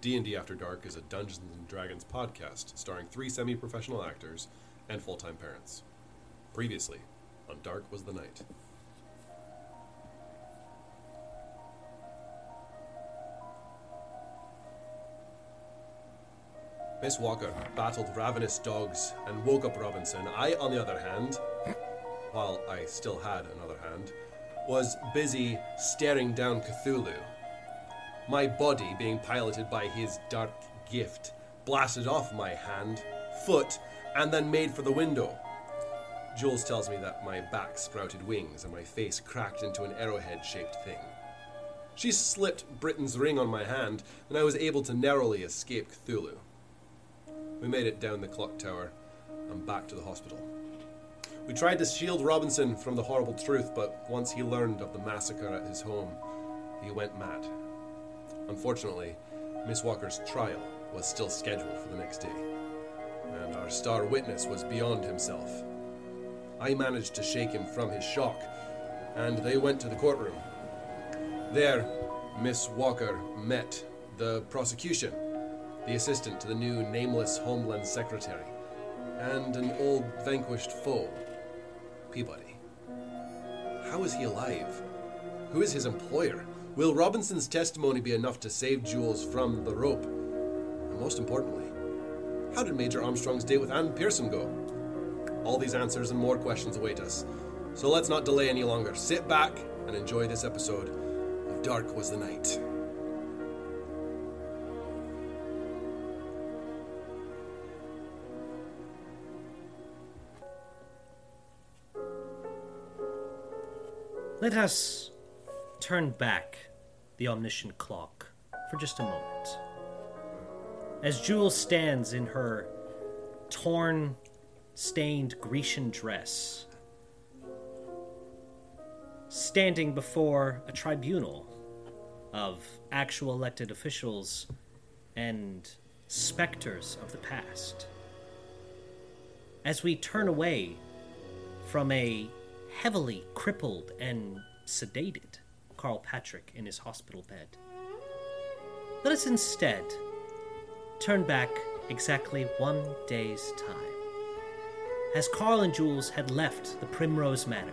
D&D After Dark is a Dungeons and Dragons podcast starring three semi-professional actors and full-time parents. Previously, on Dark Was the Night. Miss Walker battled ravenous dogs and woke up Robinson. I, on the other hand, while I still had another hand, was busy staring down Cthulhu. My body, being piloted by his dark gift, blasted off my hand, foot, and then made for the window. Jules tells me that my back sprouted wings and my face cracked into an arrowhead shaped thing. She slipped Britain's ring on my hand, and I was able to narrowly escape Cthulhu. We made it down the clock tower and back to the hospital. We tried to shield Robinson from the horrible truth, but once he learned of the massacre at his home, he went mad. Unfortunately, Miss Walker's trial was still scheduled for the next day, and our star witness was beyond himself. I managed to shake him from his shock, and they went to the courtroom. There, Miss Walker met the prosecution, the assistant to the new nameless Homeland Secretary, and an old vanquished foe, Peabody. How is he alive? Who is his employer? Will Robinson's testimony be enough to save Jules from the rope? And most importantly, how did Major Armstrong's date with Ann Pierson go? All these answers and more questions await us. So let's not delay any longer. Sit back and enjoy this episode of Dark Was the Night. Let us turn back the omniscient clock for just a moment. As Jules stands in her torn, stained Grecian dress, standing before a tribunal of actual elected officials and specters of the past. As we turn away from a heavily crippled and sedated Carl Patrick in his hospital bed. Let us instead turn back exactly one day's time. As Carl and Jules had left the Primrose Manor,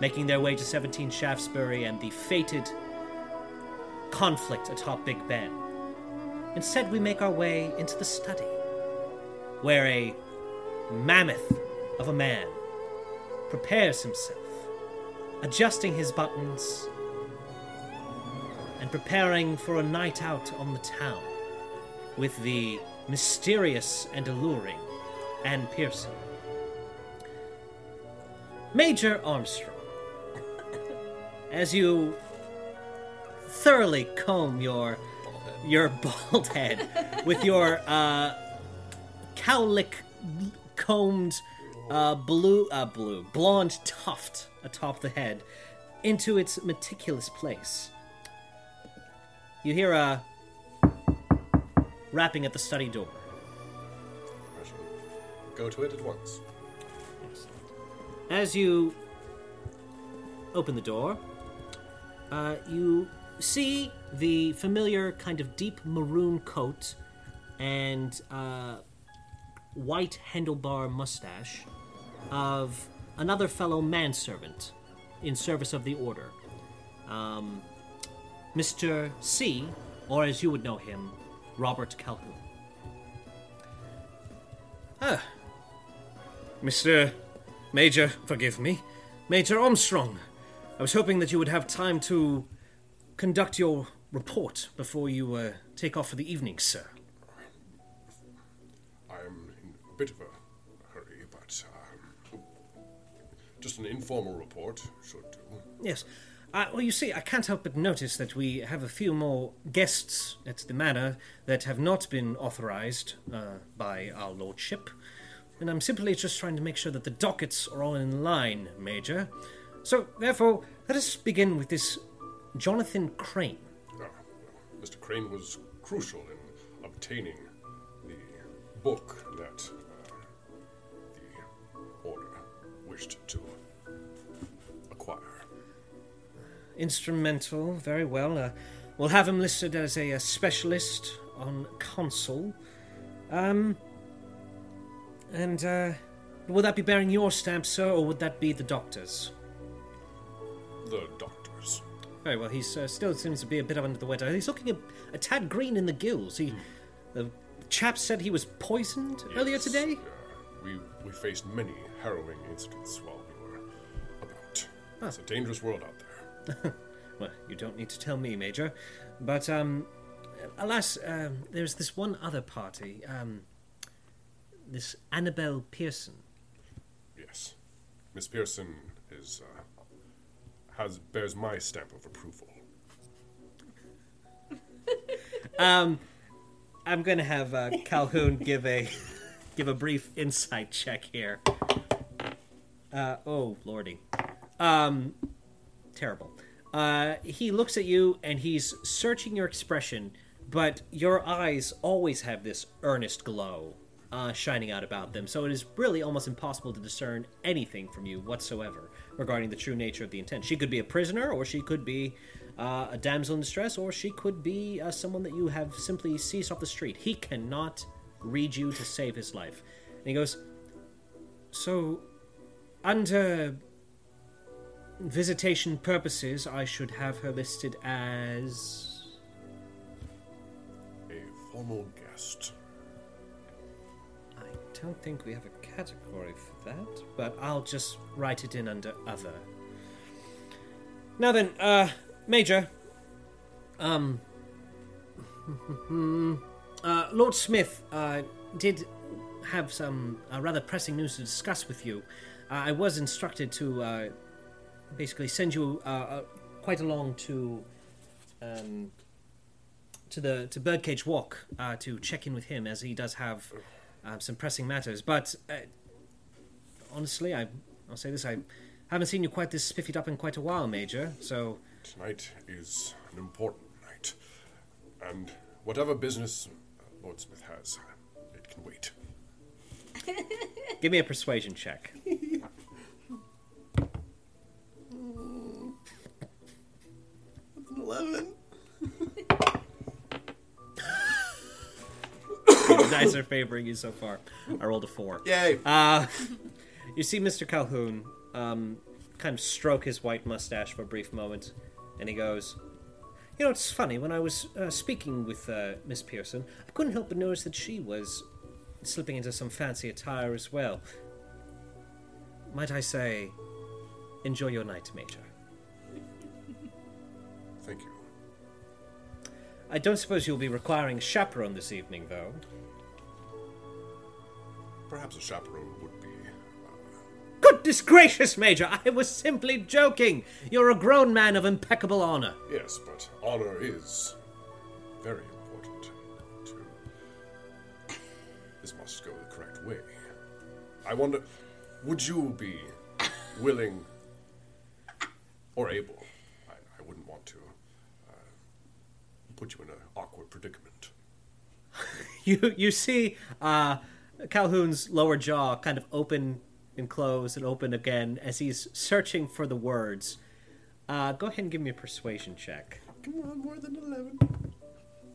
making their way to 17 Shaftesbury and the fated conflict atop Big Ben, instead we make our way into the study, where a mammoth of a man prepares himself, adjusting his buttons and preparing for a night out on the town with the mysterious and alluring Ann Pierson. Major Armstrong, as you thoroughly comb your your bald head with your uh, cowlick combed uh, blue, uh, blue, blonde tuft atop the head into its meticulous place. You hear a rapping at the study door. I shall go to it at once. As you open the door, uh, you see the familiar kind of deep maroon coat and uh, white handlebar mustache of another fellow manservant in service of the order. Um, Mr. C, or as you would know him, Robert Calhoun. Ah. Mr. Major, forgive me. Major Armstrong. I was hoping that you would have time to conduct your report before you uh, take off for the evening, sir. I'm in a bit of a hurry, but um, just an informal report should do. Yes. Uh, well, you see, I can't help but notice that we have a few more guests at the manor that have not been authorized uh, by our lordship. And I'm simply just trying to make sure that the dockets are all in line, Major. So, therefore, let us begin with this Jonathan Crane. Ah, Mr. Crane was crucial in obtaining the book that uh, the order wished to Instrumental, very well. Uh, we'll have him listed as a, a specialist on console. Um, and uh, will that be bearing your stamp, sir, or would that be the doctor's? The doctors. Very well. He uh, still seems to be a bit under the weather. He's looking a, a tad green in the gills. He, the chap said he was poisoned earlier today. uh, we we faced many harrowing incidents while we were about. It's a dangerous world out there. Well, you don't need to tell me, Major. But, um, alas, um, there's this one other party, um, this Annabelle Pierson. Yes, Miss Pierson is uh, has bears my stamp of approval. Um, I'm going to have uh, Calhoun give a give a brief insight check here. Uh, oh, lordy. Um, terrible. Uh, he looks at you and he's searching your expression, but your eyes always have this earnest glow uh, shining out about them, so it is really almost impossible to discern anything from you whatsoever regarding the true nature of the intent. She could be a prisoner, or she could be uh, a damsel in distress, or she could be uh, someone that you have simply seized off the street. He cannot read you to save his life. And he goes, So, under visitation purposes, I should have her listed as. A formal guest. I don't think we have a category for that, but I'll just write it in under other. Now then, uh, Major. Um. uh, Lord Smith, uh, did have some uh, rather pressing news to discuss with you. Uh, I was instructed to, uh, basically send you, uh, uh, quite along to, um, to the to Birdcage Walk uh, to check in with him, as he does have uh, some pressing matters. But uh, honestly, I I'll say this: I haven't seen you quite this spiffied up in quite a while, Major. So Tonight is an important night, and whatever business uh, Lord Smith has, it can wait. give me a persuasion check. An eleven. the dice are favoring you so far. I rolled a four. Yay! Uh, you see Mr. Calhoun um, kind of stroke his white mustache for a brief moment, and he goes, You know, it's funny, when I was uh, speaking with uh, Miss Pierson, I couldn't help but notice that she was slipping into some fancy attire as well. Might I say, enjoy your night, Major. Thank you. I don't suppose you'll be requiring a chaperone this evening, though. Perhaps a chaperone would be. Uh, Goodness gracious, Major! I was simply joking! You're a grown man of impeccable honor. yes, but honor is very important. To this must go the correct way. I wonder, would you be willing or able? I, I wouldn't want to uh, put you in an awkward predicament. You you see uh, Calhoun's lower jaw kind of open and close and open again as he's searching for the words. Uh, go ahead and give me a persuasion check. Come on, more than eleven.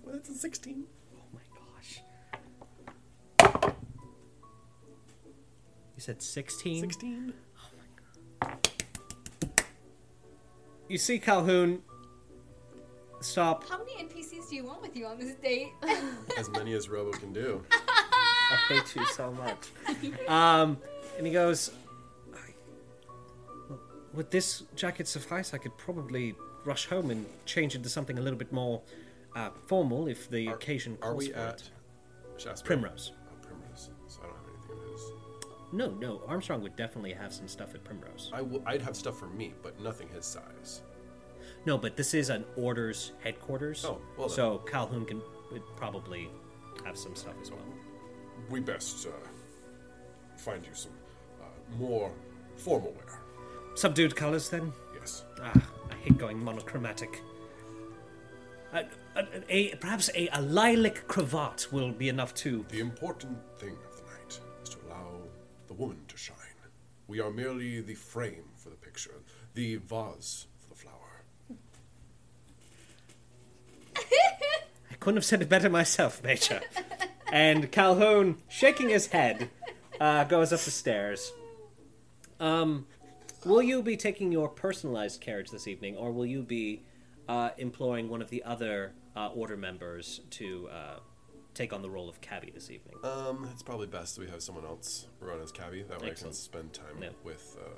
Well, that's a sixteen. Oh my gosh. You said 16? Sixteen. Oh my god! You see Calhoun stop. How many NPCs do you want with you on this date? As many as Robo can do. I hate you so much. Um, and he goes, "I- Would this jacket suffice? I could probably rush home and change into something a little bit more uh, formal if the Are- occasion Are calls we for at it. Shasper? Primrose. Oh, Primrose. So I don't have anything of his. No, no, Armstrong would definitely have some stuff at Primrose. I w- I'd have stuff for me, but nothing his size. No, but this is an orders headquarters. Oh, well. So Calhoun can would probably have some stuff as well. We best uh, find you some uh, more formal wear. Subdued colors, then? Yes. Ah, I hate going monochromatic. A, a, a- perhaps a, a lilac cravat will be enough too. The important thing of the night is to allow the woman to shine. We are merely the frame for the picture, the vase for the flower. Couldn't have said it better myself, Major. and Calhoun, shaking his head, uh, goes up the stairs. Um, will you be taking your personalized carriage this evening, or will you be uh, employing one of the other uh, order members to uh, take on the role of cabbie this evening? Um, it's probably best we have someone else run as cabbie. That way I can spend time Yeah. with uh,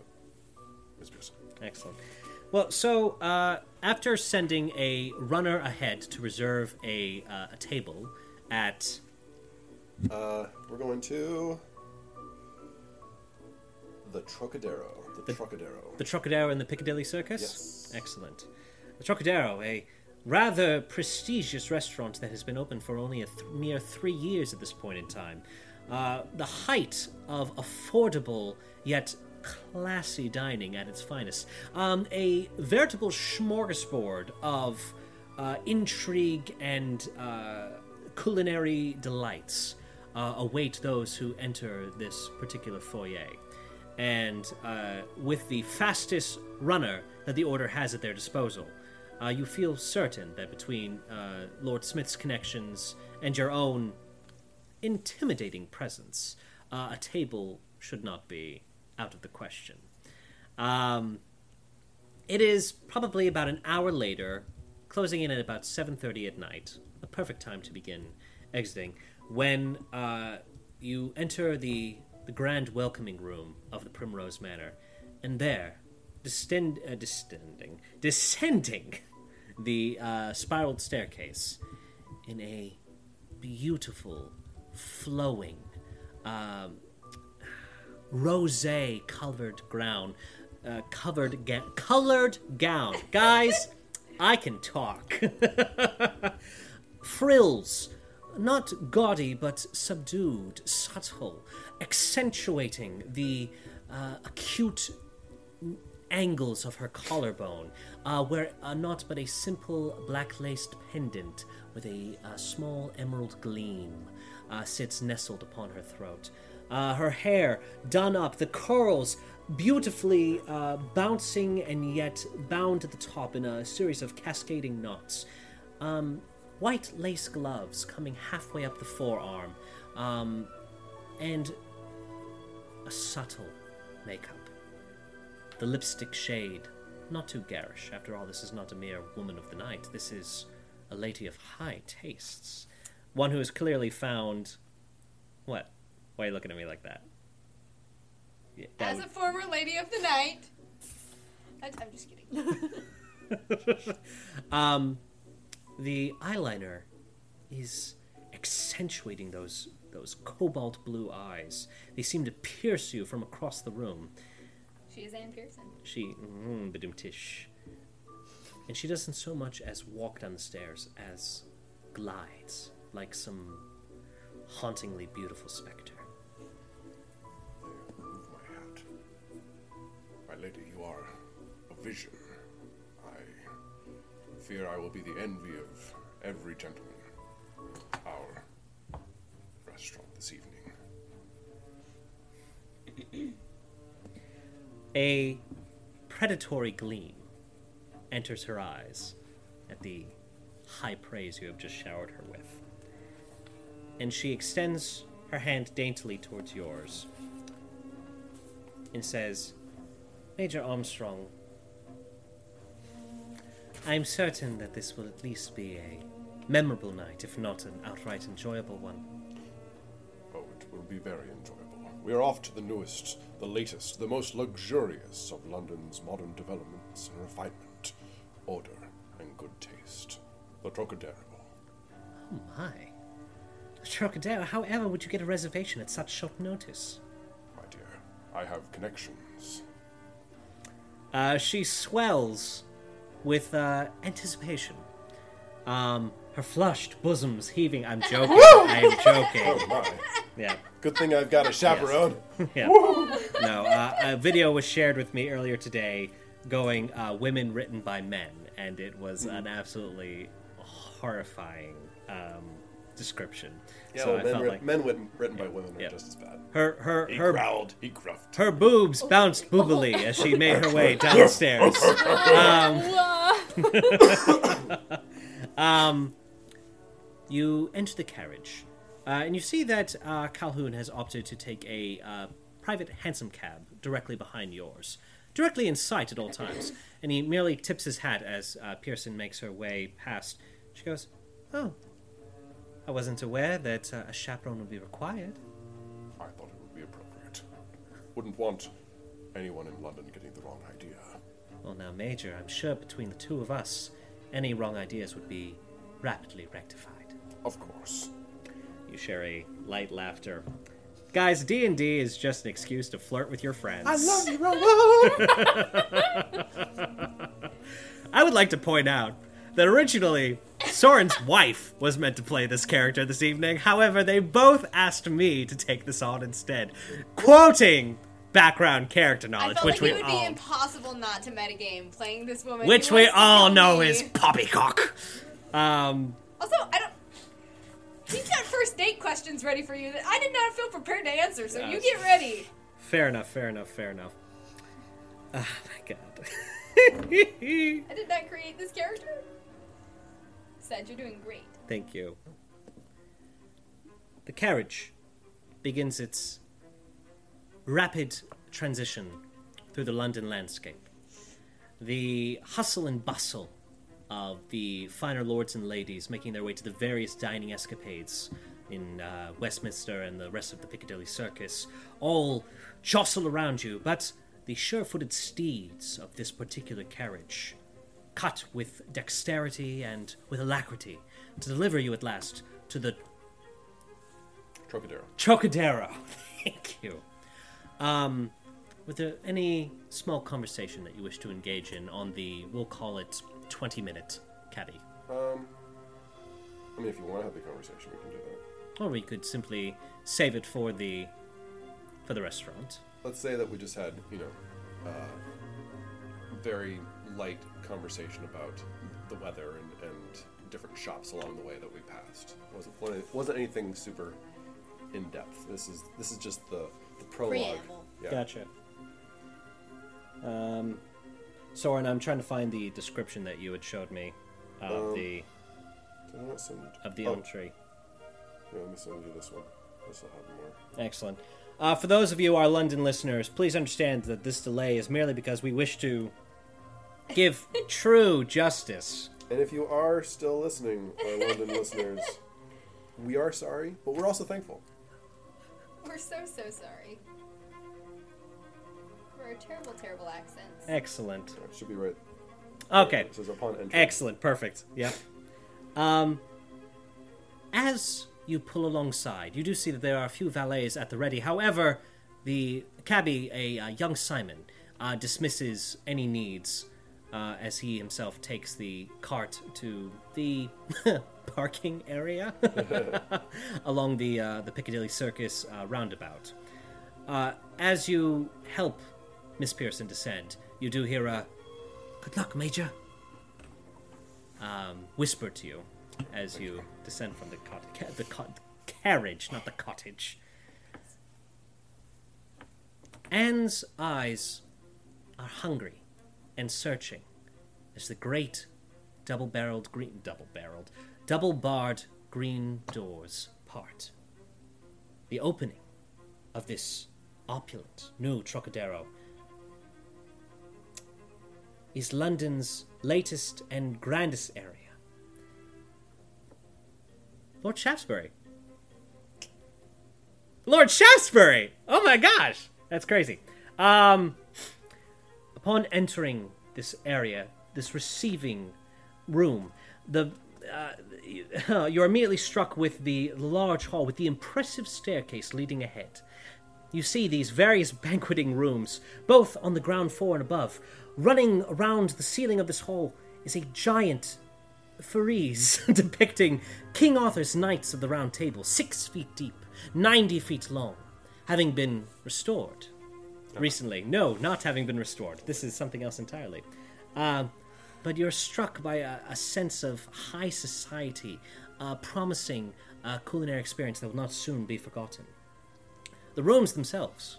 Miss Pierson. Excellent. Well, so uh, after sending a runner ahead to reserve a, uh, a table at Uh, we're going to the Trocadero. The, Trocadero. the Trocadero in the Piccadilly Circus? Yes. Excellent. The Trocadero, a rather prestigious restaurant that has been open for only a th- mere three years at this point in time. Uh, the height of affordable yet classy dining at its finest. Um, a veritable smorgasbord of uh, intrigue and uh, culinary delights uh, await those who enter this particular foyer and uh, with the fastest runner that the order has at their disposal, uh, you feel certain that between uh, Lord Smith's connections and your own intimidating presence, a table should not be out of the question. Um, it is probably about an hour later, closing in at about 7:30 at night, a perfect time to begin exiting, when uh, you enter the the grand welcoming room of the Primrose Manor, and there, distend, uh, distending, descending the uh, spiraled staircase in a beautiful, flowing, um, rose colored gown, uh, covered ga- colored gown. Guys, I can talk. Frills, not gaudy but subdued, subtle, accentuating the uh, acute angles of her collarbone, uh, where uh, not but a simple black laced pendant with a uh, small emerald gleam uh, sits nestled upon her throat. Uh, her hair done up, the curls beautifully uh, bouncing and yet bound at the top in a series of cascading knots. Um, white lace gloves coming halfway up the forearm, um, and a subtle makeup. The lipstick shade, not too garish. After all, this is not a mere woman of the night. This is a lady of high tastes. One who has clearly found. What? Why are you looking at me like that? Yeah, that As would- a former lady of the night. I- I'm just kidding. um, the eyeliner is accentuating those those cobalt blue eyes. They seem to pierce you from across the room. She is Ann Pierson. She, mm, badum-tish. And she doesn't so much as walk down the stairs as glides like some hauntingly beautiful specter. Lady, you are a vision. I fear I will be the envy of every gentleman. Our restaurant this evening. A predatory gleam enters her eyes at the high praise you have just showered her with. And she extends her hand daintily towards yours and says, Major Armstrong, I'm certain that this will at least be a memorable night, if not an outright enjoyable one. Oh, it will be very enjoyable. We are off to the newest, the latest, the most luxurious of London's modern developments in refinement, order, and good taste. The Trocadero. Oh my. The Trocadero, however would you get a reservation at such short notice? My dear, I have connections. Uh, she swells with uh, anticipation. Um, her flushed bosoms heaving. I'm joking. I am joking. Oh my. Yeah, Good thing I've got a chaperone. yeah. No, uh, a video was shared with me earlier today, going uh, "women written by men," and it was an absolutely horrifying um, description. Yeah, so well, men, felt like men written, written by women are yeah. just as bad. her her He her growled. He gruffed. her boobs bounced boobily as she made her way downstairs. Um, um, you enter the carriage, uh, and you see that uh, Calhoun has opted to take a uh, private hansom cab directly behind yours, directly in sight at all times. And he merely tips his hat as uh, Pierson makes her way past. She goes, "Oh, I wasn't aware that uh, a chaperone would be required." I thought it would be appropriate. Wouldn't want anyone in London getting the wrong idea. Well, now, Major, I'm sure between the two of us, any wrong ideas would be rapidly rectified. Of course. You share a light laughter. Guys, D and D is just an excuse to flirt with your friends. I love you, Rolo! I would like to point out that originally Soren's wife was meant to play this character this evening. However, they both asked me to take this on instead, quoting background character I knowledge, felt which like we it would all, be impossible not to metagame playing this woman. which we all know me. is poppycock. Um, Also, I don't. He's got first date questions ready for you that I did not feel prepared to answer, so you get ready. fair enough, fair enough, fair enough. Oh my god. I did not create this character. Said you're doing great. Thank you. The carriage begins its rapid transition through the London landscape. The hustle and bustle of the finer lords and ladies making their way to the various dining escapades in uh, Westminster and the rest of the Piccadilly Circus all jostle around you, but the sure footed steeds of this particular carriage cut with dexterity and with alacrity to deliver you at last to the Trocadero. Chocodero. Thank you. Um, with there any small conversation that you wish to engage in on the, we'll call it 20 minute caddy? Um, I mean, if you want to have the conversation, we can do that. Or we could simply save it for the for the restaurant. Let's say that we just had, you know, uh, very light conversation about the weather and, and different shops along the way that we passed. wasn't wasn't- wasn't anything super in depth. This is this is just the the prologue. Preamble. Yeah. Gotcha. Um, Soren, I'm trying to find the description that you had showed me of Um, the Did I not send of the oh, elm tree. yeah, let me send you this one. This will have more. Excellent. Uh, for those of you, our London listeners, please understand that this delay is merely because we wish to give true justice. And if you are still listening, our London listeners, we are sorry, but we're also thankful. We're so so sorry. For our terrible, terrible accents. Excellent. It should be right. Okay. It says upon entry. Excellent. Perfect. Yep. Um, as you pull alongside, you do see that there are a few valets at the ready. However, the cabbie, a uh, young Simon, uh, dismisses any needs uh, as he himself takes the cart to the parking area along the uh, the Piccadilly Circus uh, roundabout. Uh, as you help Miss Pierson descend, you do hear a "Good luck, Major." um, whisper to you as you descend from the cot- ca- the carriage, not the cottage. Ann's eyes are hungry and searching as the great double-barreled green double-barreled double-barred green doors part. The opening of this opulent new Trocadero is London's latest and grandest area. Lord Shaftesbury. Lord Shaftesbury! Oh my gosh! That's crazy. Um, upon entering this area, this receiving room, the uh, you're immediately struck with the large hall with the impressive staircase leading ahead. You see these various banqueting rooms, both on the ground floor and above. Running around the ceiling of this hall is a giant frieze depicting King Arthur's Knights of the Round Table, six feet deep, 90 feet long, having been restored recently. No, not having been restored. This is something else entirely. Uh, but you're struck by a, a sense of high society, a promising uh, culinary experience that will not soon be forgotten. The rooms themselves,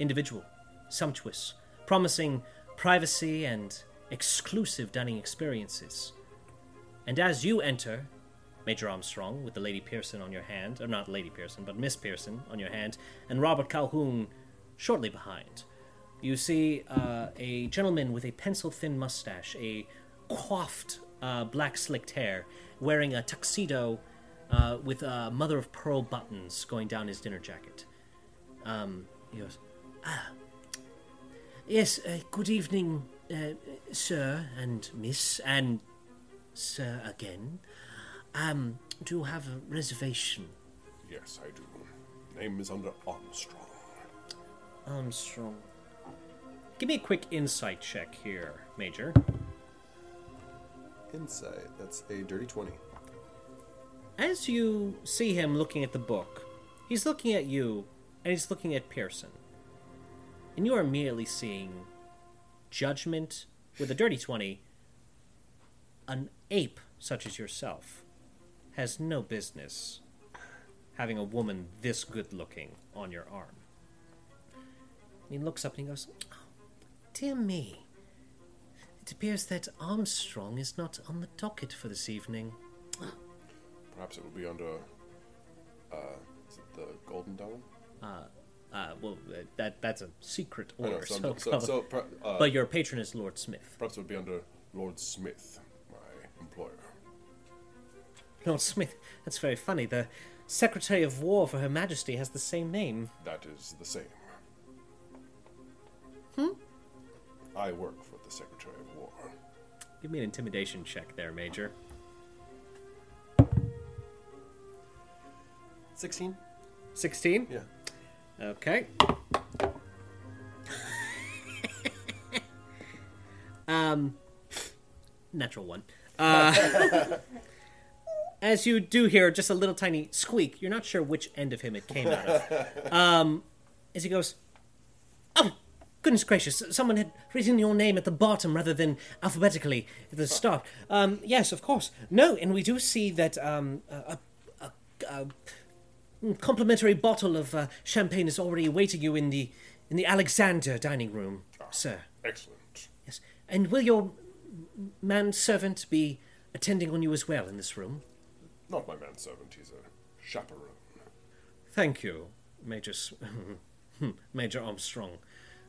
individual, sumptuous, promising privacy and exclusive dining experiences. And as you enter, Major Armstrong, with the Lady Pierson on your hand, or not Lady Pierson, but Miss Pierson on your hand, and Robert Calhoun shortly behind. You see uh, a gentleman with a pencil thin mustache, a coiffed uh, black slicked hair, wearing a tuxedo uh, with mother of pearl buttons going down his dinner jacket. Um, he goes, Ah, yes, uh, good evening, uh, sir and miss, and sir again. Um, do you have a reservation? Yes, I do. Name is under Armstrong. Armstrong. Give me a quick insight check here, Major. Insight. That's a dirty 20. As you see him looking at the book, he's looking at you and he's looking at Pierson. And you are immediately seeing judgment with a dirty 20. An ape such as yourself has no business having a woman this good looking on your arm. And he looks up and he goes, oh, Dear me. It appears that Armstrong is not on the docket for this evening. Perhaps it will be under. Uh, is it the Golden Dome? Uh, well, uh, that that's a secret I know, order. so, so, so, so per, uh, but your patron is Lord Smith. perhaps it would be under Lord Smith, my employer. Lord Smith. That's very funny. The Secretary of War for Her Majesty has the same name. That is the same. Hmm? I work for the Secretary of War. Give me an intimidation check there, Major. 16? Sixteen. Yeah. Okay. um, natural one. Uh, as you do hear just a little tiny squeak, you're not sure which end of him it came out of. Um, as he goes, "Oh, goodness gracious! Someone had written your name at the bottom rather than alphabetically at the start." Um, yes, of course. No, and we do see that um, a, a, a, complimentary bottle of uh, champagne is already awaiting you in the in the Alexander dining room, sir. Excellent. Yes. And will your manservant be attending on you as well in this room? Not my manservant, he's a chaperone. Thank you, Major S- Major Armstrong.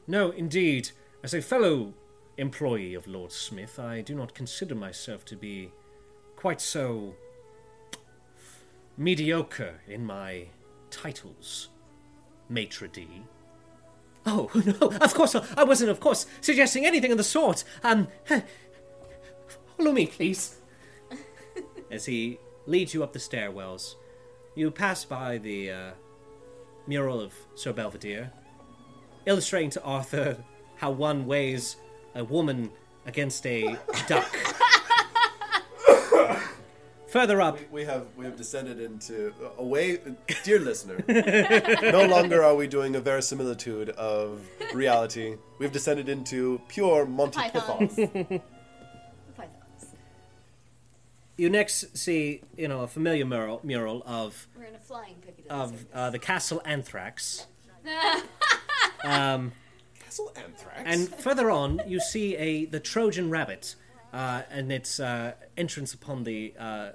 No, indeed, as a fellow employee of Lord Smith, I do not consider myself to be quite so mediocre in my titles, Maitre d'. Oh no! Of course. I wasn't, of course, suggesting anything of the sort. Um, follow me, please. As he leads you up the stairwells, you pass by the uh, mural of Sir Belvedere, illustrating to Arthur how one weighs a woman against a duck. Further up, We have we have descended into away, dear listener. no longer are we doing a verisimilitude of reality. We've descended into pure Monty Pythons. Python. Pythons. you next see, you know, a familiar mural, mural of We're in a flying of uh, the Castle Anthrax. Castle Anthrax. And further on, you see a the Trojan rabbit, uh, and its uh, entrance upon the uh,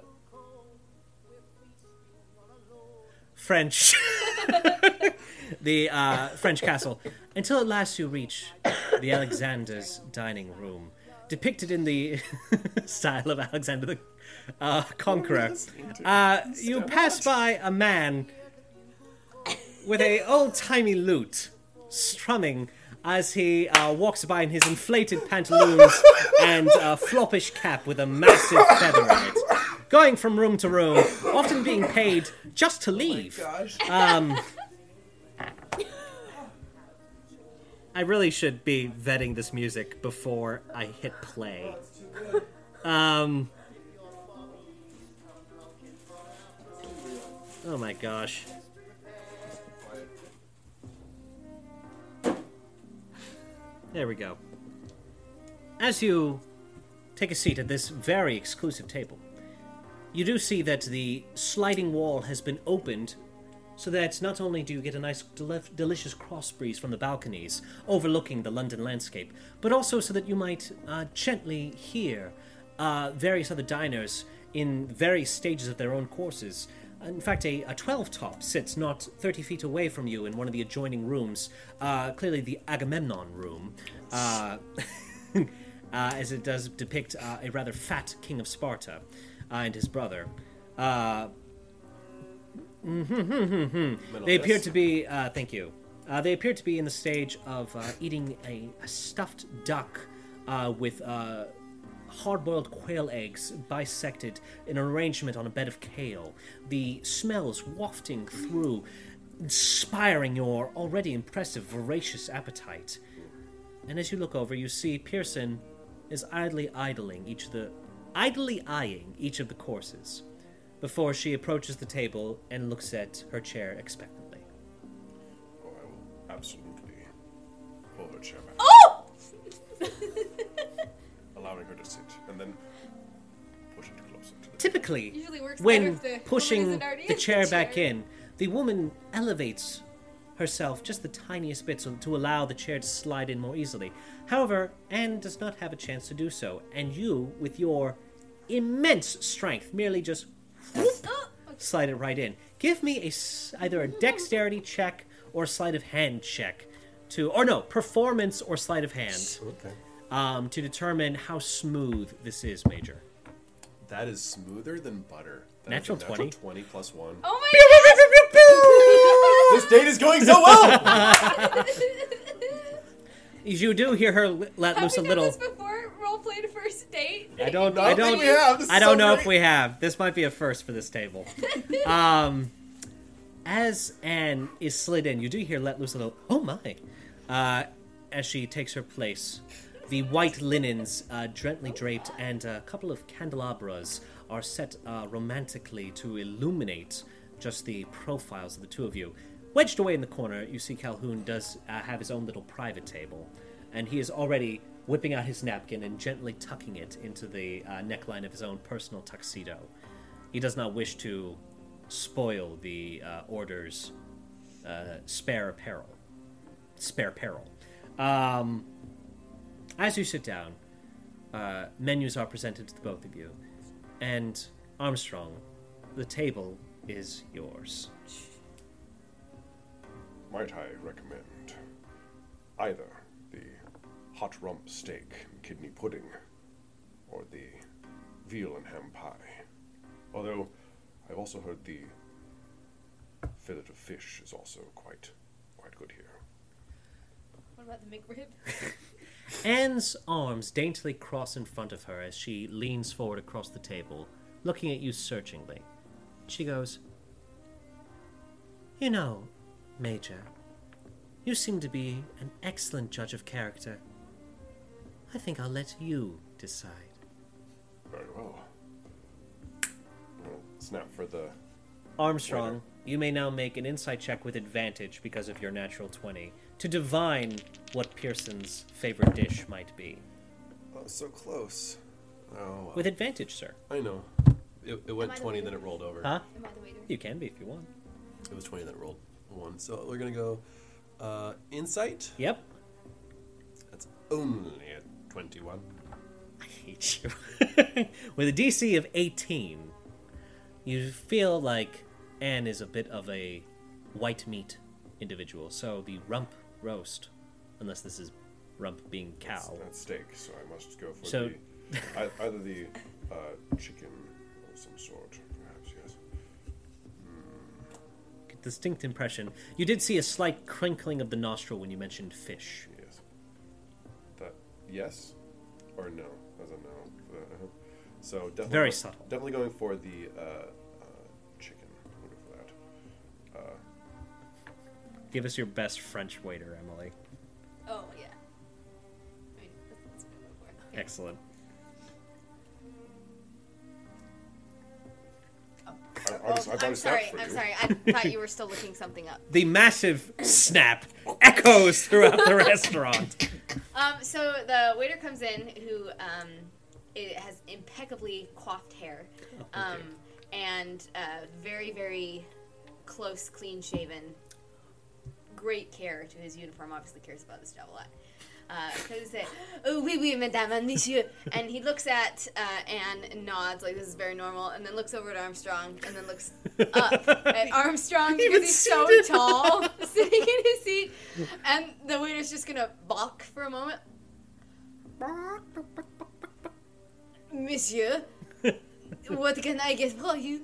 French, the uh, French castle, until at last you reach the Alexander's dining room, depicted in the style of Alexander the uh, Conqueror. Uh, you pass by a man with a old timey lute strumming as he uh, walks by in his inflated pantaloons and a floppish cap with a massive feather in it. Going from room to room, often being paid just to leave. Gosh. I really should be vetting this music before I hit play. Um. Oh my gosh. There we go. As you take a seat at this very exclusive table, you do see that the sliding wall has been opened so that not only do you get a nice, deli- delicious cross breeze from the balconies overlooking the London landscape, but also so that you might uh, gently hear uh, various other diners in various stages of their own courses. In fact, a, a 12 top sits not 30 feet away from you in one of the adjoining rooms, uh, clearly the Agamemnon room, uh, uh, as it does depict uh, a rather fat king of Sparta uh, and his brother. Uh, they appear to be, uh, thank you. Uh, they appear to be in the stage of uh, eating a, a stuffed duck uh, with uh, hard boiled quail eggs bisected in an arrangement on a bed of kale. The smells wafting through, inspiring your already impressive, voracious appetite. And as you look over, you see Pierson is idly idling each of the idly eyeing each of the courses before she approaches the table and looks at her chair expectantly. Oh, I will absolutely pull her chair back, Oh! then push it closer to the Typically, works when if the woman pushing the chair back chair. in, the woman elevates herself just the tiniest bit so to allow the chair to slide in more easily. However, Ann does not have a chance to do so, and you, with your immense strength, merely just Oh, slide it right in. Give me a s- either a dexterity check or a sleight of hand check to, or no, performance or sleight of hand Okay. Um, to determine how smooth this is, Major. That is smoother than butter. That is a Natural 20. 20 plus 1. oh my This date is going so well! You do hear her let Have loose a little. this before? Role played first date? I don't. I I don't don't. think we have. I don't so know if we have. This might be a first for this table. um, as Ann is slid in, you do hear let loose a little. Oh my! Uh, as she takes her place, the white linens uh, gently draped and a couple of candelabras are set uh, romantically to illuminate just the profiles of the two of you. Wedged away in the corner, you see Calhoun does uh, have his own little private table, and he is already whipping out his napkin and gently tucking it into the uh, neckline of his own personal tuxedo. He does not wish to spoil the uh, order's uh, spare apparel. Spare peril. Um, as you sit down, uh, menus are presented to the both of you, and Armstrong, the table is yours. Might I recommend either the hot rump steak and kidney pudding or the veal and ham pie? Although I've also heard the fillet of fish is also quite quite good here. What about the McRib? Ann's arms daintily cross in front of her as she leans forward across the table, looking at you searchingly. She goes, You know, Major, you seem to be an excellent judge of character. I think I'll let you decide. Very well. Well, snap for the Armstrong, Waiter. you may now make an insight check with advantage because of your natural 20 to divine what Pierson's favorite dish might be. Oh, so close. Oh, well. With advantage, sir. I know. It, it went Am I the 20, waiter? then it rolled over. Huh? Am I the waiter? You can be if you want. It was 20, then it rolled one. So we're going to go uh, insight. Yep. That's only a 21. I hate you. With a DC of 18, you feel like Ann is a bit of a white meat individual. So the rump roast, unless this is rump being cow. That's steak, so I must go for So- the either the uh, chicken or some sort, perhaps. Yes. Distinct impression. You did see a slight crinkling of the nostril when you mentioned fish. Yes. That yes or no? As a no. Uh, so definitely Very subtle. Definitely going for the uh, Give us your best French waiter, Emily. Oh, yeah. I mean, that's, that's what I'm going for. Excellent. I, I Oh, just, I've I'm sorry. I'm you. sorry. I thought you were still looking something up. The massive snap echoes throughout the restaurant. Um, so the waiter comes in who um, it has impeccably coiffed hair, um, and uh, very very close, clean shaven. Great care to his uniform. Obviously cares about this job a lot. Uh, so he say, "Oh oui, oui, madame and monsieur," and he looks at uh, Ann and nods like this is very normal, and then looks over at Armstrong, and then looks up at Armstrong because he's so tall, sitting in his seat, and the waiter's just gonna balk for a moment. Monsieur, what can I get for you?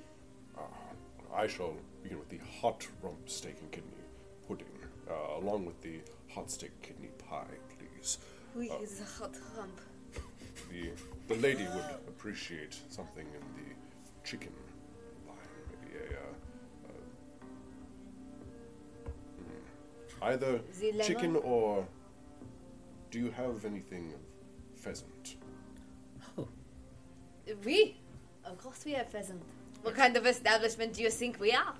I shall begin with the hot rump steak and kidney pudding, uh, along with the hot steak kidney pie, please. Oui, it's a hot rump. The the lady would appreciate something in the chicken line, maybe a. Uh, uh, hmm. either chicken or. Do you have anything of pheasant? Oui, of course we have pheasant. What kind of establishment do you think we are?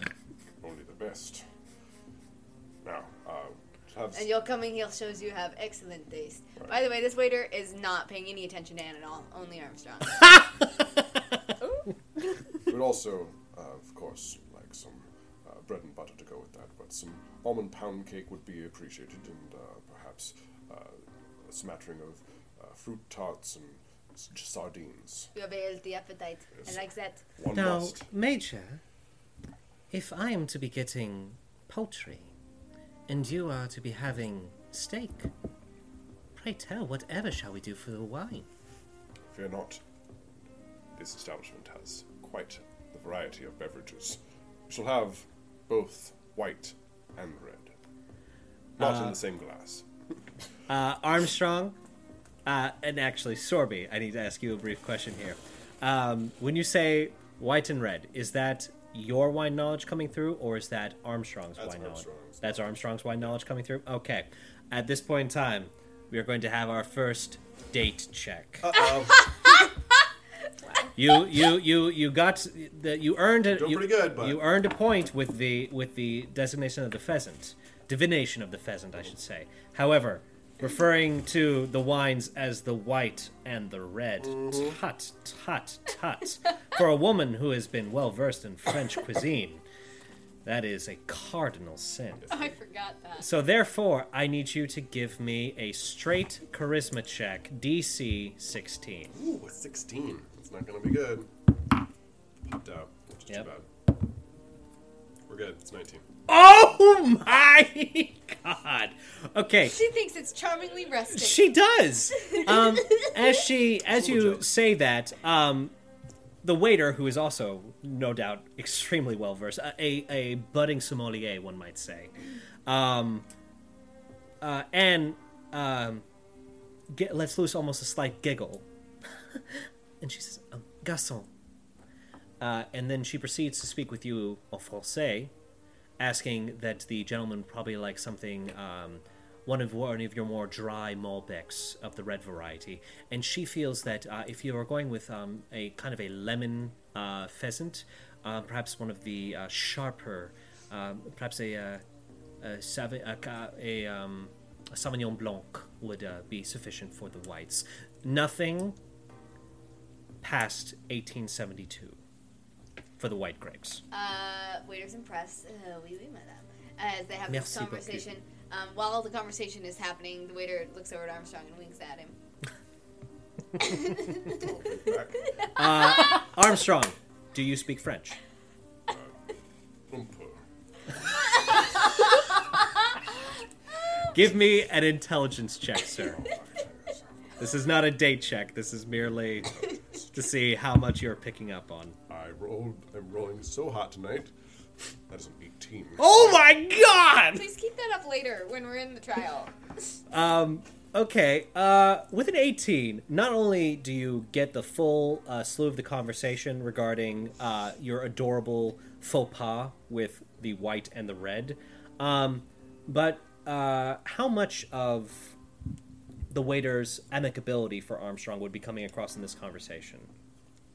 Only the best. Now, uh, have And your coming here shows you have excellent taste. By the way, this waiter is not paying any attention to Ann at all. Only Armstrong. But also, uh, of course, like some uh, bread and butter to go with that. But some almond pound cake would be appreciated, and uh, perhaps uh, a smattering of uh, fruit tarts and sardines. you have a healthy appetite. I like that. One Now, must. Major, if I am to be getting poultry, and you are to be having steak, pray tell, whatever shall we do for the wine? Fear not. This establishment has quite the variety of beverages. We shall have both white and red. Not in the same glass. Uh, Armstrong, uh, and actually, Sorby, I need to ask you a brief question here. Um, when you say white and red, is that your wine knowledge coming through, or is that Armstrong's That's wine knowledge? Armstrong's. That's Armstrong's wine knowledge coming through? Okay. At this point in time, we are going to have our first date check. Uh-oh. You you you you got the you earned a Doing you, pretty good, but- you earned a point with the with the designation of the pheasant, divination of the pheasant, I should say. However, referring to the wines as the white and the red, Mm-hmm. tut tut tut. For a woman who has been well versed in French cuisine, that is a cardinal sin. I forgot that. So therefore, I need you to give me a straight charisma check, DC 16. Ooh, a 16. It's not gonna be good. Popped out, which is Yep. too bad. We're good. It's 19. Oh my god. Okay. She thinks it's charmingly rustic. She does. Um, as she, as you joke. say that, um, the waiter, who is also no doubt extremely well versed, a, a a budding sommelier, one might say, um, uh, and um, get, lets loose almost a slight giggle, and she says, um, "Garçon," uh, and then she proceeds to speak with you en français, asking that the gentleman probably like something um, one of one of your more dry Malbecs of the red variety, and she feels that uh, if you are going with um, a kind of a lemon uh, pheasant, uh, perhaps one of the uh, sharper, um, perhaps a uh, a, a, a, um, a Sauvignon Blanc would uh, be sufficient for the whites. Nothing past 1872 for the white grapes. Uh, waiter's impressed. Uh, oui, oui, madame. As they have this Merci beaucoup. conversation. Um, while the conversation is happening, the waiter looks over at Armstrong and winks at him. Back. Armstrong, do you speak French? Give me an intelligence check, sir. This is not a date check. This is merely to see how much you're picking up on. I rolled. I'm rolling so hot tonight. That is an 18. Oh my god! Please keep that up later when we're in the trial. Um, okay, uh, with an 18, not only do you get the full uh, slew of the conversation regarding uh, your adorable faux pas with the white and the red, um, but uh, how much of the waiter's amicability for Armstrong would be coming across in this conversation?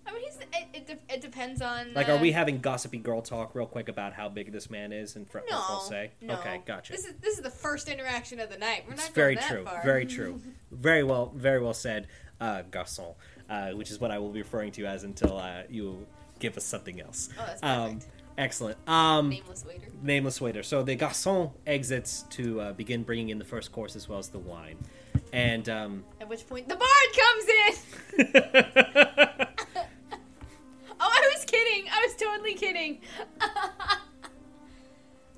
I mean, he's, it, it, de- it depends on. Like, uh, are we having gossipy girl talk real quick about how big this man is and front No, of say? no. Okay, gotcha. This is this is the first interaction of the night. We're not It's very that true. far. Very true. Very well. Very well said, uh, garçon. Uh, which is what I will be referring to as until uh, you give us something else. Oh, that's Um, perfect. Excellent. Um, Nameless waiter. nameless waiter. So the garçon exits to uh, begin bringing in the first course as well as the wine, and um, At which point the bard comes in. oh, I was kidding. I was totally kidding.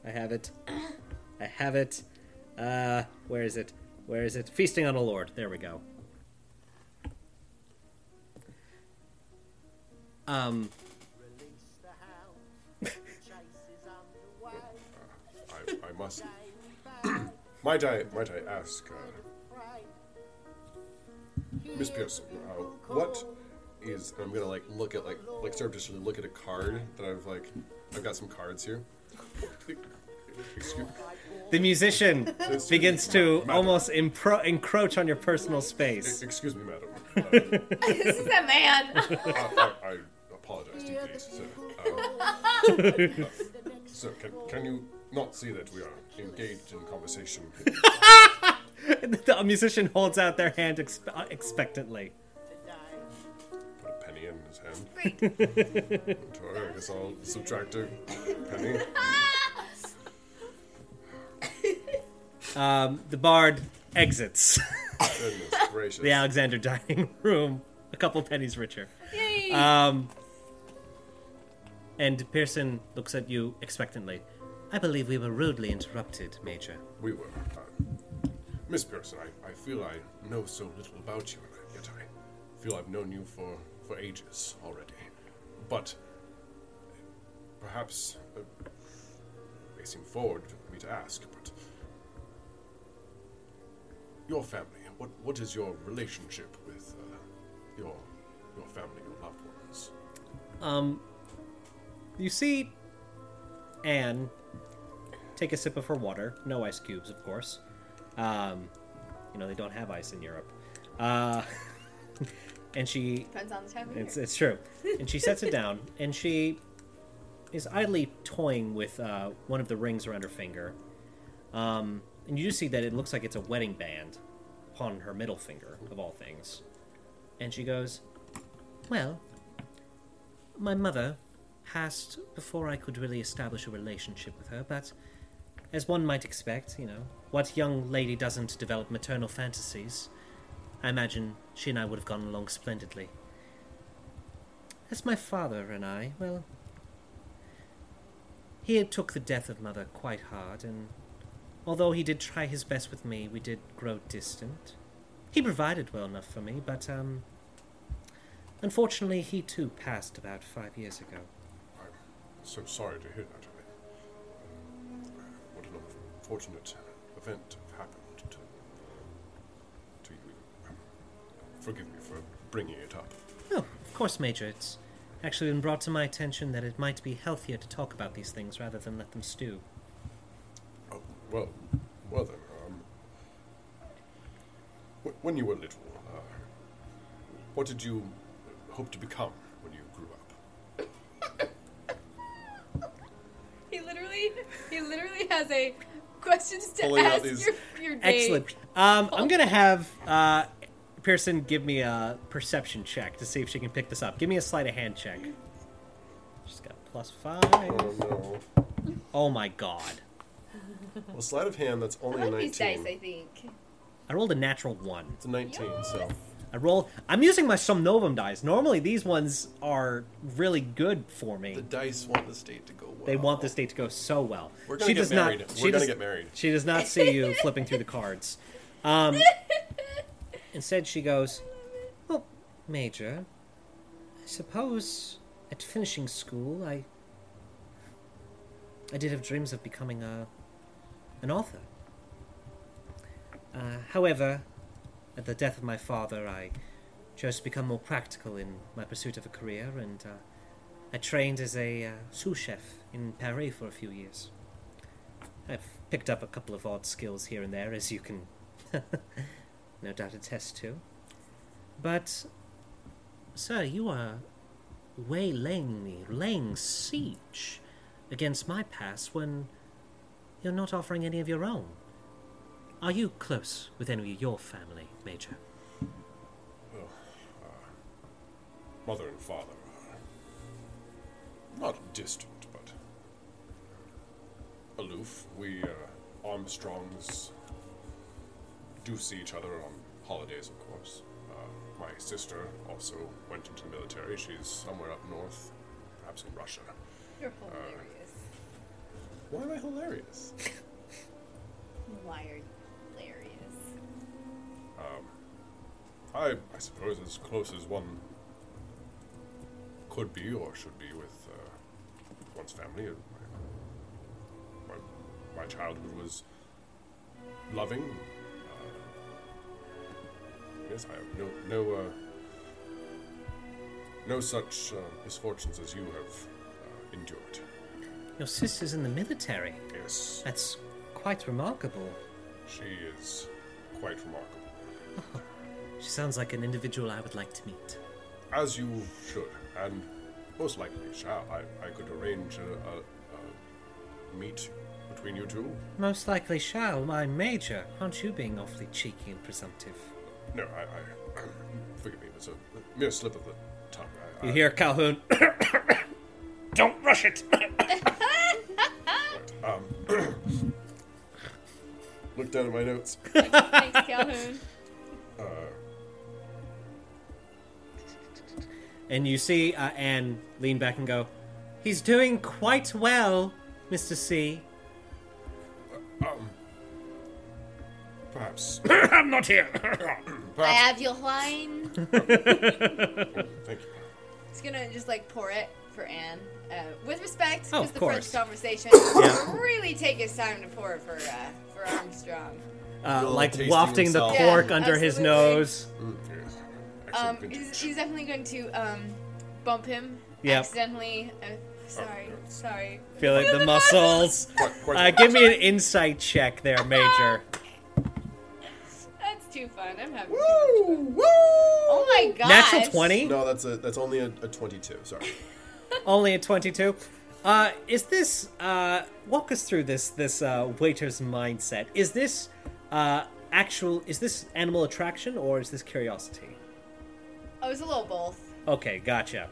I have it. I have it. Uh, where is it? Where is it? Feasting on a lord. There we go. Um, must. might I might I ask, uh, Miss Pierson, uh, what is? I'm gonna like look at like like start to look at a card that I've like I've got some cards here. Excuse the musician begins to almost impro- encroach on your personal space. Excuse me, madam. Uh, this is a man. I, I, I apologize deeply, sir. Uh, uh, sir, can, can you not see that we are engaged in conversation? the musician holds out their hand expe- uh, expectantly. Put a penny in his hand. Sorry, I guess I'll subtract a penny. Um, the bard exits Goodness gracious. the Alexander dining room, a couple pennies richer. Yay. Um, and Pierson looks at you expectantly. I believe we were rudely interrupted, Major. We were. Uh, Miss Pierson, I, I feel I know so little about you, and yet I feel I've known you for, for ages already. But perhaps uh, may seem forward for me to ask, but your family, what, what is your relationship with uh, your, your family, your loved ones? Um, you see Ann take a sip of her water. No ice cubes, of course. Um, you know, they don't have ice in Europe. Uh, and she Depends on the time of It's, year. it's true. And she sets it down, and she is idly toying with uh, one of the rings around her finger. Um, and you do see that it looks like it's a wedding band upon her middle finger, of all things. And she goes, Well, my mother passed before I could really establish a relationship with her, but as one might expect, you know, what young lady doesn't develop maternal fantasies? I imagine she and I would have gone along splendidly. As my father and I, well, he took the death of mother quite hard, and although he did try his best with me, we did grow distant. He provided well enough for me, but, um, unfortunately, he too passed about five years ago. I'm so sorry to hear that. Um, what an unfortunate event happened to, to you. Um, forgive me for bringing it up. Oh, of course, Major. It's actually been brought to my attention that it might be healthier to talk about these things rather than let them stew. Oh, well, well then. Um, wh- when you were little, uh, what did you hope to become when you grew up? He literally, he literally has a questions to Pulling out ask these- your, your date. Excellent. Um, I'm gonna have uh, Pierson give me a perception check to see if she can pick this up. Give me a sleight of hand check. She's got plus five. Oh no. Oh my god! Well, sleight of hand, that's I only a like these 19. dice, I think. I rolled a natural one. It's a 19, so. I roll. I'm using my Somnovum dice. Normally, these ones are really good for me. The dice want the state to go well. They want this date to go so well. We're gonna she get does married. Not, We're she gonna does- get married. She does not see you flipping through the cards. Um, instead, she goes, "Well, Major, I suppose at finishing school, I I did have dreams of becoming a an author. Uh, however, at the death of my father, I chose to become more practical in my pursuit of a career, and uh, I trained as a uh, sous chef in Paris for a few years. I've picked up a couple of odd skills here and there, as you can no doubt attest to. But, sir, you are waylaying me, laying siege against my past when you're not offering any of your own. Are you close with any of your family, Major? Mother and father are not distant, but aloof. We uh, Armstrongs do see each other on holidays, of course. Uh, my sister also went into the military. She's somewhere up north, perhaps in Russia. You're hilarious. Why am I hilarious? Why are you hilarious? I, I suppose as close as one could be or should be with uh, one's family. My, my, my childhood was loving. Uh, yes, I have no no uh, no such uh, misfortunes as you have uh, endured. Your sister's in the military. Yes, That's quite remarkable. she is quite remarkable. She sounds like an individual I would like to meet. As you should, and most likely shall. I, I could arrange a, a, a meet between you two. Most likely shall. My major. Aren't you being awfully cheeky and presumptive? No, I, I forgive me. It's a mere slip of the tongue. I, You I, hear Calhoun? Don't rush it! Um, look down at my notes. Thanks, Calhoun. And you see uh, Ann lean back and go, He's doing quite well, Mr. C. Perhaps. I'm not here. I have your wine. Thank you. He's gonna just like pour it for Ann. Uh, with respect, Oh, because of the course. French conversation, Yeah. really take his time to pour it for uh, for Armstrong. Uh, like tasting wafting the cork Yeah, under his nose. Yes. Excellent Um, vintage. he's, he's definitely going to um, bump him Yep. accidentally. Uh, sorry, yeah. sorry. Feel like the muscles. Quite- quite Uh, give me an insight check there, Major. That's too fun. I'm having. Woo! Woo! Oh my god! Natural 20? No, that's a that's only a, a twenty-two. Sorry. Only a 22. Uh, is this, uh, walk us through this, this, uh, waiter's mindset. Is this, uh, actual, is this animal attraction or is this curiosity? Oh, was a little both. Okay, gotcha.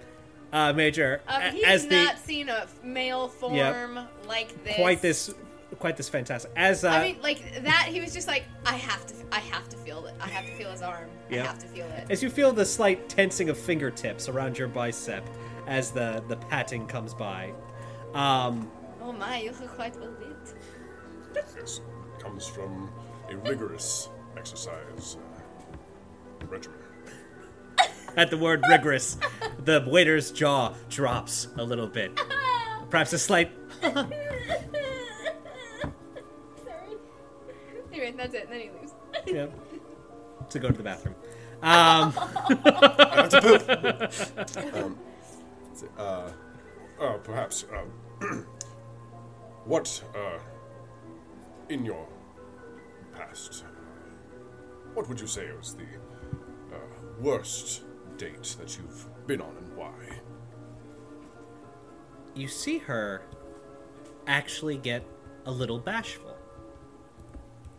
Uh, Major, Um, a- he's as the, not seen a male form like this. quite this, quite this fantastic. As, uh, I mean, like that. He was just like, I have to, I have to feel it. I have to feel his arm. Yeah. I have to feel it. as you feel the slight tensing of fingertips around your bicep as the, the patting comes by. Um, Oh my, you look quite well lit. Yes. Comes from a rigorous exercise uh, regimen. At the word rigorous, the waiter's jaw drops a little bit. Perhaps a slight. Sorry. Anyway, that's it. And then he leaves. Yeah, to go to the bathroom. Um, Uh, uh, perhaps. Um, what, uh, in your past, what would you say was the uh, worst date that you've been on and why? you see her actually get a little bashful.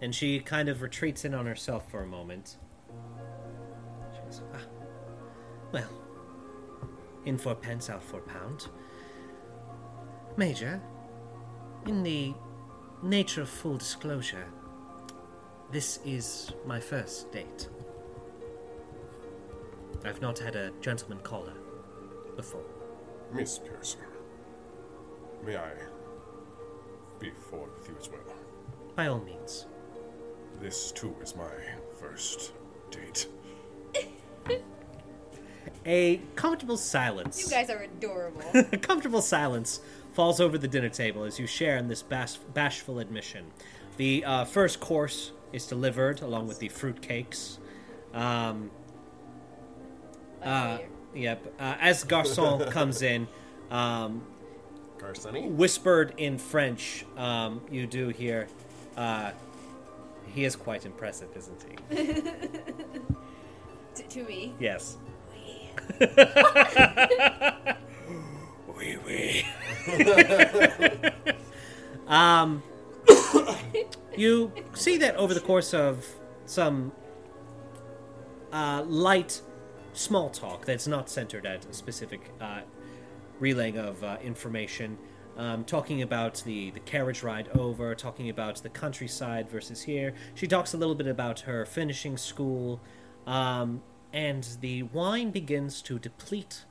And she kind of retreats in on herself for a moment. She goes, ah, well, in for pence, out for pound. Major, in the nature of full disclosure, this is my first date. I've not had a gentleman caller before. Miss Pierson, may I be forward with you as well? By all means. This, too, is my first date. A comfortable silence. You guys are adorable. A comfortable silence falls over the dinner table as you share in this bash- bashful admission. The uh, first course is delivered along with the fruit cakes. Um, uh, yep. Uh, as Garçon comes in, um, Garcony. whispered in French, um, you do hear, uh, he is quite impressive, isn't he? T- to me. Yes. Oui, oui. um, you see that over the course of some uh, light, small talk that's not centered at a specific uh, relaying of uh, information, um, talking about the, the carriage ride over, talking about the countryside versus here. She talks a little bit about her finishing school, um, and the wine begins to deplete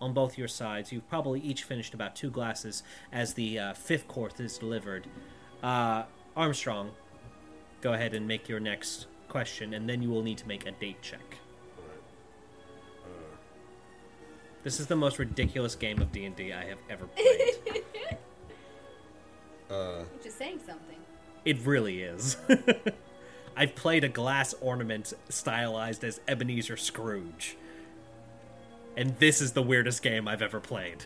on both your sides. You've probably each finished about two glasses as the uh, fifth course is delivered. Uh, Armstrong, go ahead and make your next question, and then you will need to make a date check. This is the most ridiculous game of D&D I have ever played. Which is saying something. it really is. I've played a glass ornament stylized as Ebenezer Scrooge. And this is the weirdest game I've ever played.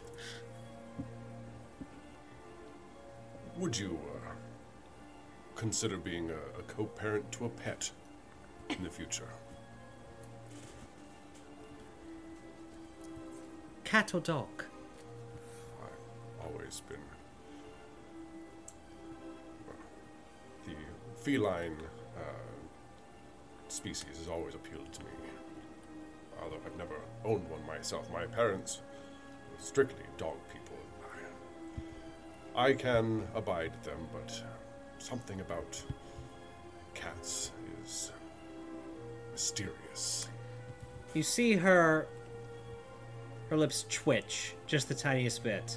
Would you uh, consider being a, a co-parent to a pet in the future? Cat or dog? I've always been well, the feline uh, species has always appealed to me. Although I've never owned one myself, my parents were strictly dog people. I, I can abide them, but something about cats is mysterious. You see her her lips twitch just the tiniest bit.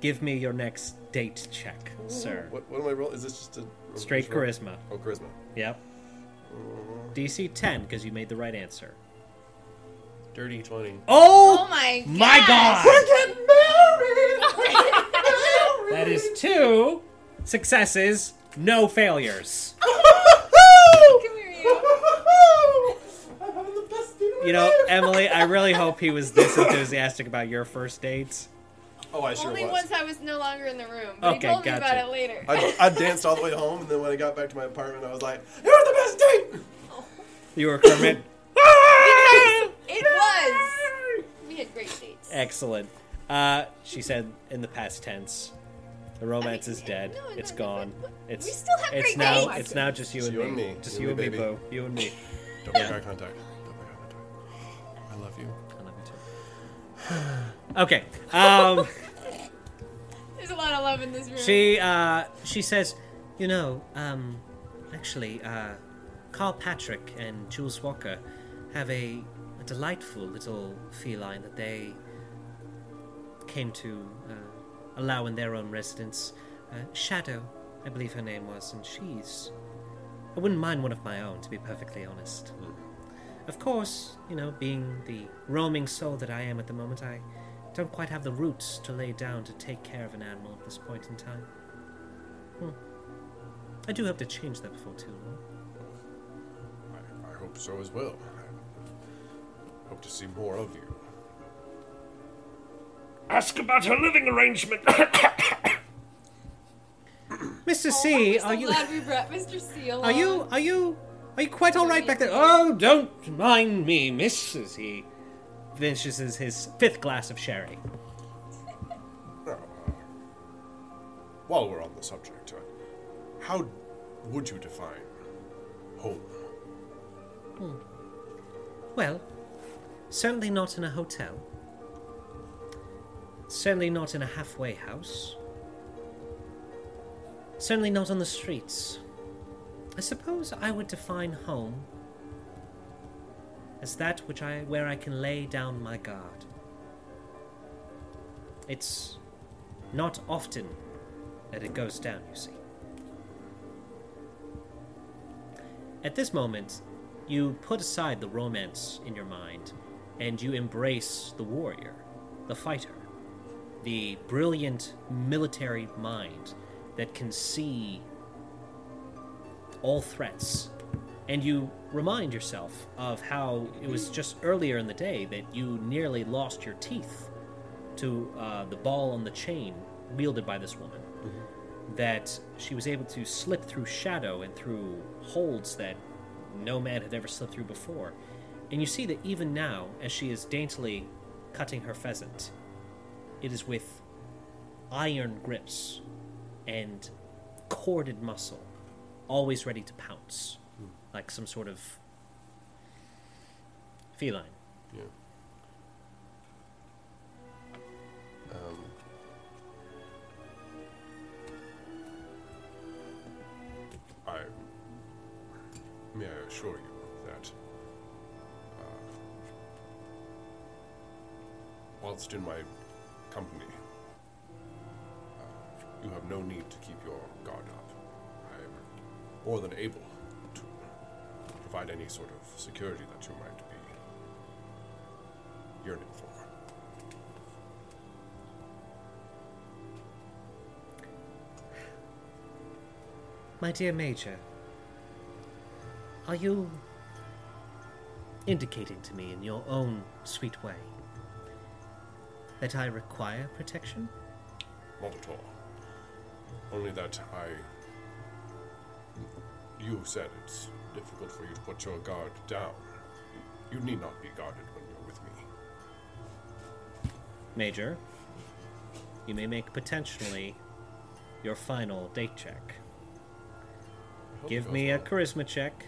Give me your next date check, sir. What, what am I rolling? Is this just a Straight roll? charisma. Oh, charisma. Yep. Uh, DC 10 because you made the right answer. Dirty twenty. Oh, Oh my god! my god! Getting married! That is two successes, no failures. Oh, Come here, you. You know, Emily, I really hope he was this enthusiastic about your first dates. Oh, I sure Only was. once I was no longer in the room, but Okay, he told me about it later. I, I danced all the way home, and then when I got back to my apartment, I was like, "It was the best date." You were Kermit. it was. We had great dates. Excellent. Uh, she said in the past tense. The romance I mean, is dead. no, no, it's no, gone. but- but It's we still have it's great now dates. it's now just you Just and you me. and me. Just You you and and me, me, baby. Boo. You and me. Don't make Yeah. eye contact. okay. Um, There's a lot of love in this room. she uh, she says, you know, um, actually, uh, Carl Patrick and Jules Walker have a, a delightful little feline that they came to uh, allow in their own residence. Uh, Shadow, I believe her name was, and she's. I wouldn't mind one of my own, to be perfectly honest. Of course, you know, being the roaming soul that I am at the moment, I don't quite have the roots to lay down to take care of an animal at this point in time. Hmm. I do hope to change that before too long. I, I hope so as well. I hope to see more of you. Ask about her living arrangement. Mr. Oh, C, I'm so are you glad we brought Mr. C along. are you are you are you quite all right back there? Oh, don't mind me, miss, as he finishes his, his fifth glass of sherry. Now, while we're on the subject, uh, how would you define home? Well, certainly not in a hotel. Certainly not in a halfway house. Certainly not on the streets. I suppose I would define home as that which I where I can lay down my guard. It's not often that it goes down, you see. At this moment, you put aside the romance in your mind and you embrace the warrior, the fighter, the brilliant military mind that can see all threats. And you remind yourself of how it was just earlier in the day that you nearly lost your teeth to uh, the ball on the chain wielded by this woman. That she was able to slip through shadow and through holds that no man had ever slipped through before. And you see that even now, as she is daintily cutting her pheasant, it is with iron grips and corded muscle, always ready to pounce, mm. like some sort of feline. Yeah. Um. I may I assure you that uh, whilst in my company, uh, you have no need to keep your more than able to provide any sort of security that you might be yearning for. My dear Major, are you indicating to me in your own sweet way that I require protection? Not at all. Only that I. You said it's difficult for you to put your guard down. You need not be guarded when you're with me. Major, you may make potentially your final date check. I hope it Give goes me a charisma check,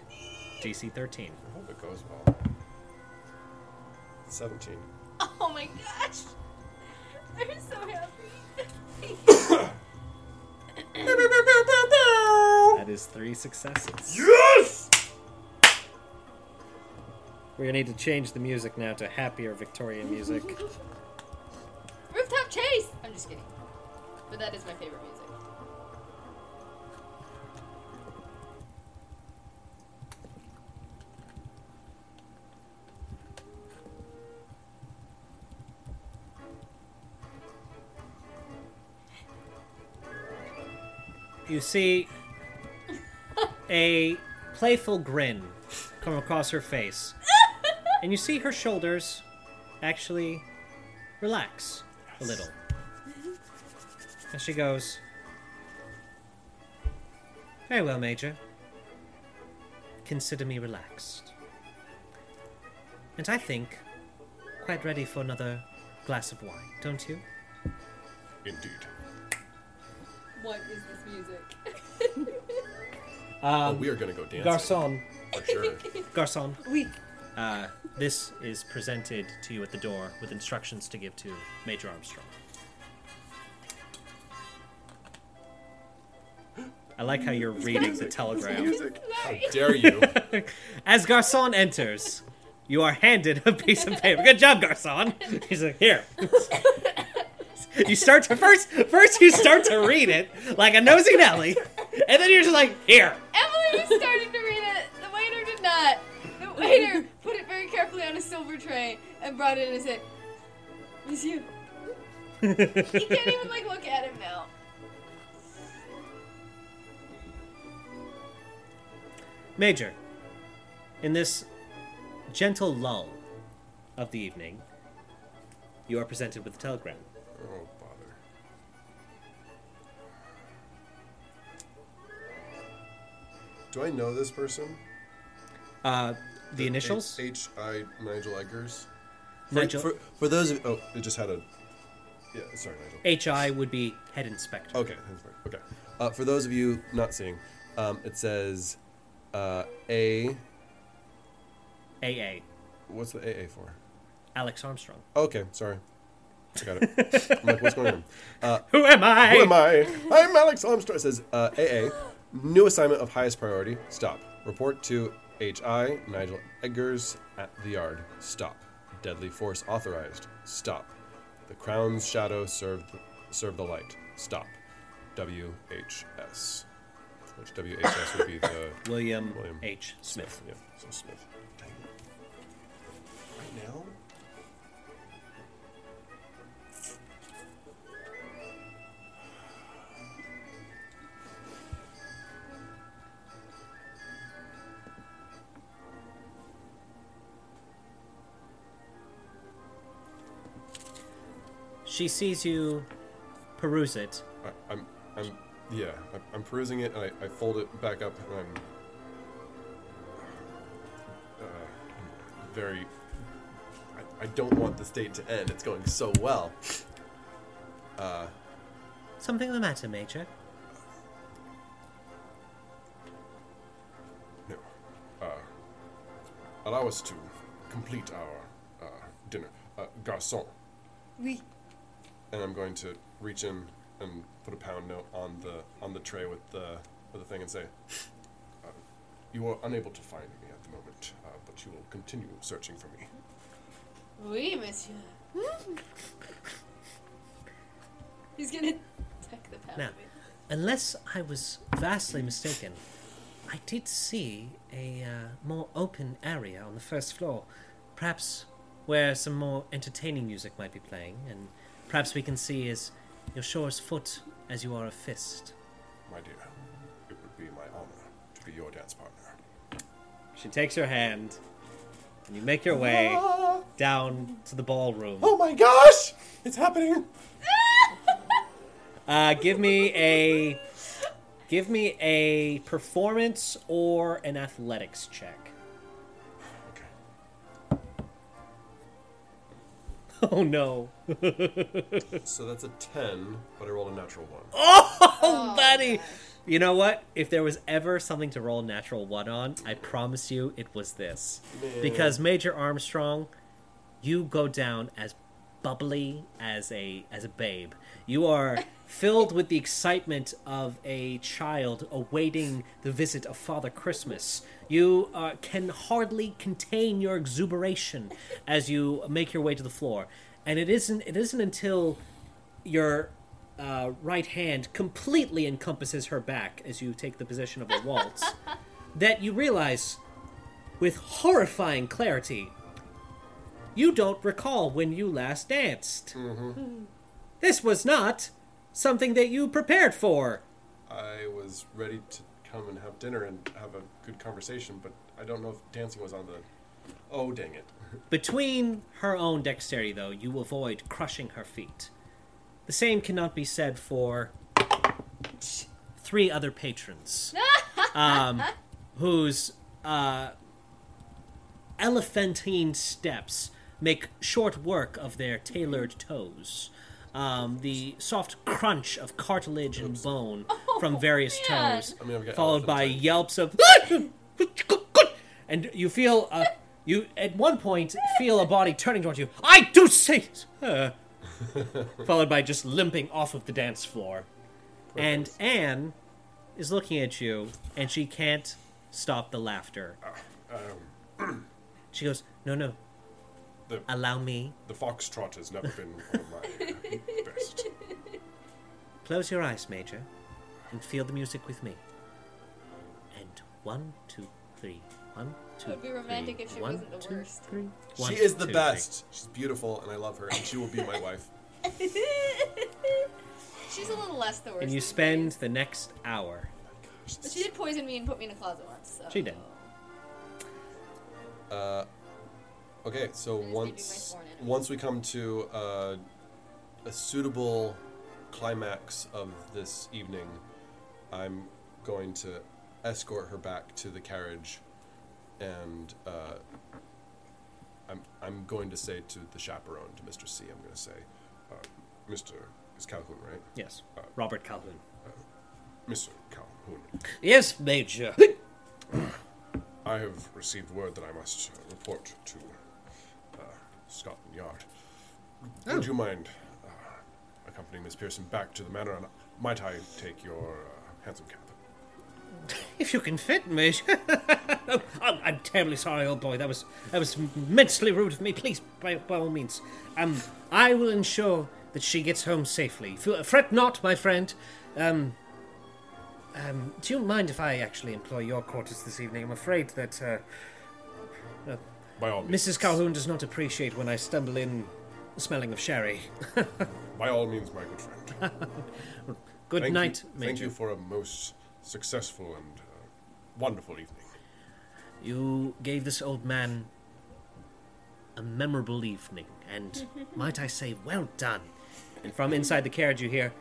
DC 13. I hope it goes well. 17. Oh my gosh! I'm so happy. That is three successes. Yes! We're gonna need to change the music now to happier Victorian music. Rooftop chase! I'm just kidding. But that is my favorite music. you see a playful grin come across her face. and you see her shoulders actually relax a little. And she goes, Very well, Major. Consider me relaxed. And I think quite ready for another glass of wine, don't you? Indeed. What is this music? oh, we are gonna go dancing. Garçon, For sure. Garçon. Oui. Uh, this is presented to you at the door with instructions to give to Major Armstrong. I like how you're reading the telegram. How dare you? As Garçon enters, you are handed a piece of paper. Good job, Garçon. He's like, here. You start to first. First, you start to read it like a nosy Nelly, and then you're just like, here. Emily was starting to read it. The waiter did not. The waiter put it very carefully on a silver tray and brought it in and said, Monsieur. you can't even like look at him now. Major, in this gentle lull of the evening, you are presented with a telegram. Oh, Do I know this person? Uh, the initials? H I Nigel Eggers. For, Nigel- For, for those of oh, it just had a. Yeah, sorry, Nigel. HI would be head inspector. Okay, that's fine. okay. Uh, for those of you not seeing, um, it says uh, A. AA. What's the AA for? Alex Armstrong. Okay, sorry. I got it. I'm like, what's going on? Who am I? Who am I? I'm Alex Armstrong. It says uh, AA. New assignment of highest priority. Stop. Report to HI Nigel Eggers at the yard. Stop. Deadly force authorized. Stop. The crown's shadow served serve the light. Stop. WHS. Which WHS would be the William, William H. Smith. Yeah, so Smith. Right now? She sees you peruse it. I, I'm, I'm, yeah, I'm, I'm perusing it, and I, I fold it back up, and I'm uh, very. I, I don't want this date to end. It's going so well. Uh, Something the matter, Major? No. Uh, allow us to complete our uh, dinner. Uh, garçon. Oui. And I'm going to reach in and put a pound note on the on the tray with the with the thing and say, uh, you are unable to find me at the moment, uh, but you will continue searching for me. Oui, monsieur. He's gonna tuck the pound. Now, unless I was vastly mistaken, I did see a uh, more open area on the first floor, perhaps where some more entertaining music might be playing, and perhaps we can see as your sure's foot as you are a fist. My dear, it would be my honor to be your dance partner. She takes your hand, and you make your way down to the ballroom. Oh my gosh! It's happening! Uh, give me a give me a performance or an athletics check. Oh no, So that's a 10, but I rolled a natural one. oh, oh buddy! You know what? If there was ever something to roll a natural one on, I promise you it was this. Because Major Armstrong, you go down as bubbly as a as a babe. You are filled with the excitement of a child awaiting the visit of Father Christmas. You uh, can hardly contain your exuberation as you make your way to the floor, and it isn't it isn't until your uh, right hand completely encompasses her back as you take the position of a waltz that you realize with horrifying clarity you don't recall when you last danced. This was not something that you prepared for. I was ready to come and have dinner and have a good conversation, but I don't know if dancing was on the. Oh, dang it. Between her own dexterity, though, you avoid crushing her feet. The same cannot be said for three other patrons, um, whose uh, elephantine steps make short work of their tailored toes. Um, the soft crunch of cartilage and bone from various man. toes, I mean, followed by elephant yelps of and you feel uh, you at one point feel a body turning towards you. I do say, uh, followed by just limping off of the dance floor, and Ann is looking at you, and she can't stop the laughter. She goes, "No, no, The, allow me. the foxtrot has never been one of my uh, best. Close your eyes, Major, and feel the music with me. And one, two, three. One, two, would be romantic three. if she One, wasn't the two, worst. three. One, she is the two, best. She's beautiful, and I love her, and she will be my wife. She's a little less the worst. And you spend days. the next hour. But she did poison me and put me in a closet once. So. She did. Uh, okay, so just gave you my once once we come to uh, a suitable climax of this evening, I'm going to escort her back to the carriage, and uh, I'm I'm going to say to the chaperone, to Mr. C, I'm going to say, Uh, Mr. is Calhoun, right? Yes, Robert Calhoun. Mr. Calhoun. Yes, Major. I have received word that I must uh, report to uh, Scotland Yard. Would you mind uh, accompanying Miss Pierson back to the manor, and might I take your uh, handsome cap? If you can fit, Major. oh, I'm, I'm terribly sorry, old boy. That was that was immensely rude of me. Please, by, by all means, um, I will ensure that she gets home safely. Fret not, my friend. Um, um, do you mind if I actually employ your quarters this evening? I'm afraid that uh, By all means. Mrs. Calhoun does not appreciate when I stumble in smelling of sherry. By all means, my good friend. Good Thank night, you, Major. Thank you for a most successful and uh, wonderful evening. You gave this old man a memorable evening, and might I say, well done. And from inside the carriage, you hear,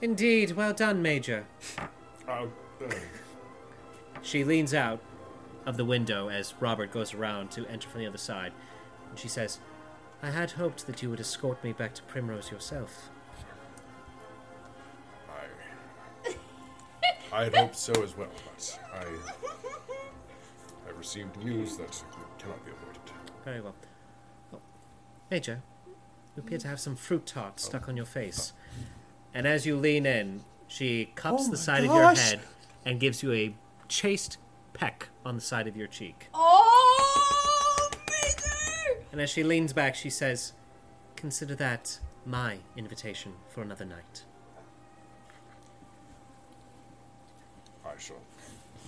Indeed, well done, Major. Uh, uh, She leans out of the window as Robert goes around to enter from the other side. And she says, I had hoped that you would escort me back to Primrose yourself. I, I had hoped so as well, but I, I received news that cannot be avoided. Very well. Oh, Major, you appear to have some fruit tart stuck on your face. and as you lean in, she cups Oh the my side of your head and gives you a chaste peck on the side of your cheek. Oh, Major! And as she leans back, she says, Consider that my invitation for another night. I shall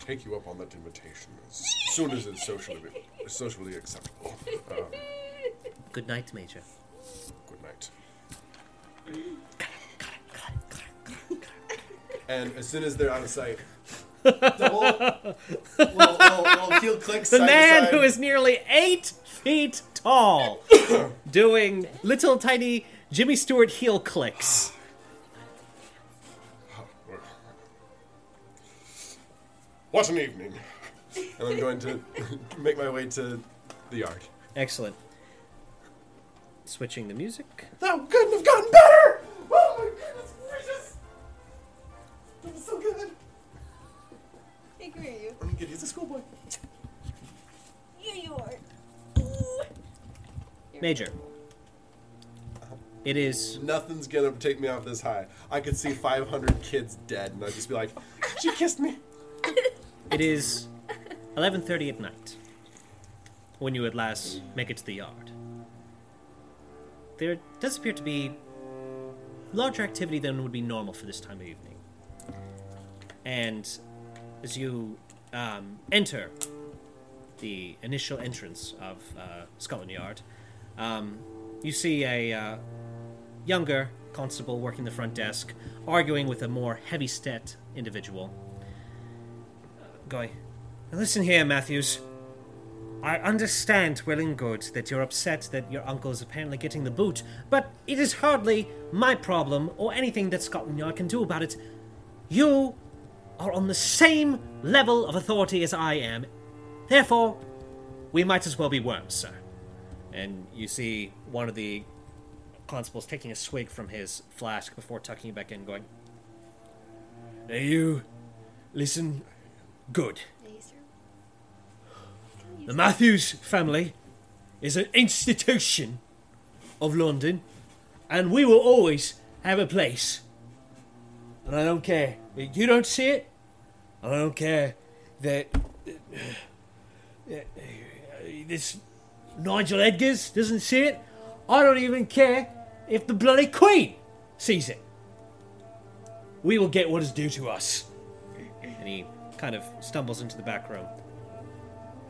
take you up on that invitation as soon as it's socially socially acceptable. Uh, Good night, Major. good night. And as soon as they're out of sight, double, little, little, little heel clicks The side to man side. who is nearly eight feet tall, doing little tiny Jimmy Stewart heel clicks. What an evening! and I'm going to make my way to the yard. Excellent. Switching the music. That couldn't have gotten better! Oh my goodness gracious! That was so good. Hey, come here, you. I'm gonna use a schoolboy. Here you are. Major. It is Nothing's gonna take me off this high. I could see 500 kids dead, and I'd just be like, "She kissed me." it is 11:30 at night when you at last make it to the yard. There does appear to be larger activity than would be normal for this time of evening. And as you um, enter the initial entrance of uh, Scotland Yard, um, you see a uh, younger constable working the front desk, arguing with a more heavy set individual. Going, "Now listen here, Matthews. I understand well and good that you're upset that your uncle is apparently getting the boot, but it is hardly my problem or anything that Scotland Yard can do about it. You are on the same level of authority as I am. Therefore, we might as well be worms, sir. And you see one of the constables taking a swig from his flask before tucking it back in, going, Now you listen good. The Matthews family is an institution of London, and we will always have a place. And I don't care if you don't see it. I don't care that uh, uh, this Nigel Edgars doesn't see it. I don't even care if the bloody Queen sees it. We will get what is due to us. And he kind of stumbles into the back room.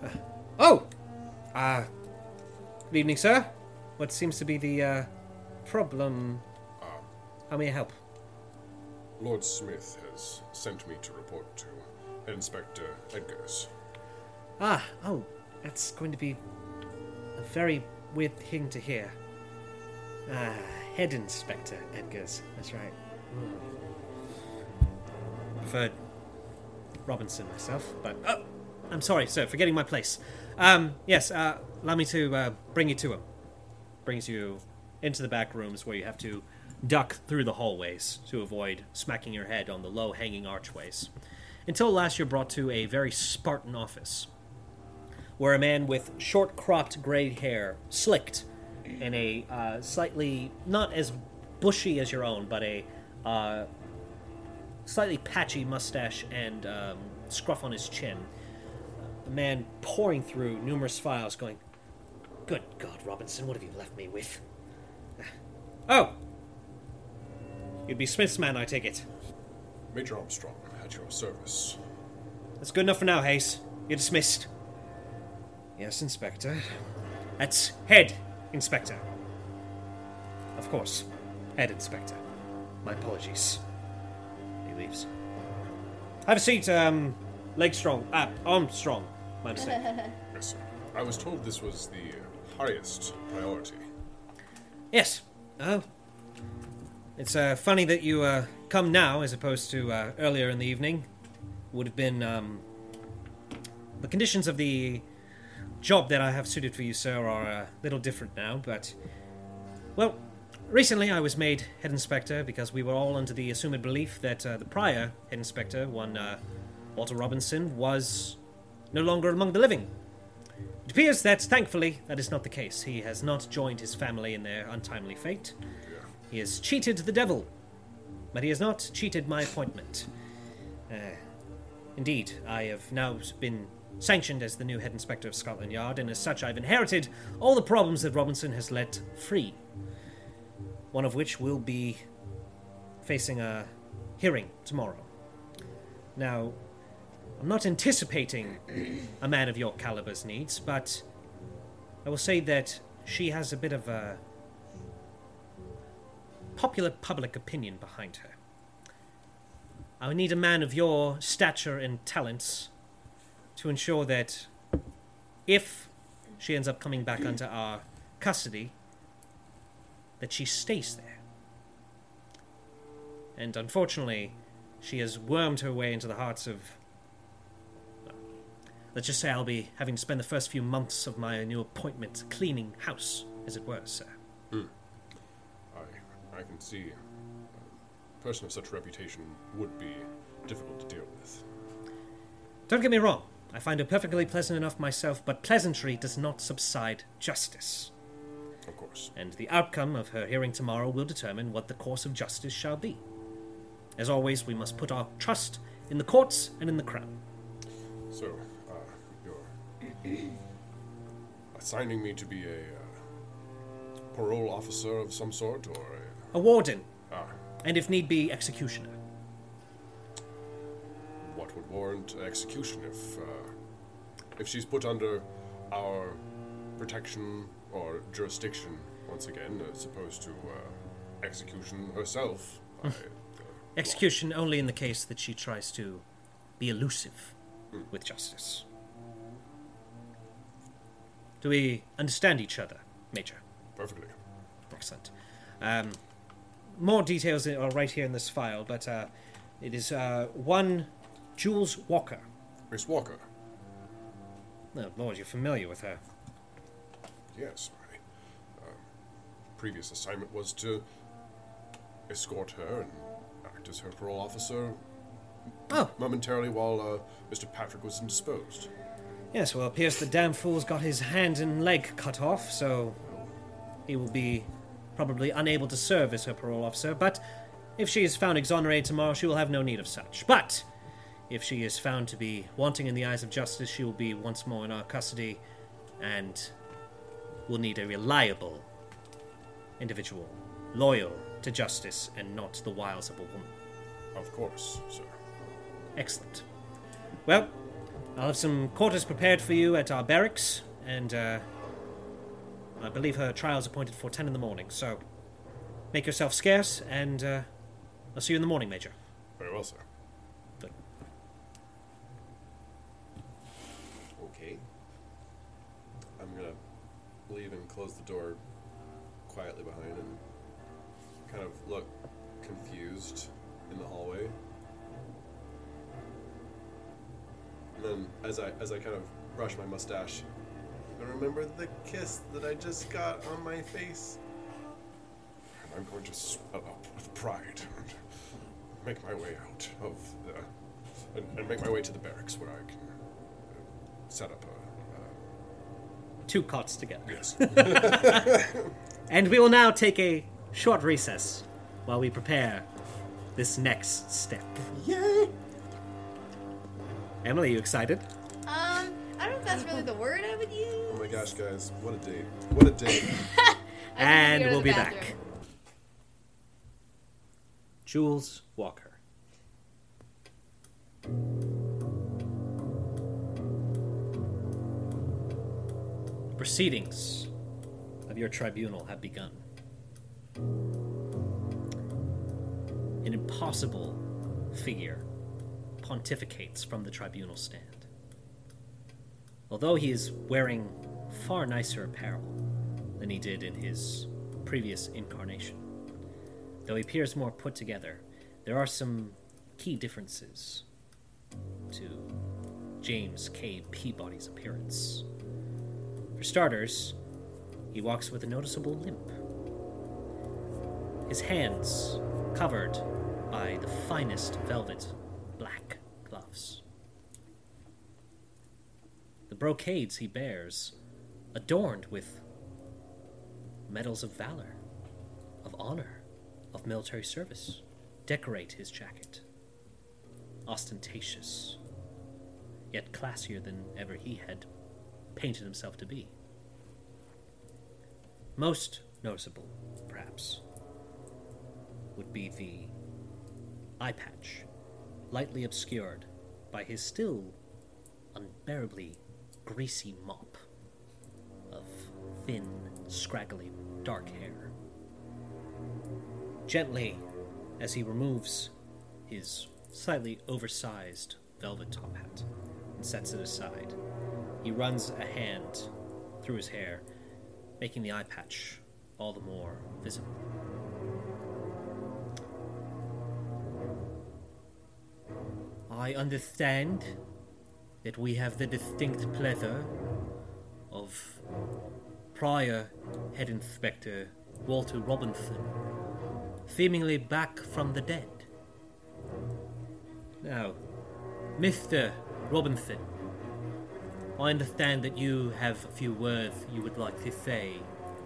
Uh, oh! Uh, good evening, sir. What seems to be the uh, problem? How may I help? Lord Smith has sent me to report to Inspector Edgars. Ah, oh, that's going to be a very weird thing to hear. Ah, Head Inspector Edgars. That's right. Preferred Robinson myself, but oh, I'm sorry, sir, forgetting my place. Um, yes, uh, allow me to uh, bring you to him. Brings you into the back rooms where you have to duck through the hallways to avoid smacking your head on the low hanging archways. Until last you're brought to a very Spartan office where a man with short cropped gray hair, slicked, and a uh, slightly not as bushy as your own, but a uh, slightly patchy mustache and um, scruff on his chin. A man pouring through numerous files, going, "Good God, Robinson, what have you left me with?" Oh, you'd be Smith's man, I take it. Major Armstrong, at your service. That's good enough for now, Hayes. You're dismissed. Yes, Inspector. That's head inspector. Of course, head inspector. My apologies. He leaves. Have a seat, um, leg strong. Ah, arm strong. My mistake. Yes, sir. I was told this was the highest priority. yes. Oh. It's uh, funny that you uh, come now as opposed to uh, earlier in the evening. Would have been um, the conditions of the job that I have suited for you, sir, are a little different now. But well, recently I was made head inspector because we were all under the assumed belief that uh, the prior head inspector, one uh, Walter Robinson, was no longer among the living. It appears that, thankfully, that is not the case. He has not joined his family in their untimely fate. He has cheated the devil, but he has not cheated my appointment. Uh, indeed, I have now been sanctioned as the new head inspector of Scotland Yard, and as such, I've inherited all the problems that Robinson has let free. One of which will be facing a hearing tomorrow. Now, I'm not anticipating a man of your caliber's needs, but I will say that she has a bit of a popular public opinion behind her. I would need a man of your stature and talents to ensure that if she ends up coming back under our custody, that she stays there. And unfortunately, she has wormed her way into the hearts of. Let's just say I'll be having to spend the first few months of my new appointment cleaning house, as it were, sir. Hmm. I, I can see uh, a person of such reputation would be difficult to deal with. Don't get me wrong, I find her perfectly pleasant enough myself, but pleasantry does not subside justice. Of course. and the outcome of her hearing tomorrow will determine what the course of justice shall be. As always, we must put our trust in the courts and in the crown. So, uh, you're assigning me to be a uh, parole officer of some sort, or a. A warden, Ah, and if need be, executioner. What would warrant execution if. Uh, if she's put under our protection or jurisdiction once again, as opposed to uh, execution herself? by the Execution only in the case that she tries to be elusive with justice. Do we understand each other, Major? Perfectly. Excellent. Um, more details are right here in this file, but uh, it is uh, one Jules Walker. Miss Walker. Oh, Lord, you're familiar with her. Yes, my uh, previous assignment was to escort her and act as her parole officer Oh, momentarily while uh, Mr. Patrick was indisposed. yes, well, it appears the damn fool's got his hand and leg cut off, so he will be probably unable to serve as her parole officer, but if she is found exonerated tomorrow, she will have no need of such. But if she is found to be wanting in the eyes of justice, she will be once more in our custody and will need a reliable individual, loyal to justice and not the wiles of a woman. Of course, sir. Excellent. Well, I'll have some quarters prepared for you at our barracks, and uh, I believe her trial's appointed for 10 in the morning, so make yourself scarce, and uh, I'll see you in the morning, Major. Very well, sir. Good. Okay. I'm gonna leave and close the door quietly behind and kind of look confused in the hallway. And then as I as I kind of brush my mustache, I remember the kiss that I just got on my face. And I'm going to swell up with pride and make my way out of the. And, and make my way to the barracks where I can set up a. Two cots together. yes. And we will now take a short recess while we prepare this next step. Yay! Emily, you excited? Um, I don't know if that's really the word I would use. Oh my gosh, guys, what a day! What a date! I need to and we'll be bathroom. back. Jules Walker. Proceedings of your tribunal have begun. An impossible figure pontificates from the tribunal stand. Although he is wearing far nicer apparel than he did in his previous incarnation, though he appears more put together, there are some key differences to James K. Peabody's appearance. For starters, he walks with a noticeable limp. His hands covered by the finest velvet black gloves. The brocades he bears, adorned with medals of valor, of honor, of military service, decorate his jacket. Ostentatious. yet classier than ever he had painted himself to be. Most noticeable, perhaps, would be the eye patch, lightly obscured by his still unbearably greasy mop of thin, scraggly, dark hair. Gently, as he removes his slightly oversized velvet top hat and sets it aside, he runs a hand through his hair, making the eye patch all the more visible. I understand that we have the distinct pleasure of prior head inspector Walter Robinson seemingly back from the dead. Now, Mr. Robinson, I understand that you have a few words you would like to say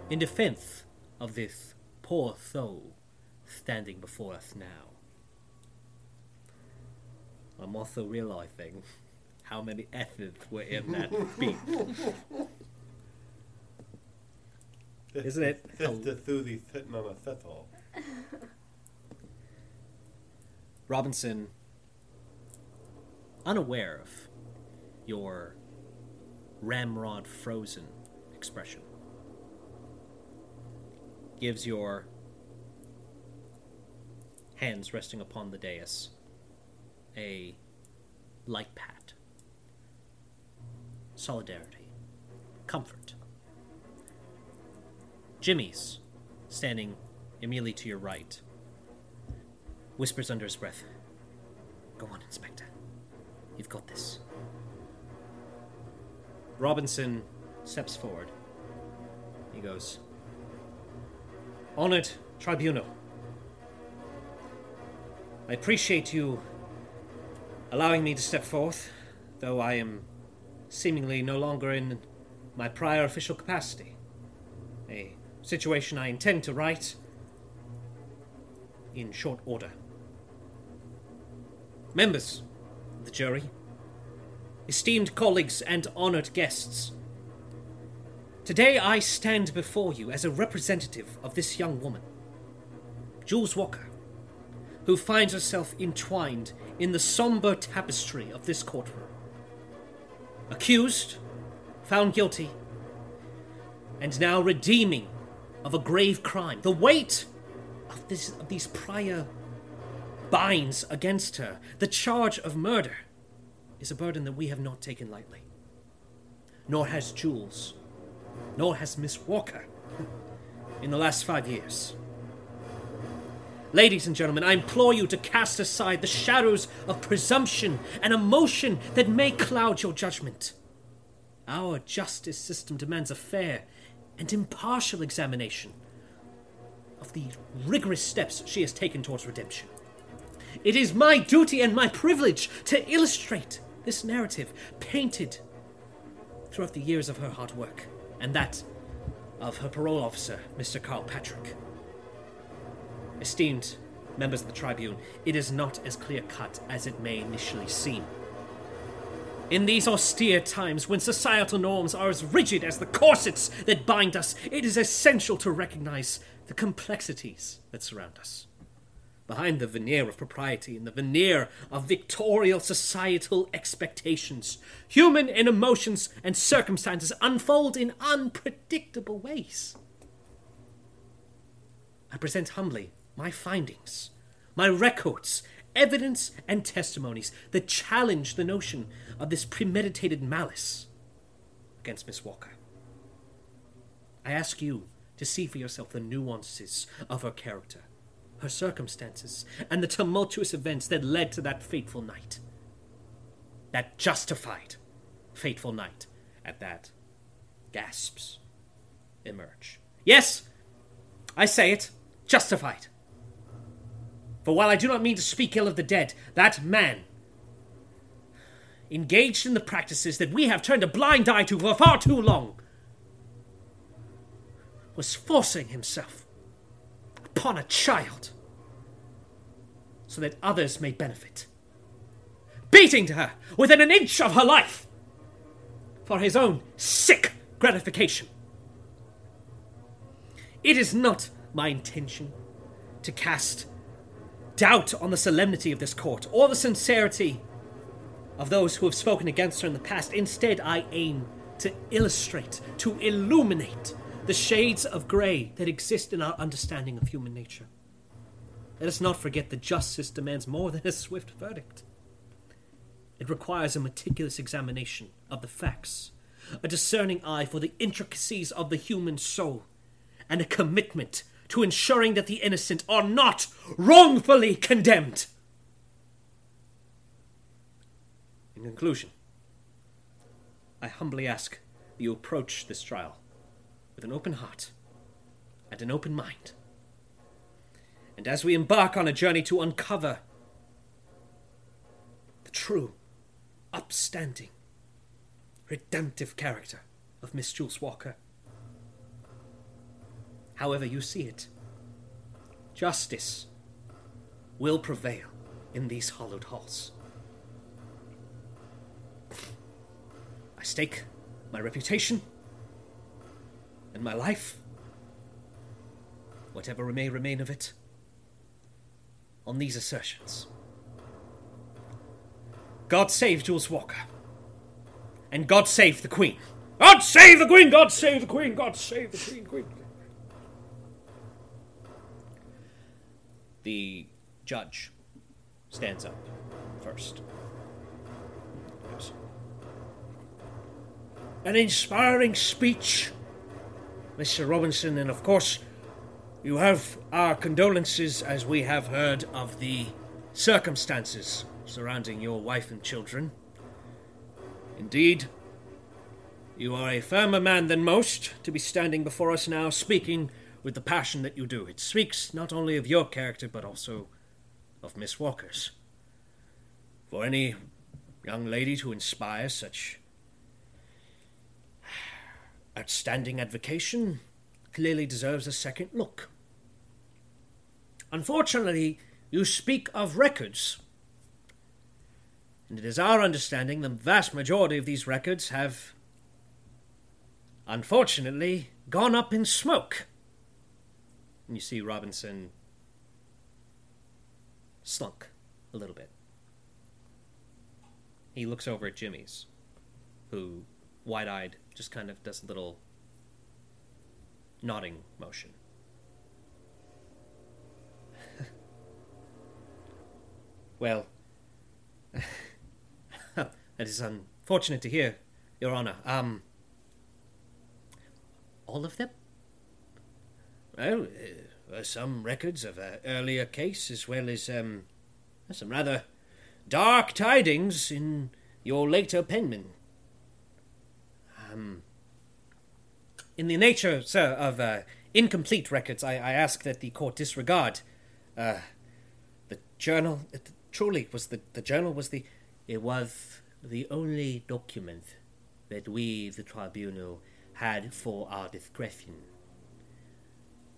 in defense of this poor soul standing before us now. I'm also realizing how many S's were in that speech. Isn't it? Thuli fitting on a. Robinson, unaware of your ramrod frozen expression, gives your hands resting upon the dais a light pat. Solidarity. Comfort. Jimmy's, standing immediately to your right, whispers under his breath, Go on, Inspector. You've got this. Robinson steps forward. He goes, Honored Tribunal. I appreciate you allowing me to step forth, though I am seemingly no longer in my prior official capacity. A situation I intend to right in short order. Members of the jury, esteemed colleagues, and honored guests, today I stand before you as a representative of this young woman, Jules Walker, who finds herself entwined in the somber tapestry of this courtroom. Accused, found guilty, and now redeeming of a grave crime. The weight of, this, of these prior binds against her, the charge of murder, is a burden that we have not taken lightly. Nor has Jules, nor has Miss Walker in the last five years. Ladies and gentlemen, I implore you to cast aside the shadows of presumption and emotion that may cloud your judgment. Our justice system demands a fair and impartial examination of the rigorous steps she has taken towards redemption. It is my duty and my privilege to illustrate this narrative painted throughout the years of her hard work and that of her parole officer, Mr. Carl Patrick. Esteemed members of the Tribune, it is not as clear cut as it may initially seem. In these austere times, when societal norms are as rigid as the corsets that bind us, it is essential to recognize the complexities that surround us. Behind the veneer of propriety and the veneer of Victorian societal expectations, human and emotions and circumstances unfold in unpredictable ways. I present humbly my findings, my records, evidence, and testimonies that challenge the notion of this premeditated malice against Miss Walker. I ask you to see for yourself the nuances of her character, her circumstances, and the tumultuous events that led to that fateful night. That justified fateful night at that gasps emerge. Yes, I say it, justified. For while I do not mean to speak ill of the dead, that man, engaged in the practices that we have turned a blind eye to for far too long, was forcing himself upon a child so that others may benefit. beating to her within an inch of her life for his own sick gratification. It is not my intention to cast doubt on the solemnity of this court or the sincerity of those who have spoken against her in the past. Instead, I aim to illustrate, to illuminate the shades of grey that exist in our understanding of human nature. Let us not forget that justice demands more than a swift verdict. It requires a meticulous examination of the facts, a discerning eye for the intricacies of the human soul, and a commitment to ensuring that the innocent are not wrongfully condemned. In conclusion, I humbly ask that you approach this trial with an open heart and an open mind. And as we embark on a journey to uncover the true, upstanding, redemptive character of Miss Jules Walker, however you see it, justice will prevail in these hollowed halls. I stake my reputation and my life, whatever may remain of it, on these assertions. God save Jules Walker. And God save the Queen. God save the Queen! God save the Queen! God save the Queen! Queen! The judge stands up first. An inspiring speech, Mr. Robinson, and of course, you have our condolences as we have heard of the circumstances surrounding your wife and children. Indeed, you are a firmer man than most to be standing before us now speaking with the passion that you do. It speaks not only of your character, but also of Miss Walker's. For any young lady to inspire such outstanding advocation clearly deserves a second look. Unfortunately, you speak of records. And it is our understanding the vast majority of these records have, unfortunately, gone up in smoke. And you see Robinson slunk a little bit. He looks over at Jimmy's, who, wide eyed, just kind of does a little nodding motion. well, that is unfortunate to hear, Your Honor. Um, all of them? Well, uh, some records of an earlier case, as well as um, some rather dark tidings in your later penman. Um, in the nature, sir, of uh, incomplete records, I, I ask that the court disregard uh, the journal. It truly was the the journal was the. It was the only document that we, the tribunal, had for our discretion.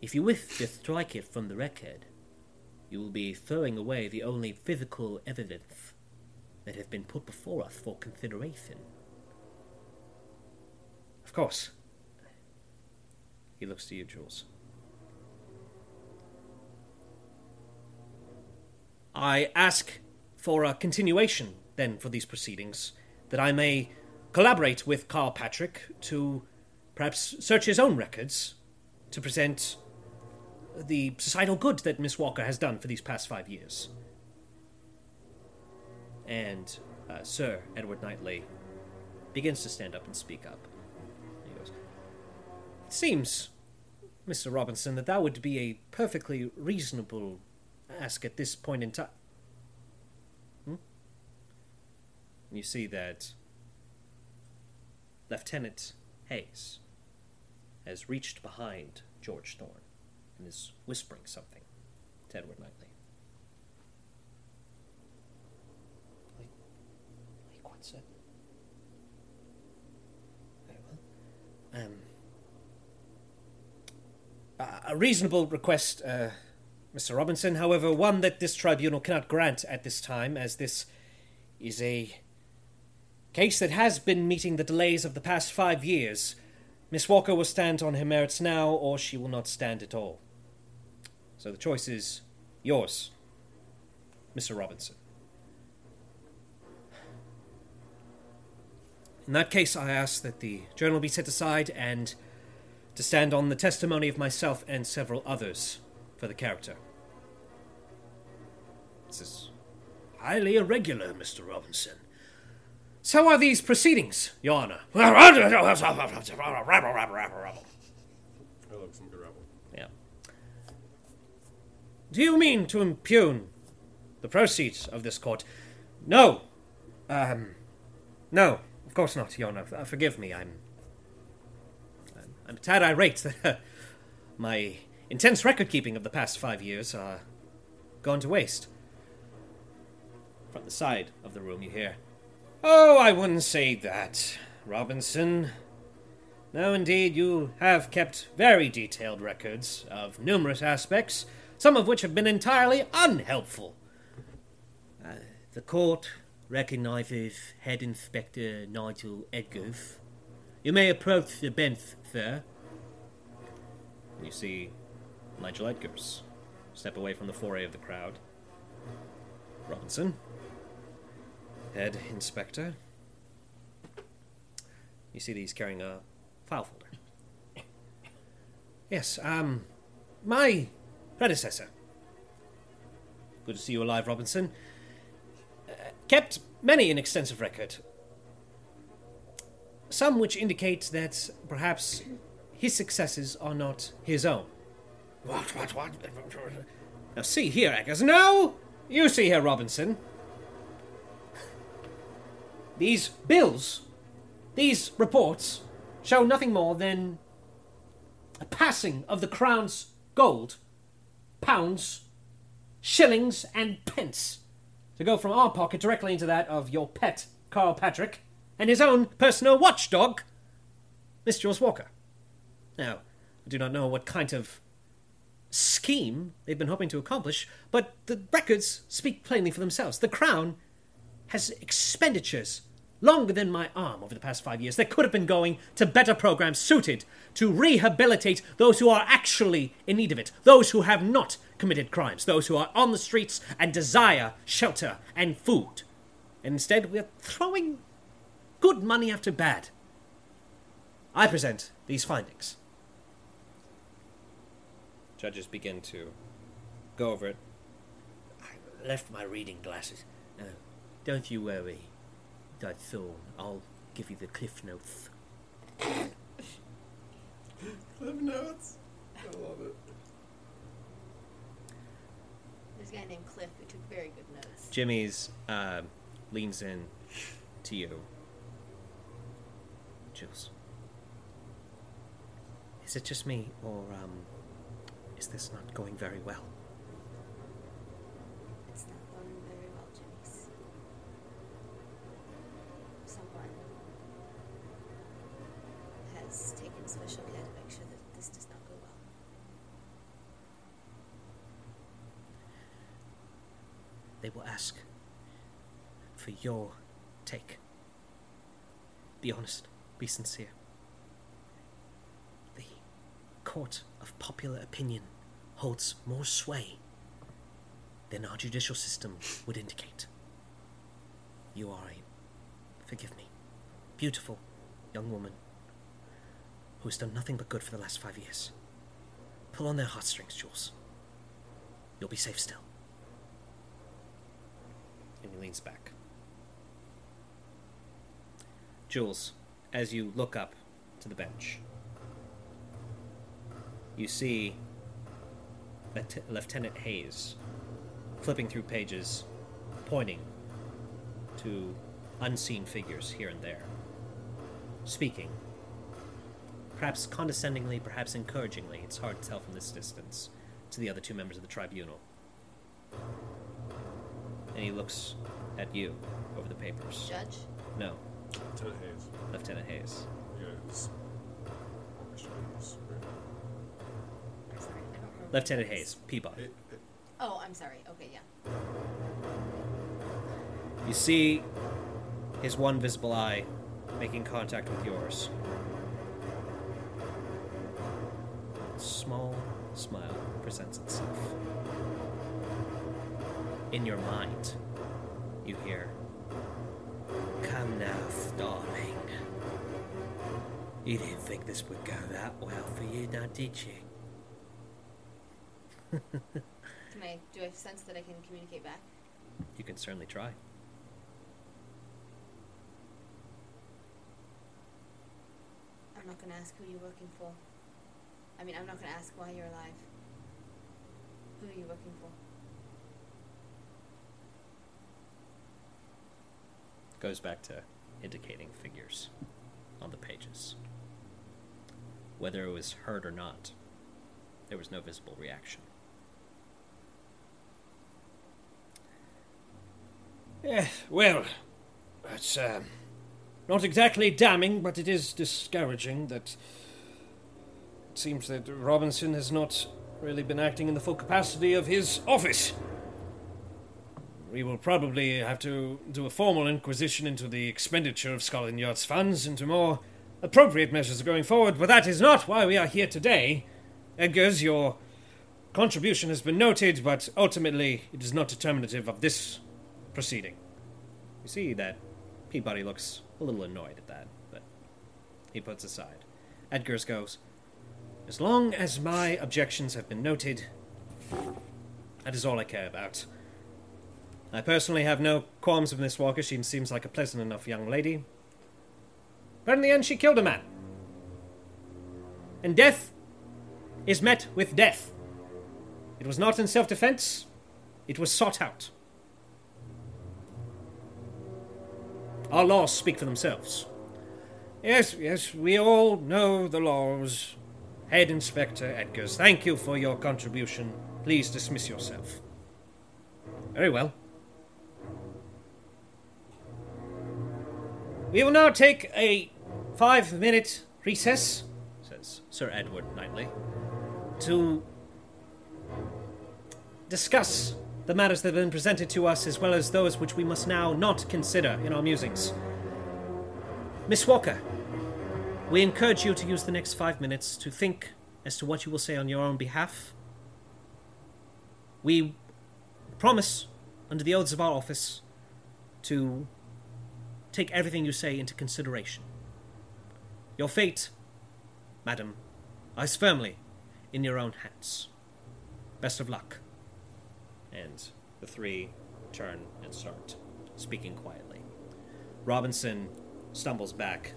If you wish to strike it from the record, you will be throwing away the only physical evidence that has been put before us for consideration. Of course. He looks to you, Jules. I ask for a continuation, then, for these proceedings, that I may collaborate with Carl Patrick to perhaps search his own records to present the societal good that Miss Walker has done for these past five years. And uh, Sir Edward Knightley begins to stand up and speak up. It seems, Mr. Robinson, that that would be a perfectly reasonable ask at this point in time. Hmm? You see that Lieutenant Hayes has reached behind George Thorne and is whispering something to Edward Knightley. Very well. Um, a- a reasonable request, uh, Mr. Robinson, however, one that this tribunal cannot grant at this time, as this is a case that has been meeting the delays of the past five years. Miss Walker will stand on her merits now, or she will not stand at all. So the choice is yours, Mr. Robinson. In that case, I ask that the journal be set aside and to stand on the testimony of myself and several others for the character. This is highly irregular, Mr. Robinson. So are these proceedings, Your Honor. I like some good rebel. Yeah. Do you mean to impugn the proceeds of this court? No. Um, no, of course not, Your Honor. Forgive me, I'm. I'm, tad irate that my intense record keeping of the past five years are gone to waste. From the side of the room, you hear. Oh, I wouldn't say that, Robinson. No, indeed, you have kept very detailed records of numerous aspects, some of which have been entirely unhelpful. Uh, the court recognizes Head Inspector Nigel Edgars. You may approach the bench, sir. You see Nigel Edgars step away from the foray of the crowd. Robinson, Head Inspector. You see that he's carrying a file folder. Yes, um, my predecessor. Good to see you alive, Robinson. Uh, kept many an extensive record. Some which indicate that perhaps his successes are not his own. What, what, what? Now, see here, Eggers. No! You see here, Robinson. These bills, these reports, show nothing more than a passing of the crown's gold, pounds, shillings, and pence to go from our pocket directly into that of your pet, Carl Patrick, and his own personal watchdog, Miss Jules Walker. Now, I do not know what kind of scheme they've been hoping to accomplish, but the records speak plainly for themselves. The Crown has expenditures longer than my arm over the past five years that could have been going to better programs suited to rehabilitate those who are actually in need of it, those who have not committed crimes, those who are on the streets and desire shelter and food. And instead, we're throwing good money after bad. I present these findings. Judges begin to go over it. I left my reading glasses. Uh, don't you worry, Dud Thorne. I'll give you the cliff notes. Cliff notes. I love it. There's a guy named Cliff who took very good notes. Jimmy's uh, leans in to you. Jules. Is it just me, or um, is this not going very well? It's not going very well, Jimmy's. Someone has taken special care to make sure that this does not go well. They will ask for your take. Be honest, be sincere. The court of popular opinion holds more sway than our judicial system would indicate. You are a, forgive me, beautiful young woman who has done nothing but good for the last five years. Pull on their heartstrings, Jules. You'll be safe still. And he leans back. Jules, as you look up to the bench, you see Lieutenant- Lieutenant Hayes flipping through pages, pointing to unseen figures here and there, speaking. Perhaps condescendingly, perhaps encouragingly, it's hard to tell from this distance, to the other two members of the tribunal. And he looks at you over the papers. Judge? No, Lieutenant Hayes. Lieutenant Hayes. Yeah, it's orchestrating I'm sorry, I don't remember. Lieutenant Hayes, Peabody. It, it, Oh, I'm sorry. Okay, yeah. You see his one visible eye making contact with yours. A small smile presents itself. In your mind, you hear, Come now, darling. You didn't think this would go that well for you, now did you? Can I? Do I sense that I can communicate back? You can certainly try. I'm not gonna ask who you're working for. I mean, I'm not gonna ask why you're alive. Who are you working for? Goes back to indicating figures on the pages. Whether it was heard or not, there was no visible reaction. Eh, well, that's um, not exactly damning, but it is discouraging that it seems that Robinson has not really been acting in the full capacity of his office. We will probably have to do a formal inquisition into the expenditure of Scotland Yard's funds, into more appropriate measures are going forward, but that is not why we are here today. Edgars, your contribution has been noted, but ultimately it is not determinative of this proceeding. You see that Peabody looks a little annoyed at that, but he puts aside. Edgars goes, As long as my objections have been noted, that is all I care about. I personally have no qualms with Miss Walker. She seems like a pleasant enough young lady. But in the end, she killed a man. And death is met with death. It was not in self defense, it was sought out. Our laws speak for themselves. Yes, yes, we all know the laws. Head Inspector Edgars, thank you for your contribution. Please dismiss yourself. Very well. We will now take a five minute recess, says Sir Edward Knightley, to discuss the matters that have been presented to us as well as those which we must now not consider in our musings. Miss Walker, we encourage you to use the next five minutes to think as to what you will say on your own behalf. We promise, under the oaths of our office, to take everything you say into consideration. Your fate, madam, lies firmly in your own hands. Best of luck. And the three turn and start speaking quietly. Robinson stumbles back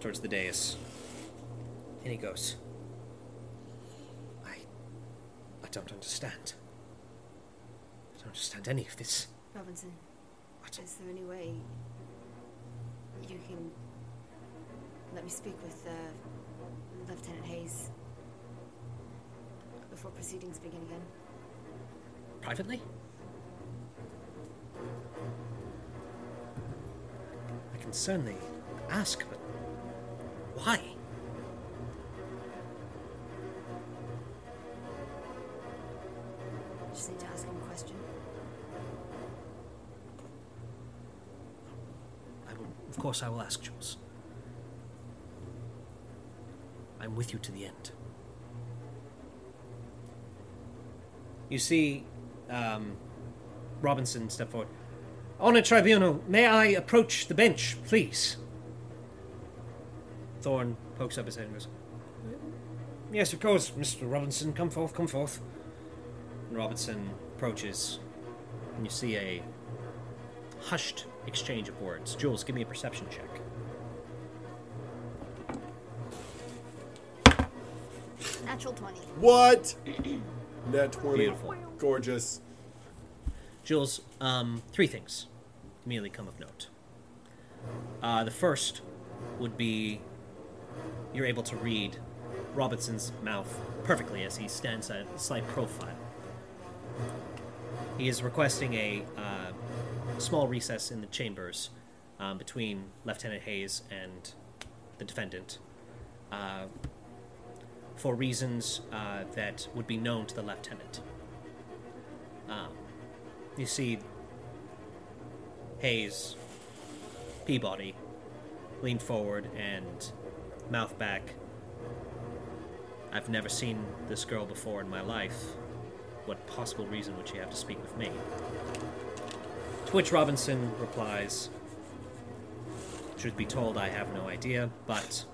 towards the dais. And he goes, I. I don't understand. I don't understand any of this. Robinson, Is there any way you can let me speak with uh, Lieutenant Hayes before proceedings begin again? Privately? I can certainly ask, but why? Just need to of course, I will ask Jules. I'm with you to the end. You see, um, Robinson step forward. On a tribunal, may I approach the bench, please? Thorne pokes up his head and goes, Yes, of course, Mr. Robinson. Come forth, come forth. And Robinson approaches, and you see a hushed exchange of words. Jules, give me a perception check. Natural 20. What? Nat 20. Beautiful. Gorgeous. Jules, um, three things immediately come of note. Uh, the first would be you're able to read Robinson's mouth perfectly as he stands at a slight profile. He is requesting a uh, small recess in the chambers um, between Lieutenant Hayes and the defendant uh, for reasons uh, that would be known to the lieutenant. Um, you see, Hayes, Peabody lean forward and mouth back. I've never seen this girl before in my life. What possible reason would she have to speak with me? To which Robinson replies, Truth be told, I have no idea, but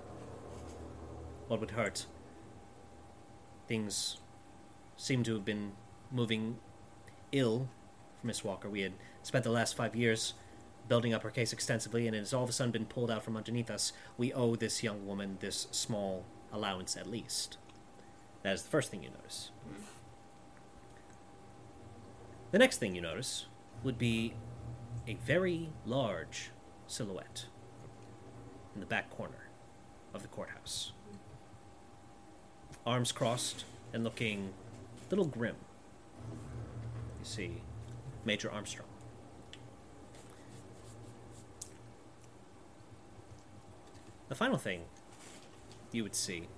what would hurt? Things seem to have been moving ill for Miss Walker. We had spent the last five years building up her case extensively, and it has all of a sudden been pulled out from underneath us. We owe this young woman this small allowance at least. That is the first thing you notice. Mm. The next thing you notice would be a very large silhouette in the back corner of the courthouse. Arms crossed and looking a little grim. You see Major Armstrong. The final thing you would see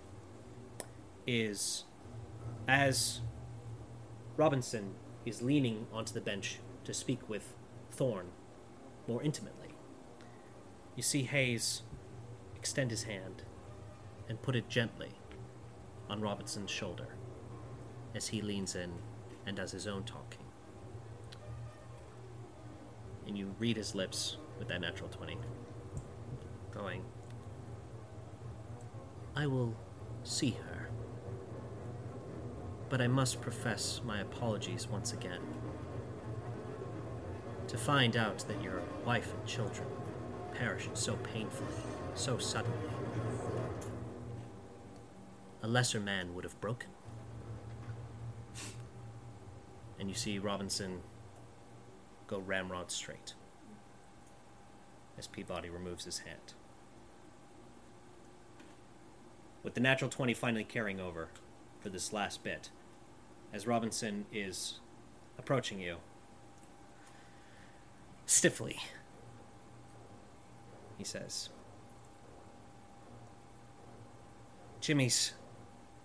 is as Robinson is leaning onto the bench to speak with Thorne more intimately, you see Hayes extend his hand and put it gently on Robinson's shoulder as he leans in and does his own talking. And you read his lips with that natural 20, going, I will see her. But I must profess my apologies once again. To find out that your wife and children perished so painfully, so suddenly, a lesser man would have broken. And you see Robinson go ramrod straight as Peabody removes his hand. With the natural 20 finally carrying over for this last bit, as Robinson is approaching you, stiffly, he says, Jimmy's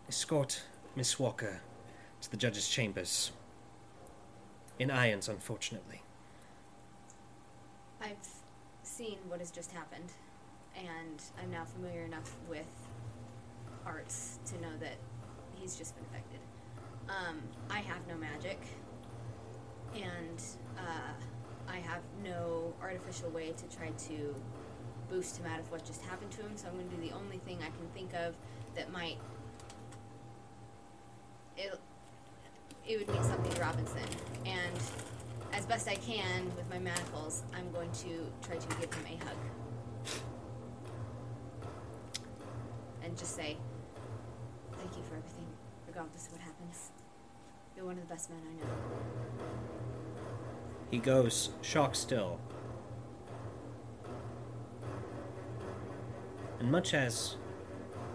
escort Miss Walker to the judge's chambers. In irons, unfortunately. I've seen what has just happened, and I'm now familiar enough with arts to know that he's just been affected. Um, I have no magic, and uh, I have no artificial way to try to boost him out of what just happened to him. So I'm going to do the only thing I can think of that might it it would mean something to Robinson, and as best I can with my manacles, I'm going to try to give him a hug and just say, "Thank you for everything, regardless of what happens. You're one of the best men I know." He goes, shocked still. And much as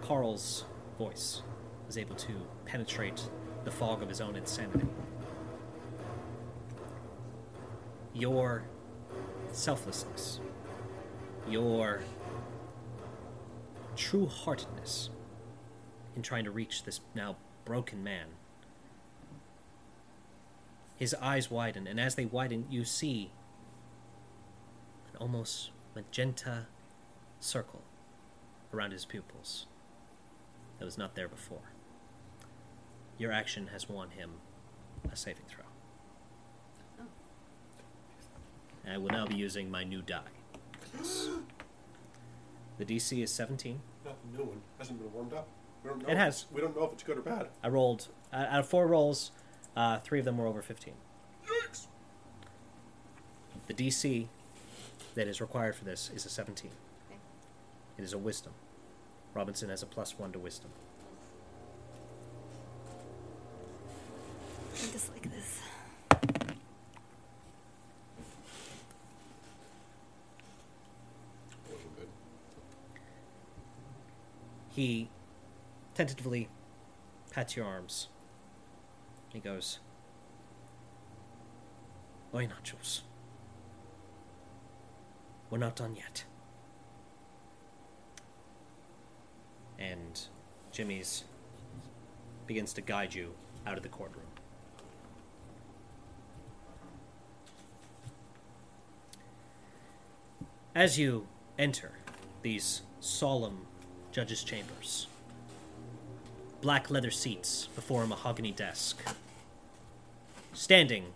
Carl's voice was able to penetrate the fog of his own insanity, your selflessness, your true heartedness in trying to reach this now broken man his eyes widen, and as they widen, you see an almost magenta circle around his pupils that was not there before. Your action has won him a saving throw. Oh. And I will now be using my new die. The DC is 17. Not new one. Hasn't been warmed up. We don't know It has. We don't know if it's good or bad. I rolled, uh, out of four rolls, uh, three of them were over 15. Yikes! The DC that is required for this is a 17. Okay. It is a wisdom. Robinson has a plus one to wisdom. Just like this. Wasn't good. He tentatively pats your arms. He goes, Oi, Nachos. We're not done yet. And Jimmy's begins to guide you out of the courtroom. As you enter these solemn judges' chambers, black leather seats before a mahogany desk, standing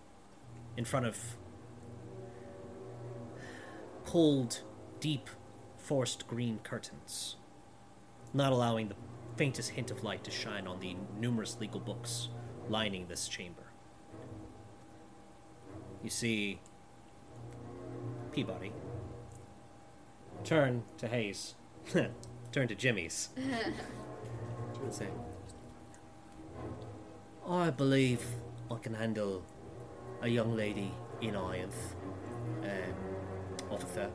in front of cold, deep forest green curtains, not allowing the faintest hint of light to shine on the numerous legal books lining this chamber. You see Peabody turn to Hayes, turn to Jimmy's, and say, I believe I can handle a young lady in irons, um, officer.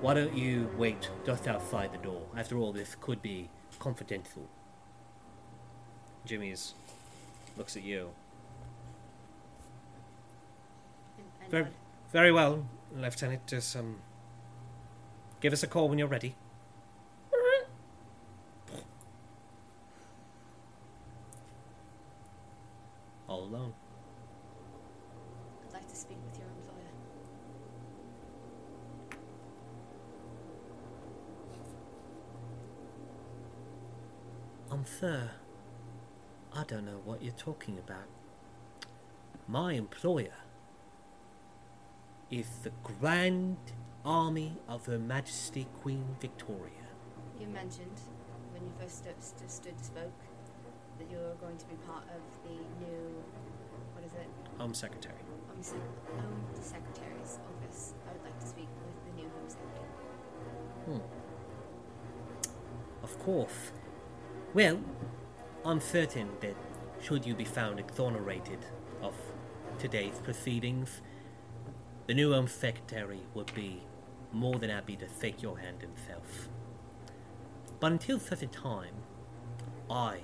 Why don't you wait just outside the door? After all, this could be confidential. Jimmy's looks at you. And, and Very, very well, Lieutenant. Just um, give us a call when you're ready. All alone. I'd like to speak with your employer. Um, sir, I don't know what you're talking about. My employer is the Grand Army of Her Majesty Queen Victoria. You mentioned when you first stood, st- stood spoke that you were going to be part of the new, what is it? Home Secretary. Home, sec- Home Secretary's office. I would like to speak with the new Home Secretary. Hmm. Of course. Well, I'm certain that should you be found exonerated of today's proceedings, the new Home Secretary would be more than happy to take your hand himself. But until such a time, I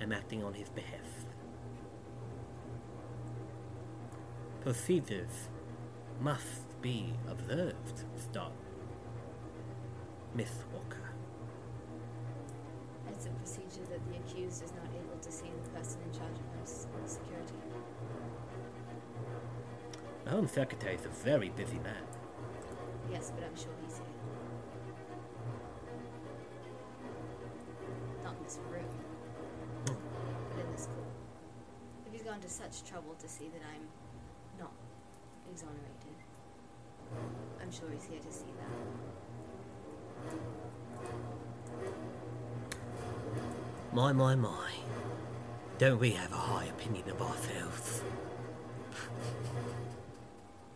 am acting on his behalf. Procedures must be observed, Star. Miss Walker. It's a procedure that the accused is not to see the person in charge of home security. The Home Secretary is a very busy man. Yes, but I'm sure he's here. Not in this room, but in this court. If he's gone to such trouble to see that I'm not exonerated, I'm sure he's here to see that. My, my, my. Don't we have a high opinion of ourselves?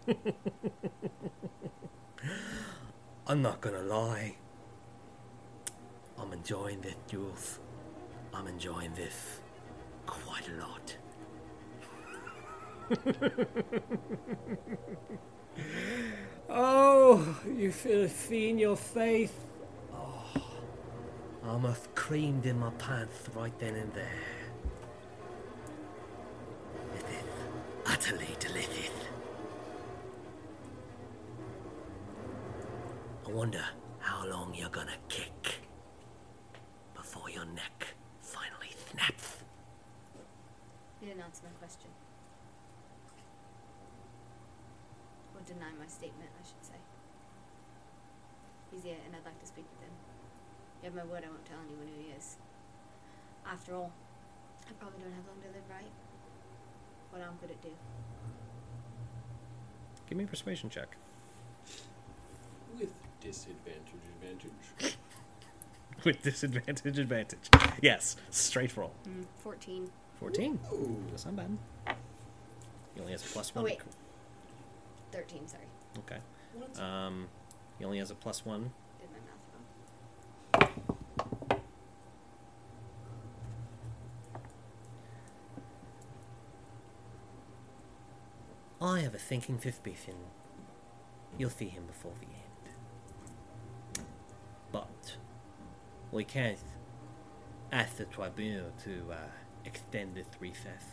I'm not gonna lie. I'm enjoying this, Jules. I'm enjoying this quite a lot. oh, you feel a fee in your face. Oh, I almost creamed in my pants right then and there. Utterly delicious. I wonder how long you're gonna kick before your neck finally snaps. You didn't answer my question. Or deny my statement, I should say. He's here, and I'd like to speak with him. You have my word, I won't tell anyone who he is. After all, I probably don't have long to live, right? What harm could it do? Give me a persuasion check. With disadvantage, advantage. With disadvantage, advantage. Yes, straight roll. Mm, 14. 14. Ooh. That's not bad. He only has a plus Oh, one. wait. 13, sorry. Okay. What? Um, he only has a plus one. Did my math wrong. I have a thinking fifth suspicion you'll see him before the end. But we can't ask the tribunal to uh, extend this recess.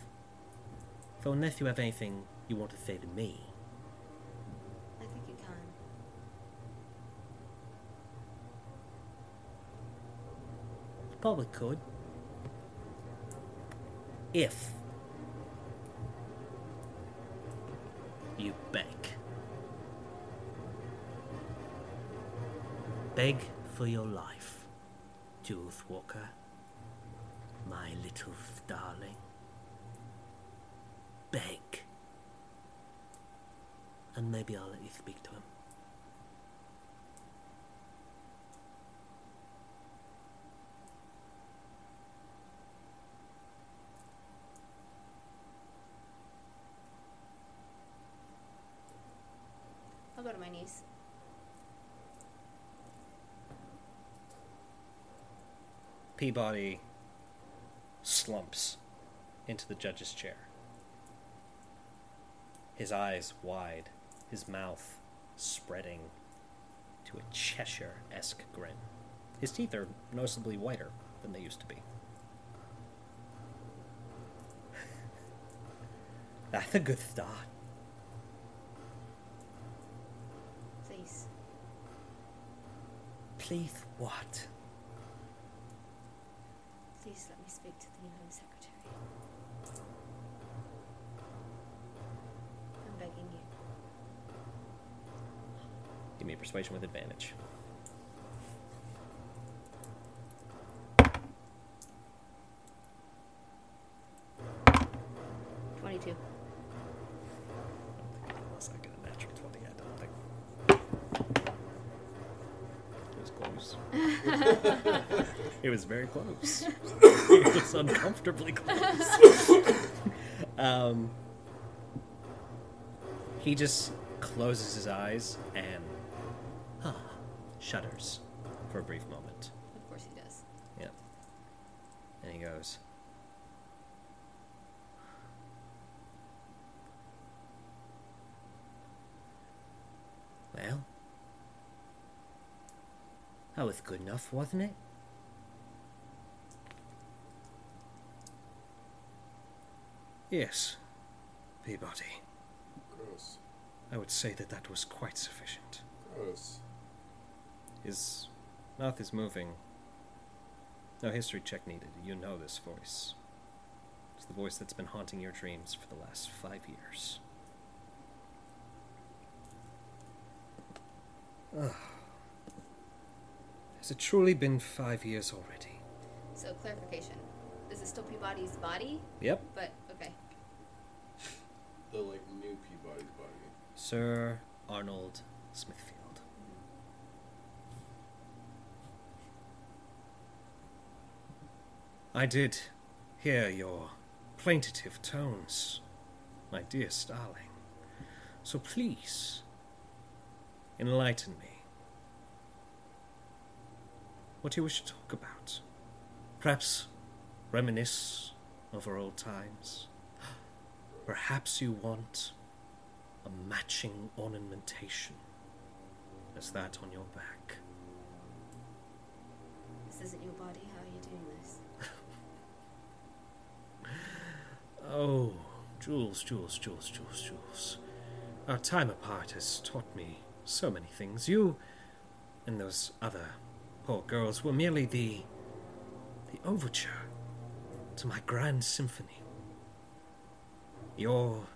So unless you have anything you want to say to me, I think you can. probably could. If Beg for your life, Jules Walker. My little darling. Beg. And maybe I'll let you speak to him. I'll go to my knees. Peabody slumps into the judge's chair. His eyes wide, his mouth spreading to a Cheshire esque grin. His teeth are noticeably whiter than they used to be. That's a good start. Please. Please, what? Please let me speak to the new Home Secretary. I'm begging you. Give me a persuasion with advantage. Twenty-two. Unless I get a natural 20, I don't think. It was close. It was very close. it was uncomfortably close. um, he just closes his eyes and huh, shudders for a brief moment. Of course he does. Yeah. And he goes, Well, that was good enough, wasn't it? Yes, Peabody. Gross. I would say that that was quite sufficient. Gross. His mouth is moving. No history check needed. You know this voice. It's the voice that's been haunting your dreams for the last five years. Ugh. Has it truly been five years already? So clarification. This is still Peabody's body, Yep. but okay. The like new Peabody's body. Sir Arnold Smithfield. I did hear your plaintive tones, my dear Starling. So please, enlighten me. What do you wish to talk about? Perhaps reminisce over old times? Perhaps you want a matching ornamentation as that on your back. This isn't your body. How are you doing this? Oh, Jules, Jules, Jules, Jules, Jules. Our time apart has taught me so many things. You and those other poor girls were merely the. the overture to my grand symphony. Your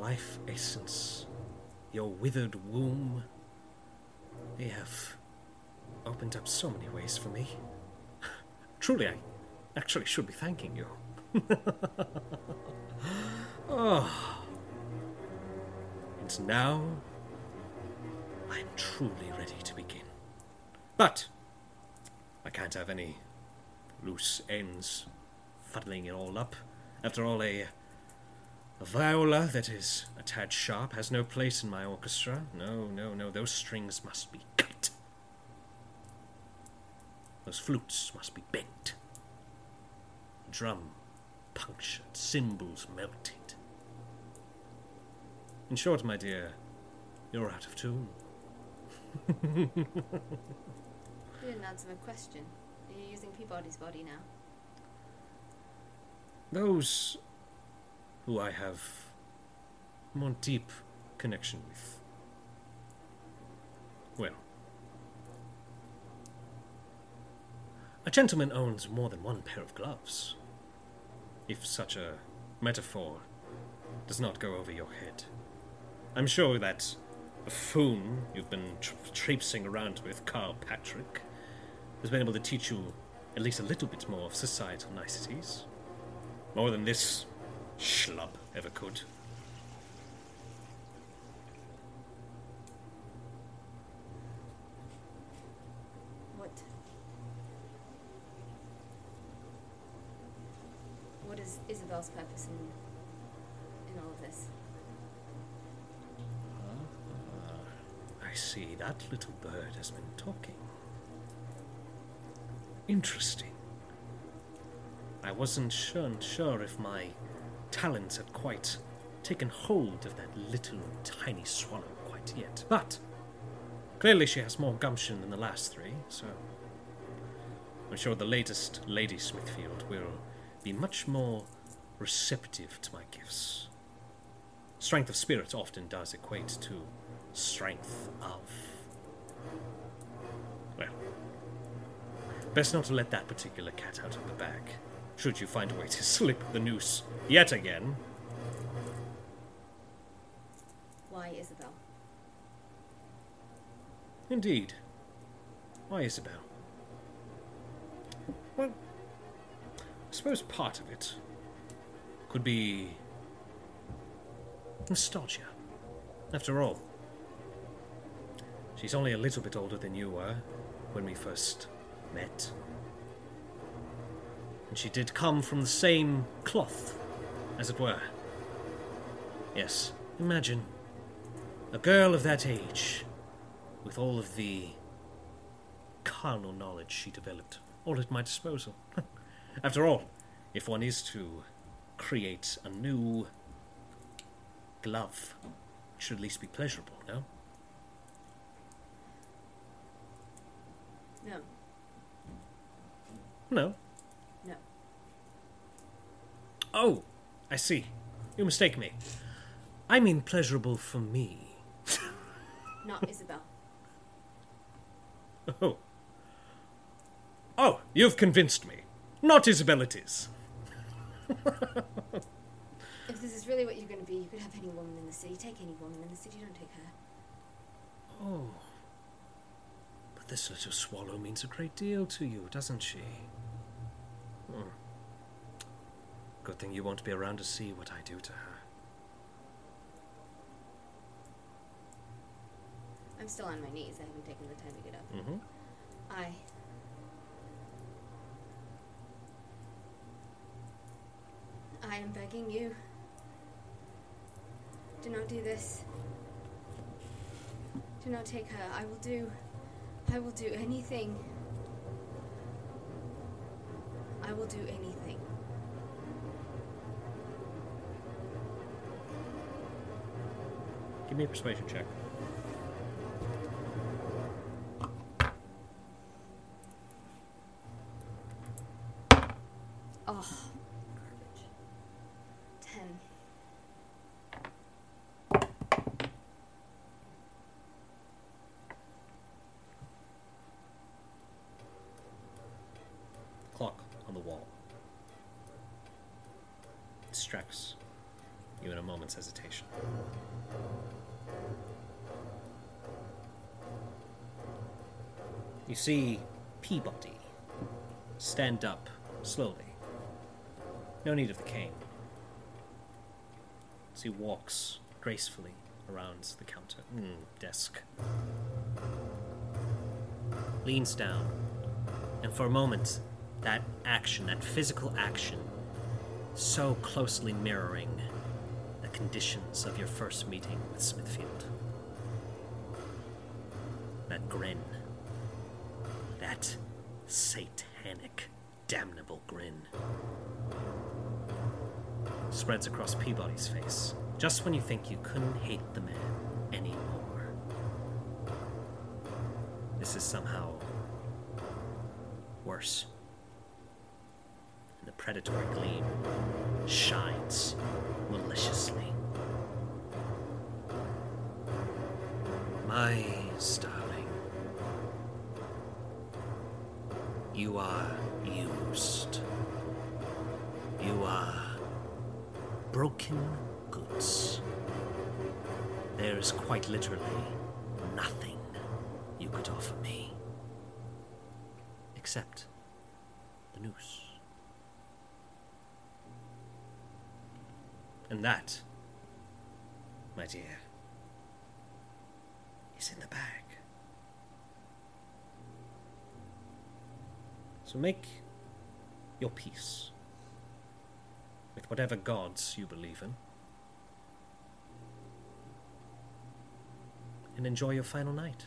life essence, your withered womb, they have opened up so many ways for me. Truly, I actually should be thanking you. oh. And now, I'm truly ready to begin. But, I can't have any loose ends fuddling it all up. After all, a, a viola that is a tad sharp has no place in my orchestra. No, no, no, those strings must be cut. Those flutes must be bent. Drum punctured, cymbals melted. In short, my dear, you're out of tune. You didn't answer my question. Are you using Peabody's body now? Those who I have more deep connection with. Well, a gentleman owns more than one pair of gloves. If such a metaphor does not go over your head. I'm sure that buffoon you've been tra- traipsing around with, Carl Patrick, has been able to teach you at least a little bit more of societal niceties. More than this schlub ever could. What? What is Isabel's purpose in, in all of this? Ah, I see that little bird has been talking. Interesting. I wasn't sure, sure if my talents had quite taken hold of that little tiny swallow quite yet, but clearly she has more gumption than the last three, so I'm sure the latest Lady Smithfield will be much more receptive to my gifts. Strength of spirit often does equate to strength of. Well, best not to let that particular cat out of the bag. Should you find a way to slip the noose yet again, Why Isabel? indeed. Why, Isabel? Well, I suppose part of it could be nostalgia. After all, she's only a little bit older than you were when we first met. And she did come from the same cloth, as it were. Yes, imagine a girl of that age, with all of the carnal knowledge she developed, all at my disposal. After all, if one is to create a new glove, it should at least be pleasurable, no? No. No. No. Oh, I see. You mistake me. I mean pleasurable for me. Not Isabel. Oh. Oh, you've convinced me. Not Isabel it is. If this is really what you're going to be, you could have any woman in the city. Take any woman in the city, don't take her. Oh. But this little swallow means a great deal to you, doesn't she? Hmm. Good thing you won't be around to see what I do to her. I'm still on my knees. I haven't taken the time to get up. Mm-hmm. I. I am begging you. Do not do this. Do not take her. I will do. I will do anything. I will do anything. Give me a persuasion check. See Peabody stand up slowly. No need of the cane. As he walks gracefully around the counter, mm, desk, leans down, and for a moment, that action, that physical action, so closely mirroring the conditions of your first meeting with Smithfield. That grin, satanic, damnable grin, spreads across Peabody's face, just when you think you couldn't hate the man anymore. This is somehow worse. And the predatory gleam shines maliciously. My starling, you are used. You are broken goods. there is quite literally nothing you could offer me. Except the noose. And that, my dear, is in the bag. So make your peace with whatever gods you believe in. And enjoy your final night.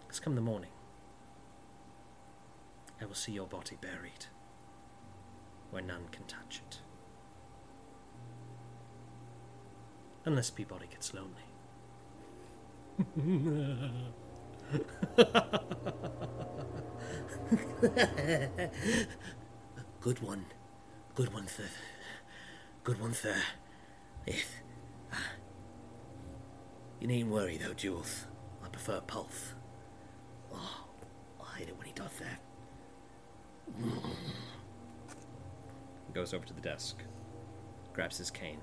Because come the morning, I will see your body buried where none can touch it. Unless Peabody gets lonely. Good one. Good one, sir. Good one, sir. Yes. Uh, you needn't worry, though, Jules. I prefer Pulse. Oh, I hate it when he does that. Goes over to the desk, grabs his cane.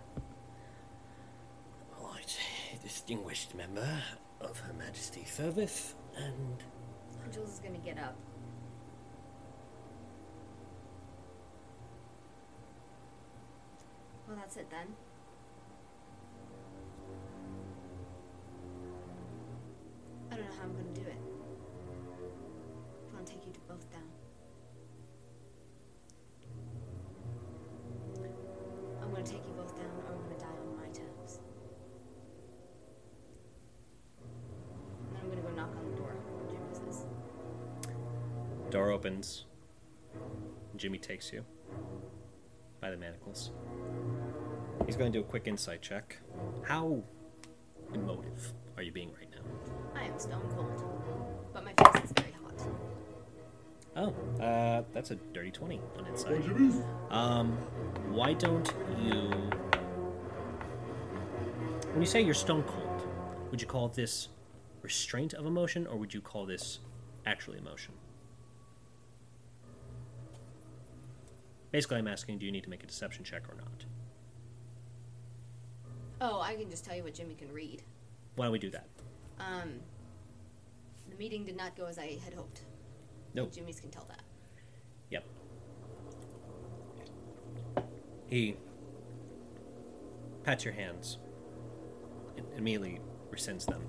Right, distinguished member of Her Majesty's service, and Jules is gonna get up. Well, that's it then. Opens. Jimmy takes you by the manacles. He's going to do a quick insight check. How emotive are you being right now? I am stone cold, but my face is very hot. Oh, uh, that's a dirty 20 on insight. Um, why don't you. When you say you're stone cold, would you call this restraint of emotion or would you call this actually emotion? Basically, I'm asking do you need to make a deception check or not? Oh, I can just tell you what Jimmy can read. Why don't we do that? Um, the meeting did not go as I had hoped. Nope. Jimmy's can tell that. Yep. He pats your hands and immediately rescinds them.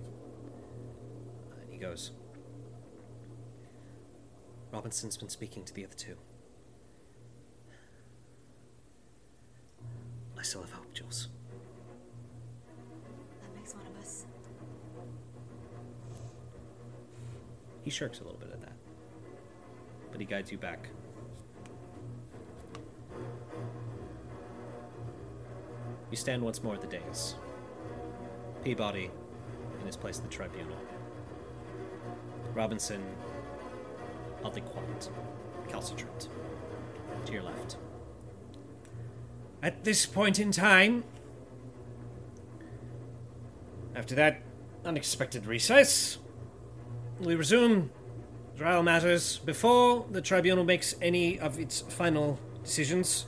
And he goes, Robinson's been speaking to the other two. He shirks a little bit at that. But he guides you back. You stand once more at the dais. Peabody in his place at the tribunal. Robinson, oddly quiet, calcitrant. To your left. At this point in time, after that unexpected recess, we resume trial matters before the tribunal makes any of its final decisions.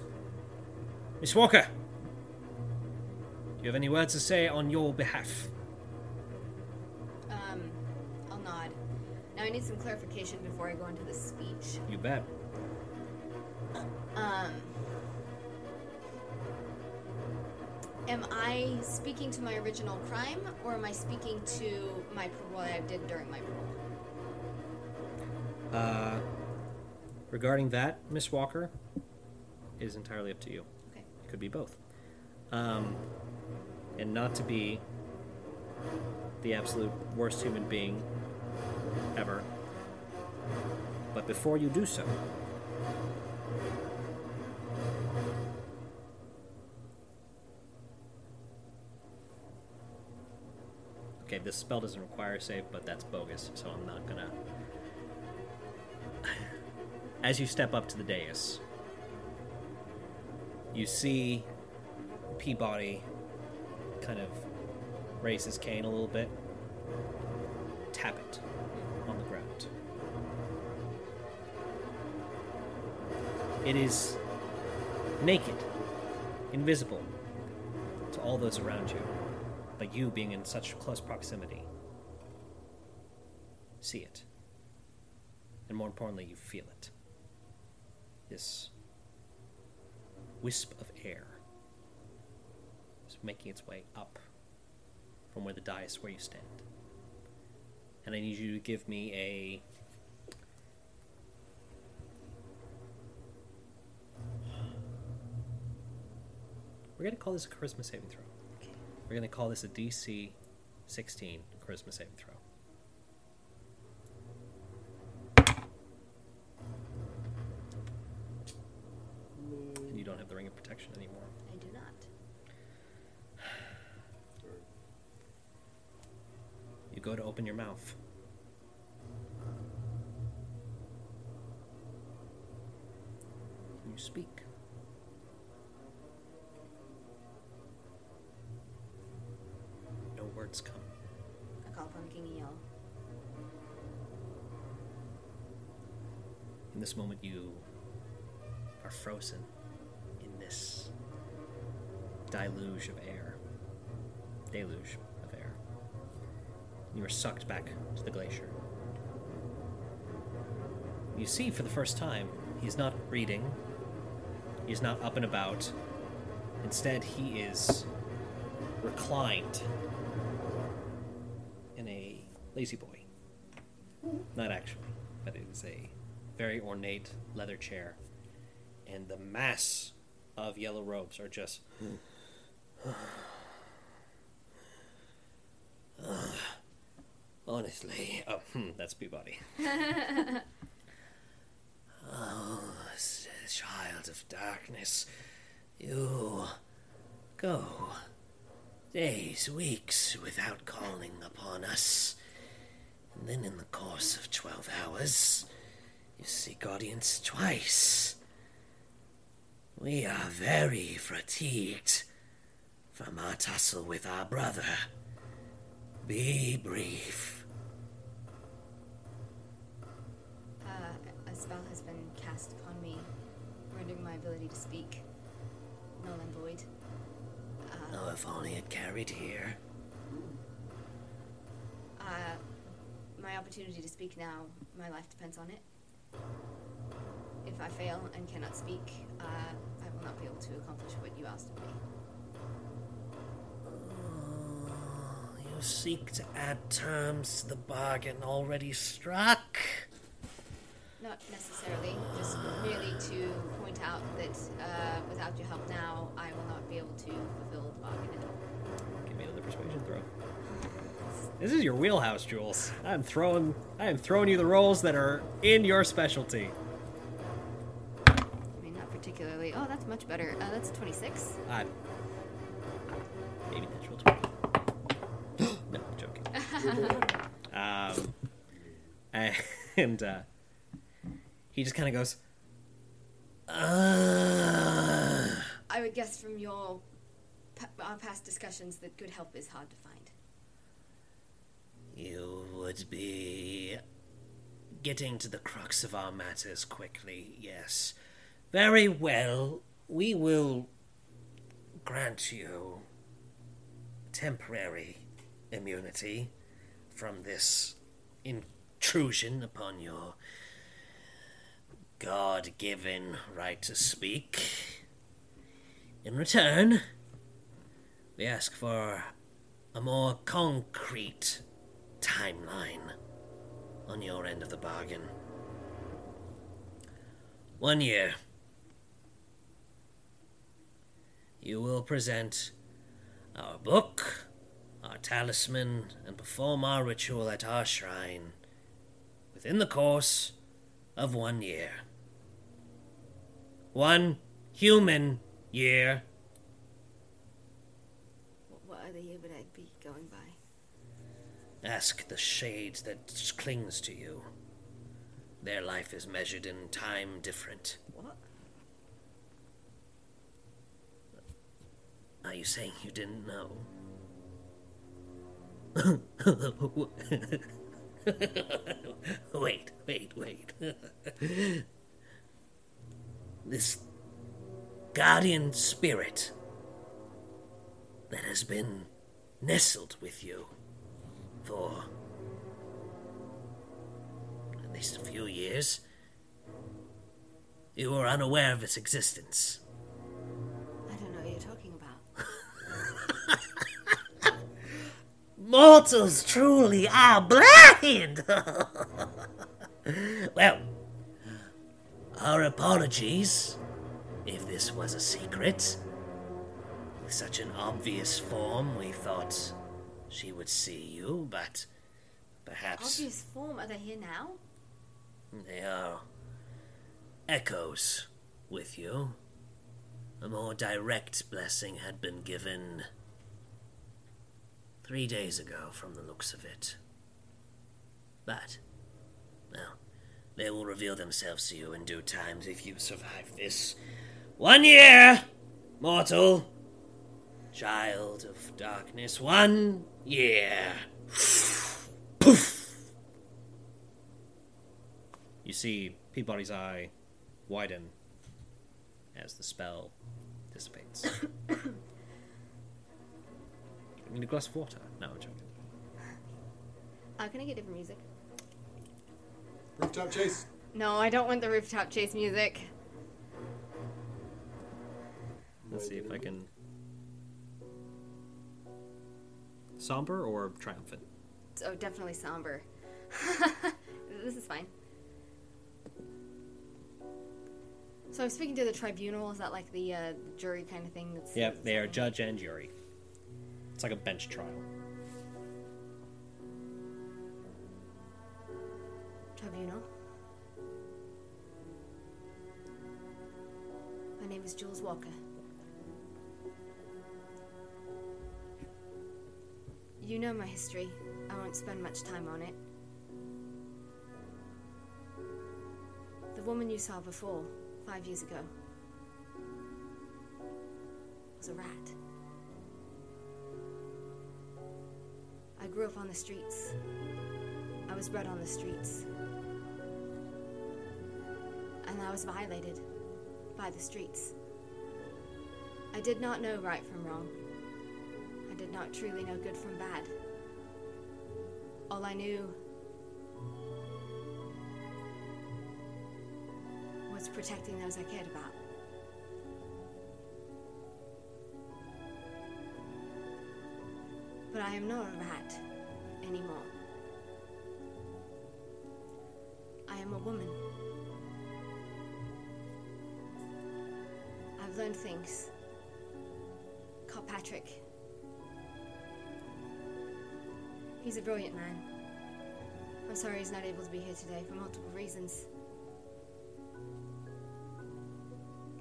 Miss Walker, do you have any words to say on your behalf? Um, I'll nod. Now I need some clarification before I go into this speech. You bet. I speaking to my original crime, or am I speaking to my what I did during my parole? Uh, regarding that, Miss Walker, it is entirely up to you. Okay. It could be both. Um, and not to be the absolute worst human being ever. But before you do so, This spell doesn't require a save, but that's bogus, so I'm not gonna. As you step up to the dais, you see Peabody kind of raise his cane a little bit, tap it on the ground. It is naked, invisible to all those around you, but you being in such close proximity, see it. And more importantly, you feel it. This wisp of air is making its way up from where the dais where you stand. And I need you to give me a We're to call this a charisma saving throw. We're going to call this a DC 16 charisma saving throw. And you don't have the ring of protection anymore. I do not. You go to open your mouth. You speak. Words come. I call upon the King in Yellow. In this moment, you are frozen in this deluge of air. Deluge of air. You are sucked back to the glacier. You see for the first time, he's not reading, he's not up and about. Instead, he is reclined La-Z-Boy. Not actually, but it is a very ornate leather chair. And the mass of yellow robes are just. Honestly, oh, hmm, that's Peabody. oh, child of darkness, you go days, weeks without calling upon us. And then in the course of 12 hours, you seek audience twice. We are very fatigued from our tussle with our brother. Be brief. Uh, a spell has been cast upon me, rendering my ability to speak null and void. Oh, if only it carried here. Uh, my opportunity to speak now, my life depends on it. If I fail and cannot speak, uh, I will not be able to accomplish what you asked of me. Oh, you seek to add terms to the bargain already struck. Not necessarily, just merely to point out that uh, without your help now, I will not be able to fulfill the bargain. Give me another persuasion throw. This is your wheelhouse, Jules. I'm throwing I am throwing you the rolls that are in your specialty. I mean, not particularly. Oh, that's much better. Uh, that's 26. I'm maybe natural twenty. no, I'm joking. um, and uh, he just kind of goes, uh, I would guess from your our past discussions that good help is hard to find. You would be getting to the crux of our matters quickly, yes. Very well. We will grant you temporary immunity from this intrusion upon your God given right to speak. In return, we ask for a more concrete timeline on your end of the bargain. One year. You will present our book, our talisman, and perform our ritual at our shrine within the course of one year. One human year. Wh- What other year would I be going by? Ask the shade that clings to you. Their life is measured in time different. What? Are you saying you didn't know? wait, wait, wait. this guardian spirit that has been nestled with you for at least a few years. You were unaware of its existence. I don't know what you're talking about. Mortals truly are blind! well, our apologies if this was a secret. With such an obvious form, we thought she would see you, but perhaps Obvious form. Are they here now? they are echoes with you. A more direct blessing had been given three days ago from the looks of it. But, well, they will reveal themselves to you in due time if you survive this. One year, mortal. Child of darkness, one year. Poof! You see Peabody's eye widen as the spell dissipates. I need a glass of water. No, I'm joking. Uh, can I get different music? Rooftop chase. No, I don't want the rooftop chase music. Let's see if I can. Somber or triumphant? Oh, definitely somber. this is fine. So I'm speaking to the tribunal. Is that like the uh, jury kind of thing? That's Yep, they are judge and jury. It's like a bench trial. Tribunal. My name is Jules Walker. You know my history. I won't spend much time on it. The woman you saw before, five years ago, was a rat. I grew up on the streets. I was bred on the streets. And I was violated by the streets. I did not know right from wrong. Did not truly know good from bad. All I knew was protecting those I cared about. But I am not a rat He's a brilliant man. I'm sorry he's not able to be here today for multiple reasons.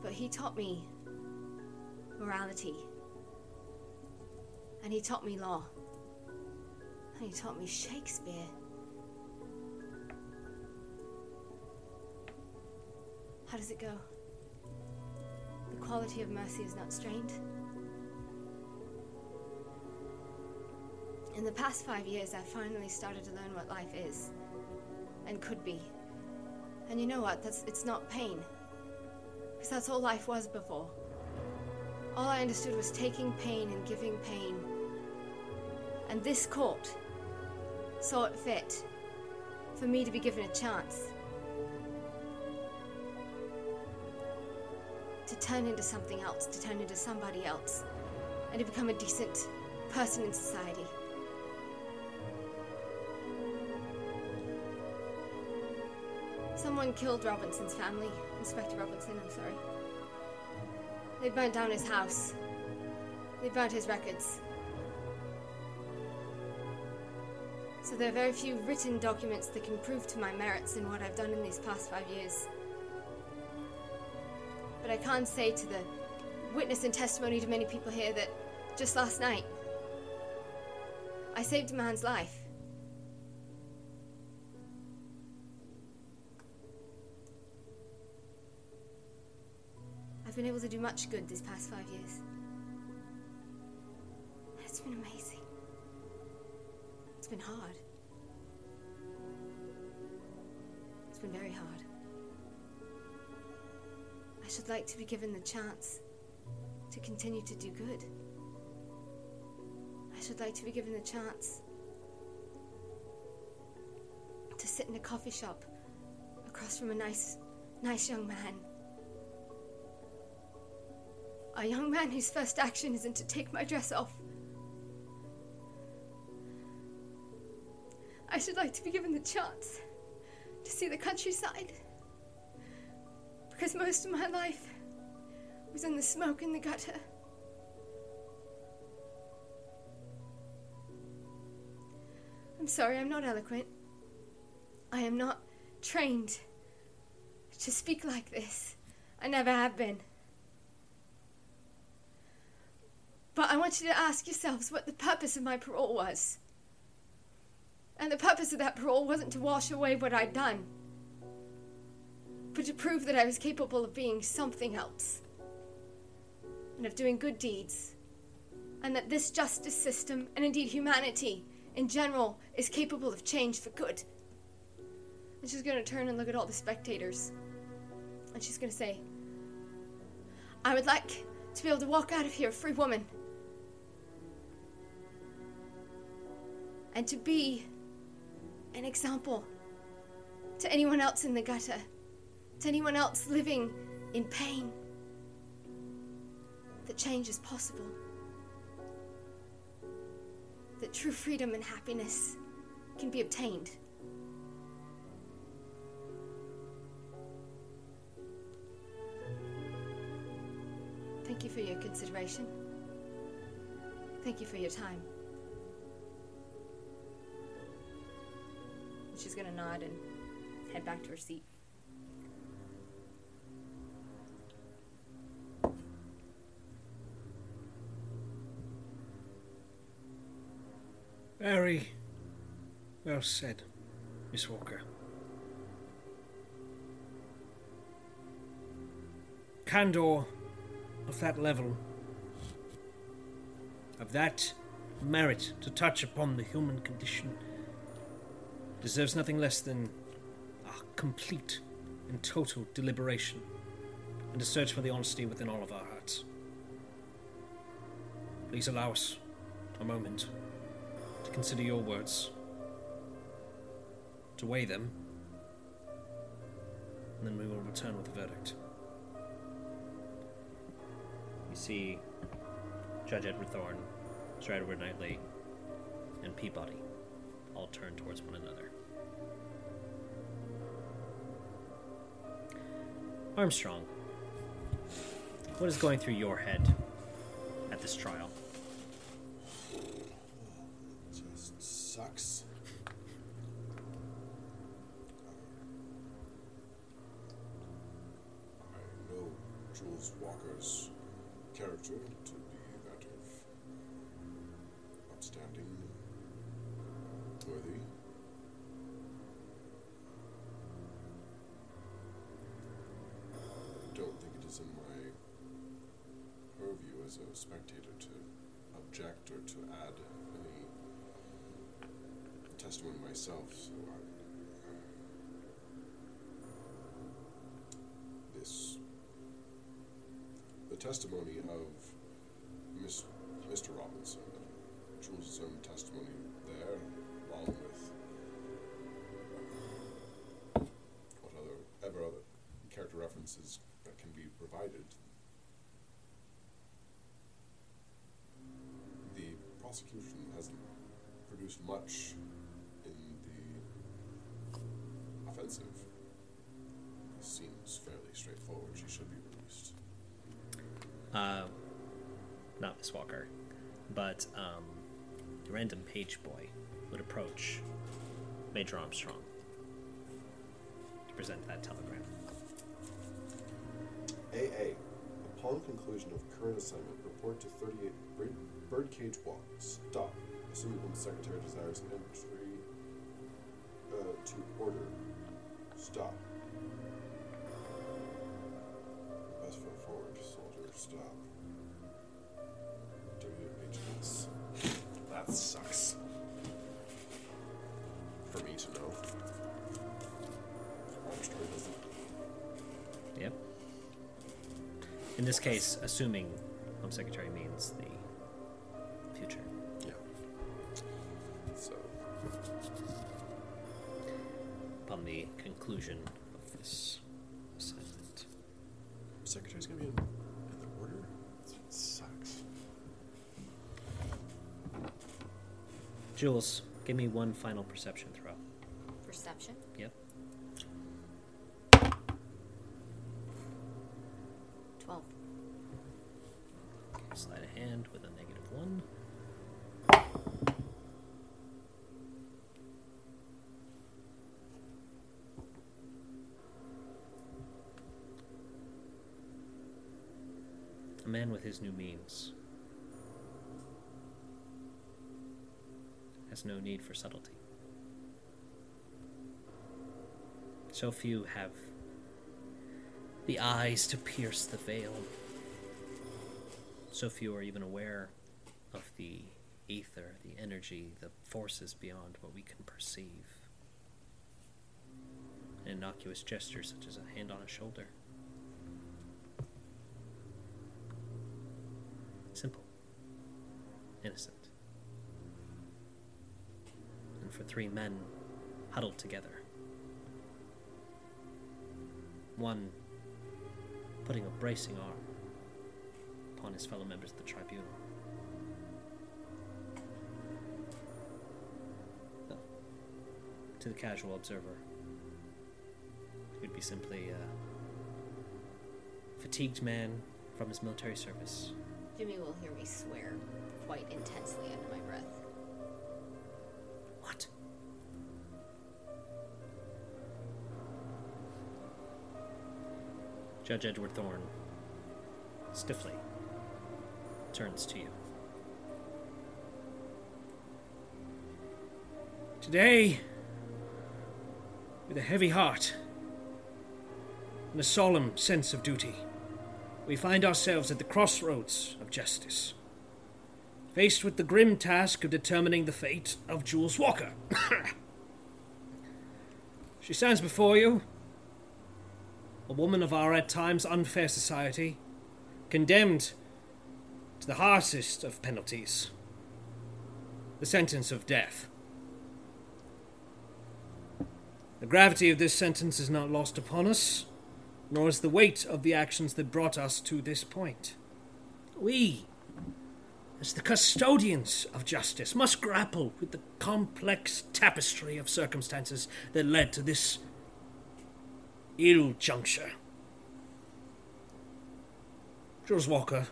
But he taught me morality. And he taught me law. And he taught me Shakespeare. How does it go? The quality of mercy is not strained. In the past five years, I've finally started to learn what life is and could be. And you know what? That's it's not pain. Because that's all life was before. All I understood was taking pain and giving pain. And this court saw it fit for me to be given a chance to turn into something else, to turn into somebody else, and to become a decent person in society. Someone killed Robinson's family. Inspector Robinson, I'm sorry. They burnt down his house. They burnt his records. So there are very few written documents that can prove to my merits in what I've done in these past five years. But I can't say to the witness and testimony to many people here that just last night I saved a man's life. Able to do much good these past five years. It's been amazing. It's been hard. It's been very hard. I should like to be given the chance to continue to do good. I should like to be given the chance to sit in a coffee shop across from a nice, nice young man. A young man whose first action isn't to take my dress off. I should like to be given the chance to see the countryside. Because most of my life was in the smoke in the gutter. I'm sorry, I'm not eloquent. I am not trained to speak like this. I never have been. But I want you to ask yourselves what the purpose of my parole was. And the purpose of that parole wasn't to wash away what I'd done, but to prove that I was capable of being something else and of doing good deeds. And that this justice system, and indeed humanity in general, is capable of change for good. And she's gonna turn and look at all the spectators. And she's gonna say, I would like to be able to walk out of here a free woman. And to be an example to anyone else in the gutter, to anyone else living in pain, that change is possible, that true freedom and happiness can be obtained. Thank you for your consideration. Thank you for your time. She's gonna nod and head back to her seat. Very well said, Miss Walker. Candor of that level, of that merit to touch upon the human condition, deserves nothing less than a complete and total deliberation and a search for the honesty within all of our hearts. Please allow us a moment to consider your words, to weigh them, and then we will return with a verdict. You see Judge Edward Thorne, Sir Edward Knightley, and Peabody turn towards one another. Armstrong, what is going through your head at this trial? Uh, not Miss Walker, but um, the random page boy would approach Major Armstrong to present that telegram. AA. Upon conclusion of current assignment, report to 38 Bird, Birdcage Walk. Stop. Assuming the Secretary desires entry uh, to order. Stop. This case, assuming Home Secretary means the future. Yeah. So Upon the conclusion of this assignment, secretary's gonna be in, in the order. It sucks. Jules, give me one final perception throw. Perception. Yep. Twelve. Slide a hand with a negative one. A man with his new means has no need for subtlety. So few have the eyes to pierce the veil. So few are even aware the ether, the energy, the forces beyond what we can perceive. An innocuous gesture such as a hand on a shoulder. Simple. Innocent. And for three men huddled together. One putting a bracing arm upon his fellow members of the tribunal. To the casual observer, it would be simply a fatigued man from his military service. Jimmy will hear me swear quite intensely under my breath. What? Judge Edward Thorne stiffly turns to you. Today, with a heavy heart and a solemn sense of duty, we find ourselves at the crossroads of justice, faced with the grim task of determining the fate of Jules Walker. she stands before you, a woman of our at times unfair society, condemned to the harshest of penalties the sentence of death. The gravity of this sentence is not lost upon us, nor is the weight of the actions that brought us to this point. We, as the custodians of justice, must grapple with the complex tapestry of circumstances that led to this ill juncture. Jules Walker,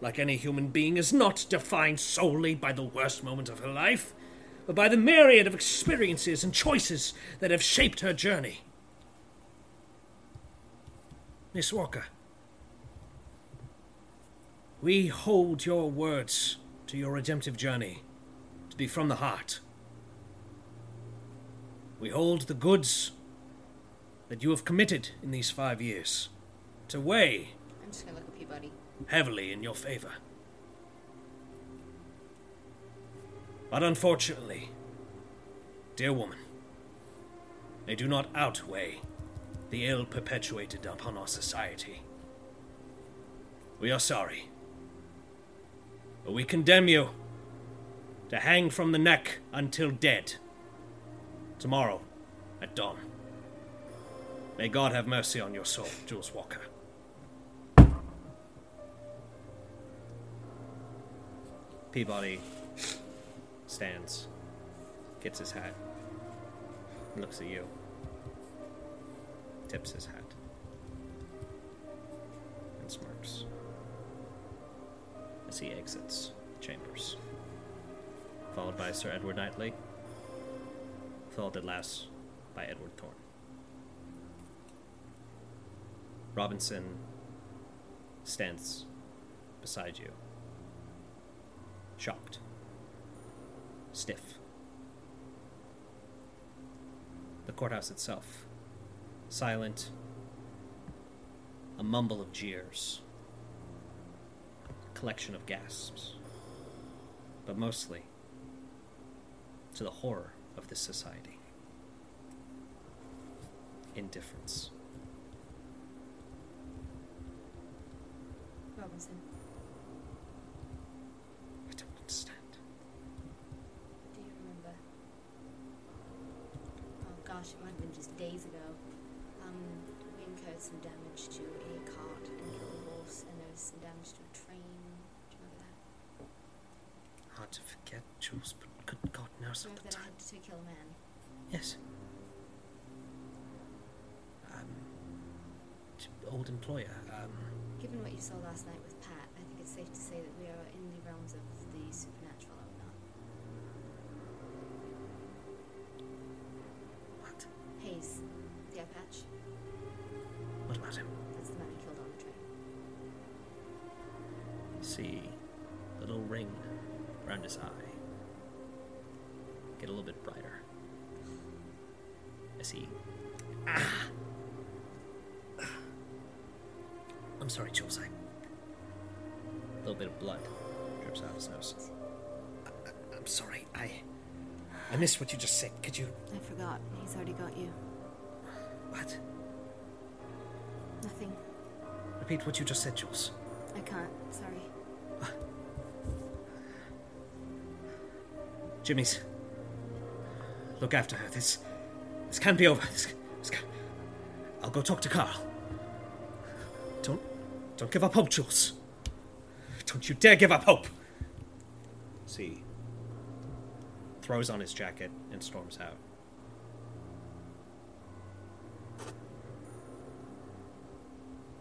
like any human being, is not defined solely by the worst moment of her life, but by the myriad of experiences and choices that have shaped her journey. Miss Walker, we hold your words to your redemptive journey to be from the heart. We hold the goods that you have committed in these five years to weigh I'm just gonna look at Peabody. heavily in your favor. But unfortunately, dear woman, they do not outweigh the ill perpetuated upon our society. We are sorry, but we condemn you to hang from the neck until dead. Tomorrow, at dawn. May God have mercy on your soul, Jules Walker. Peabody stands, gets his hat, looks at you, tips his hat, and smirks as he exits chambers. Followed by Sir Edward Knightley, followed at last by Edward Thorne. Robinson stands beside you shocked, stiff. The courthouse itself, silent, a mumble of jeers, a collection of gasps, but mostly to the horror of this society indifference. Robinson, I'm sorry, Jules. I. A little bit of blood drips out of his nose. I, am sorry. I. I missed what you just said. Could you. I forgot. He's already got you. What? Nothing. Repeat what you just said, Jules. I can't. Sorry. Jimmy's. Look after her. This. This can't be over. This. this can I'll go talk to Carl. Don't. Give up hope, Jules. Don't you dare give up hope! See. Throws on his jacket and storms out.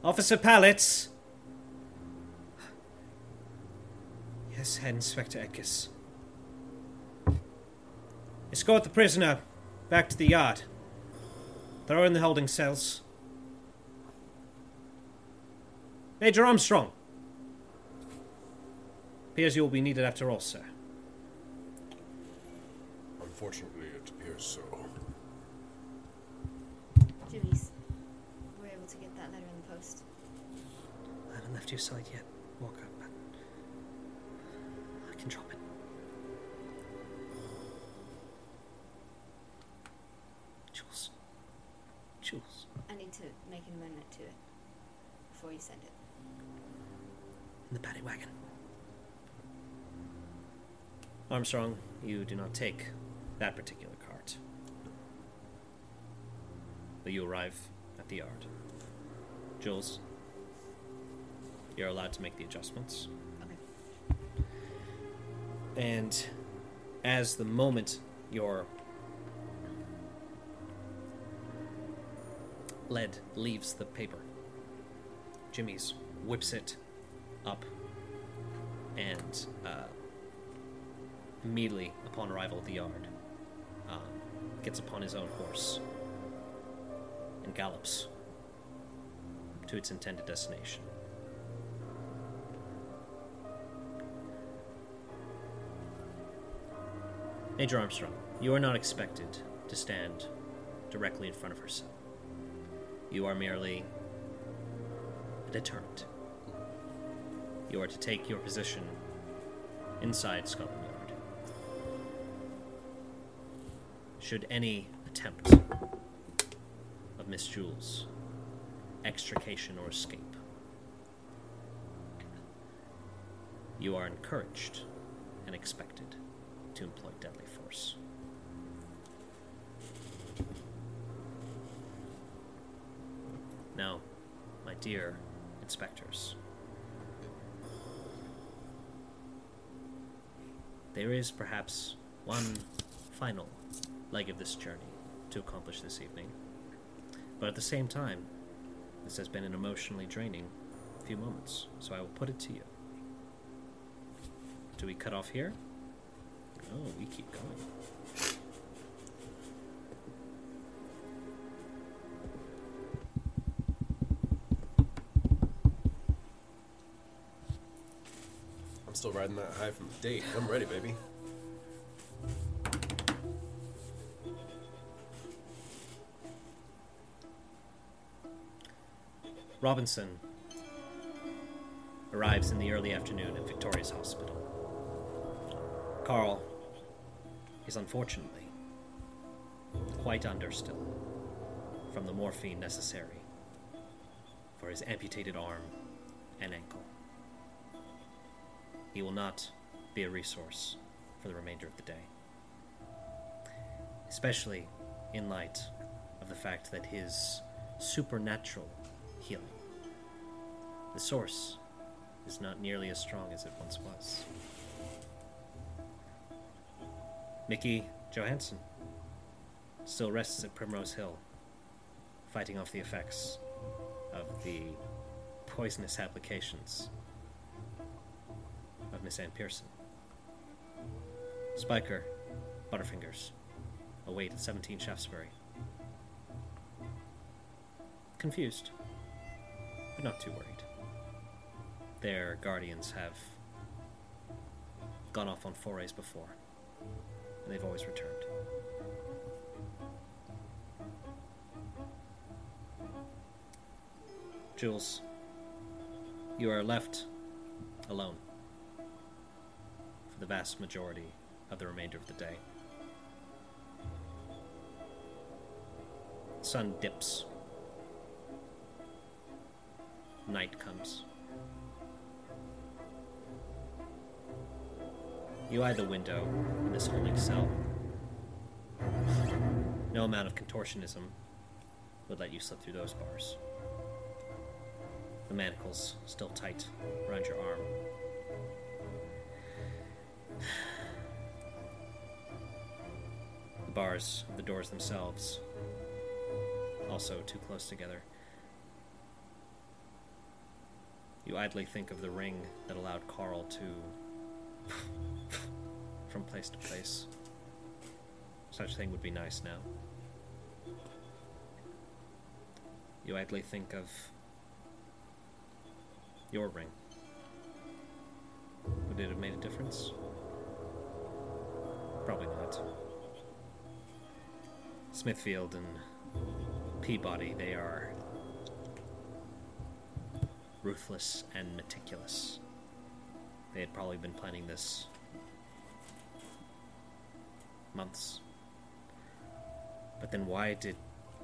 Officer Pallets! Yes, Head Inspector Eckes. Escort the prisoner back to the yard. Throw in the holding cells. Major Armstrong. Appears you will be needed after all, sir. Unfortunately, it appears so. Jimmy's. We're able to get that letter in the post. I haven't left your side yet, Walker, but I can drop it. Jules. Jules. I need to make an amendment to it before you send it. In the paddy wagon. Armstrong, you do not take that particular cart. But you arrive at the yard. Jules, you're allowed to make the adjustments. Okay. And as the moment your lead leaves the paper, Jimmy's whips it up and uh, immediately upon arrival at the yard um, gets upon his own horse and gallops to its intended destination. Major Armstrong, you are not expected to stand directly in front of her cell. You are merely a deterrent. You are to take your position inside Scotland Yard. Should any attempt of Miss Jules' extrication or escape, you are encouraged and expected to employ deadly force. Now, my dear inspectors, there is perhaps one final leg of this journey to accomplish this evening. But at the same time, this has been an emotionally draining few moments, so I will put it to you. Do we cut off here? No, we keep going. Still riding that high from the date. I'm ready, baby. Robinson arrives in the early afternoon at Victoria's Hospital. Carl is unfortunately quite under still from the morphine necessary for his amputated arm and ankle. He will not be a resource for the remainder of the day, especially in light of the fact that his supernatural healing, the source, is not nearly as strong as it once was. Mickey Johansson still rests at Primrose Hill, fighting off the effects of the poisonous applications Miss Pierson. Spiker, Butterfingers, await at 17 Shaftesbury. Confused, but not too worried. Their guardians have gone off on forays before, and they've always returned. Jules, you are left alone the vast majority of the remainder of the day. Sun dips. Night comes. You eye the window in this holding cell. No amount of contortionism would let you slip through those bars. The manacles still tight around your arm. Bars of the doors themselves also too close together. You idly think of the ring that allowed Carl to from place to place. Such a thing would be nice now. You idly think of your ring. Would it have made a difference? Probably not. Smithfield and Peabody, they are ruthless and meticulous. They had probably been planning this months. But then why did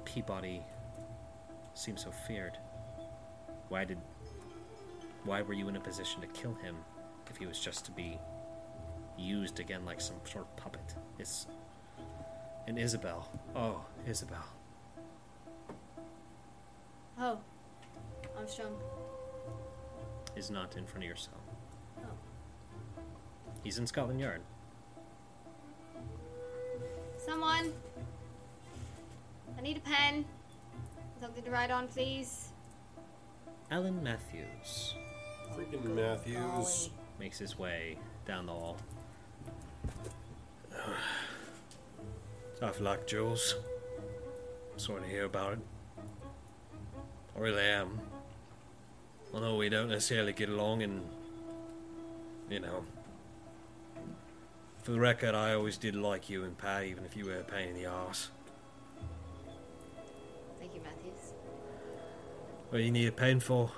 Peabody seem so feared? Why did why were you in a position to kill him if he was just to be used again like some sort of puppet? It's and Isabel. Oh, Isabel. Oh, Armstrong. Is not in front of your cell. Oh. He's in Scotland Yard. Someone. I need a pen. Something to write on, please. Alan Matthews Freaking Good Matthews. golly. makes his way down the hall. Tough luck, Jules. Sorry to hear about it. I really am. I know we don't necessarily get along, and you know. For the record, I always did like you and Pat, even if you were a pain in the ass. Thank you, Matthews. What do you need a pen for?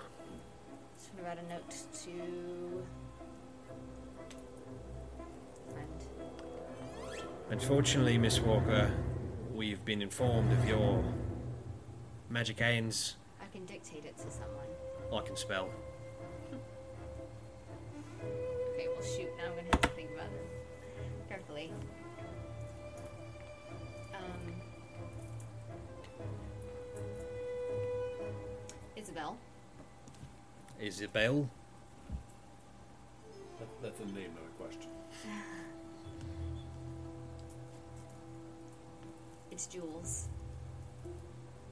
Unfortunately, Miss Walker, we've been informed of your magic hands. I can dictate it to someone. I can spell. Okay, well, shoot. Now I'm gonna have to think about this carefully. Um, Isabel. Isabel. Jules.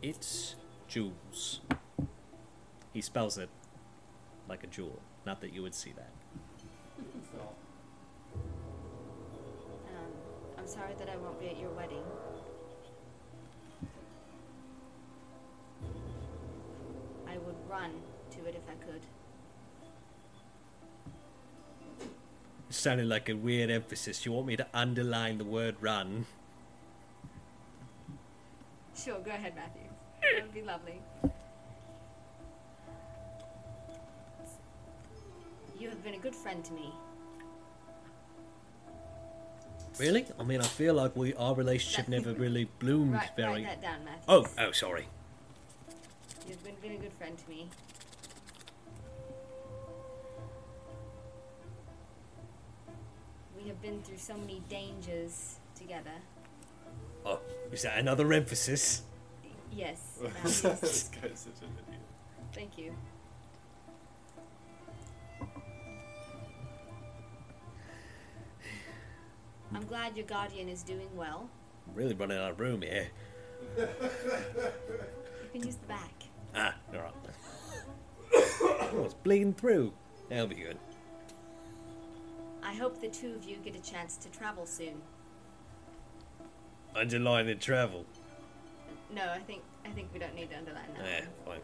It's Jules. He spells it like a jewel. Not that you would see that. Um, I'm sorry that I won't be at your wedding. I would run to it if I could. It sounded like a weird emphasis. You want me to underline the word run? Sure, go ahead, Matthew. That would be lovely. You have been a good friend to me. Really? I mean, I feel like we our relationship never really bloomed Write, very. write that down, Matthew. Oh, oh, sorry. You've been, been a good friend to me. We have been through so many dangers together. Oh, is that another emphasis? Yes. this Matthews. guy's such an idiot. Thank you. I'm glad your guardian is doing well. I'm really running out of room here. You can use the back. Ah, alright. oh, it's bleeding through. That'll be good. I hope the two of you get a chance to travel soon. Underline in travel. No, I think I think we don't need to underline that. Yeah, fine.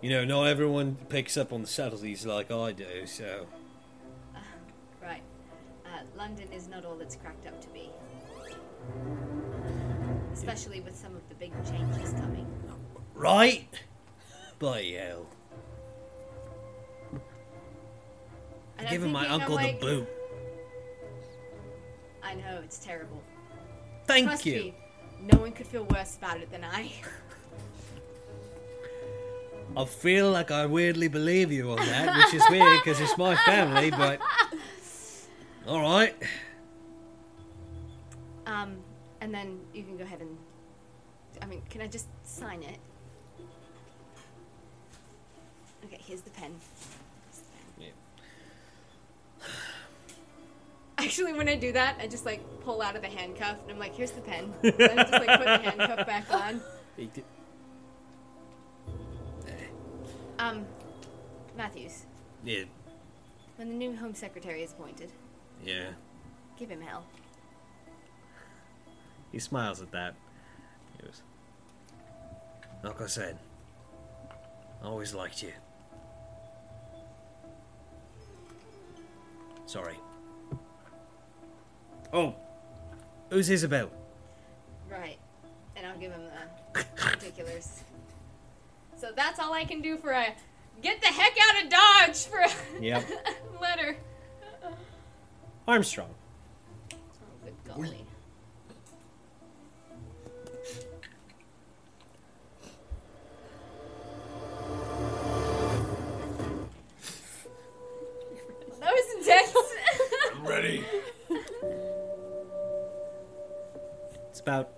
You know, not everyone picks up on the subtleties like I do, so. Right. Uh, London is not all it's cracked up to be. Especially with some of the big changes coming. Right? Bloody hell. And I'm Giving my uncle the boot. I know it's terrible. Thank Trust you. me, no one could feel worse about it than I. I feel like I weirdly believe you on that, which is weird because it's my family, but. Alright. Um, and then you can go ahead and. I mean, can I just sign it? Okay, here's the pen. Here's the pen. Actually, when I do that, I just like pull out of the handcuff and I'm like, "Here's the pen." And I just like put the handcuff back on. Um, Matthews, Yeah, when the new Home Secretary is appointed, yeah. give him hell. He smiles at that. He goes, Like I said, I always liked you. Sorry. Oh, who's Isabel? Right. And I'll give him the particulars. So that's all I can do for a get the heck out of Dodge for a Yep. letter. Armstrong. Oh, good golly. That was intense. I'm ready. It's about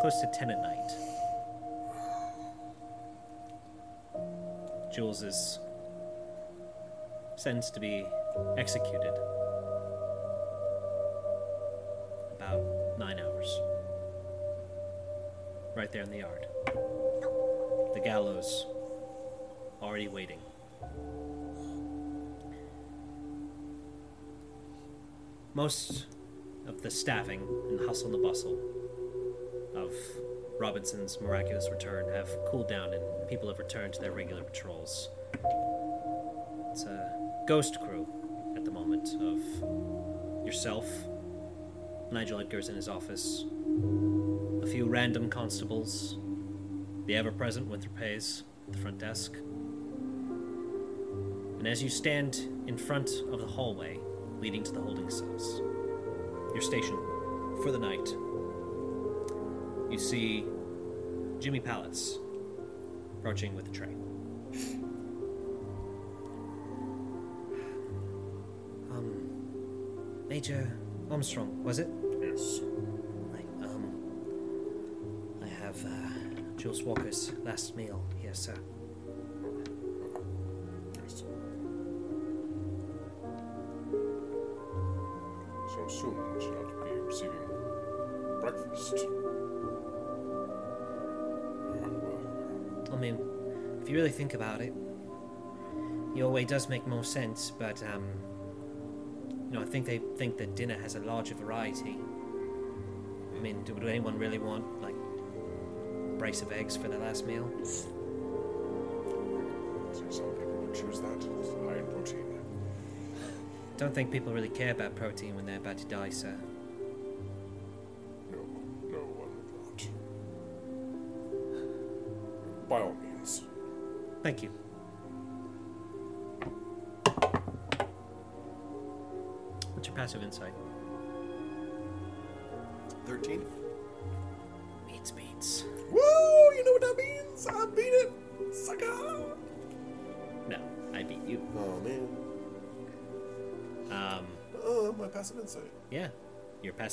close to 10 at night. Jules is sentenced to be executed. About nine hours. Right there in the yard. The gallows already waiting. Most of the staffing and hustle and the bustle of Robinson's miraculous return have cooled down and people have returned to their regular patrols. It's a ghost crew at the moment of yourself, Nigel Edgars in his office, a few random constables, the ever present Winthrop Hayes at the front desk. And as you stand in front of the hallway leading to the holding cells, your station for the night, you see Jimmy Pallets approaching with a tray. Um, Major Armstrong, was it? Yes. Right, um, I have uh, Jules Walker's last meal here, sir. Does make more sense, but, um, you know, I think they think that dinner has a larger variety. I mean, do, would anyone really want, like, a brace of eggs for their last meal? So some people would choose that. It's high in protein. Don't think people really care about protein when they're about to die, sir.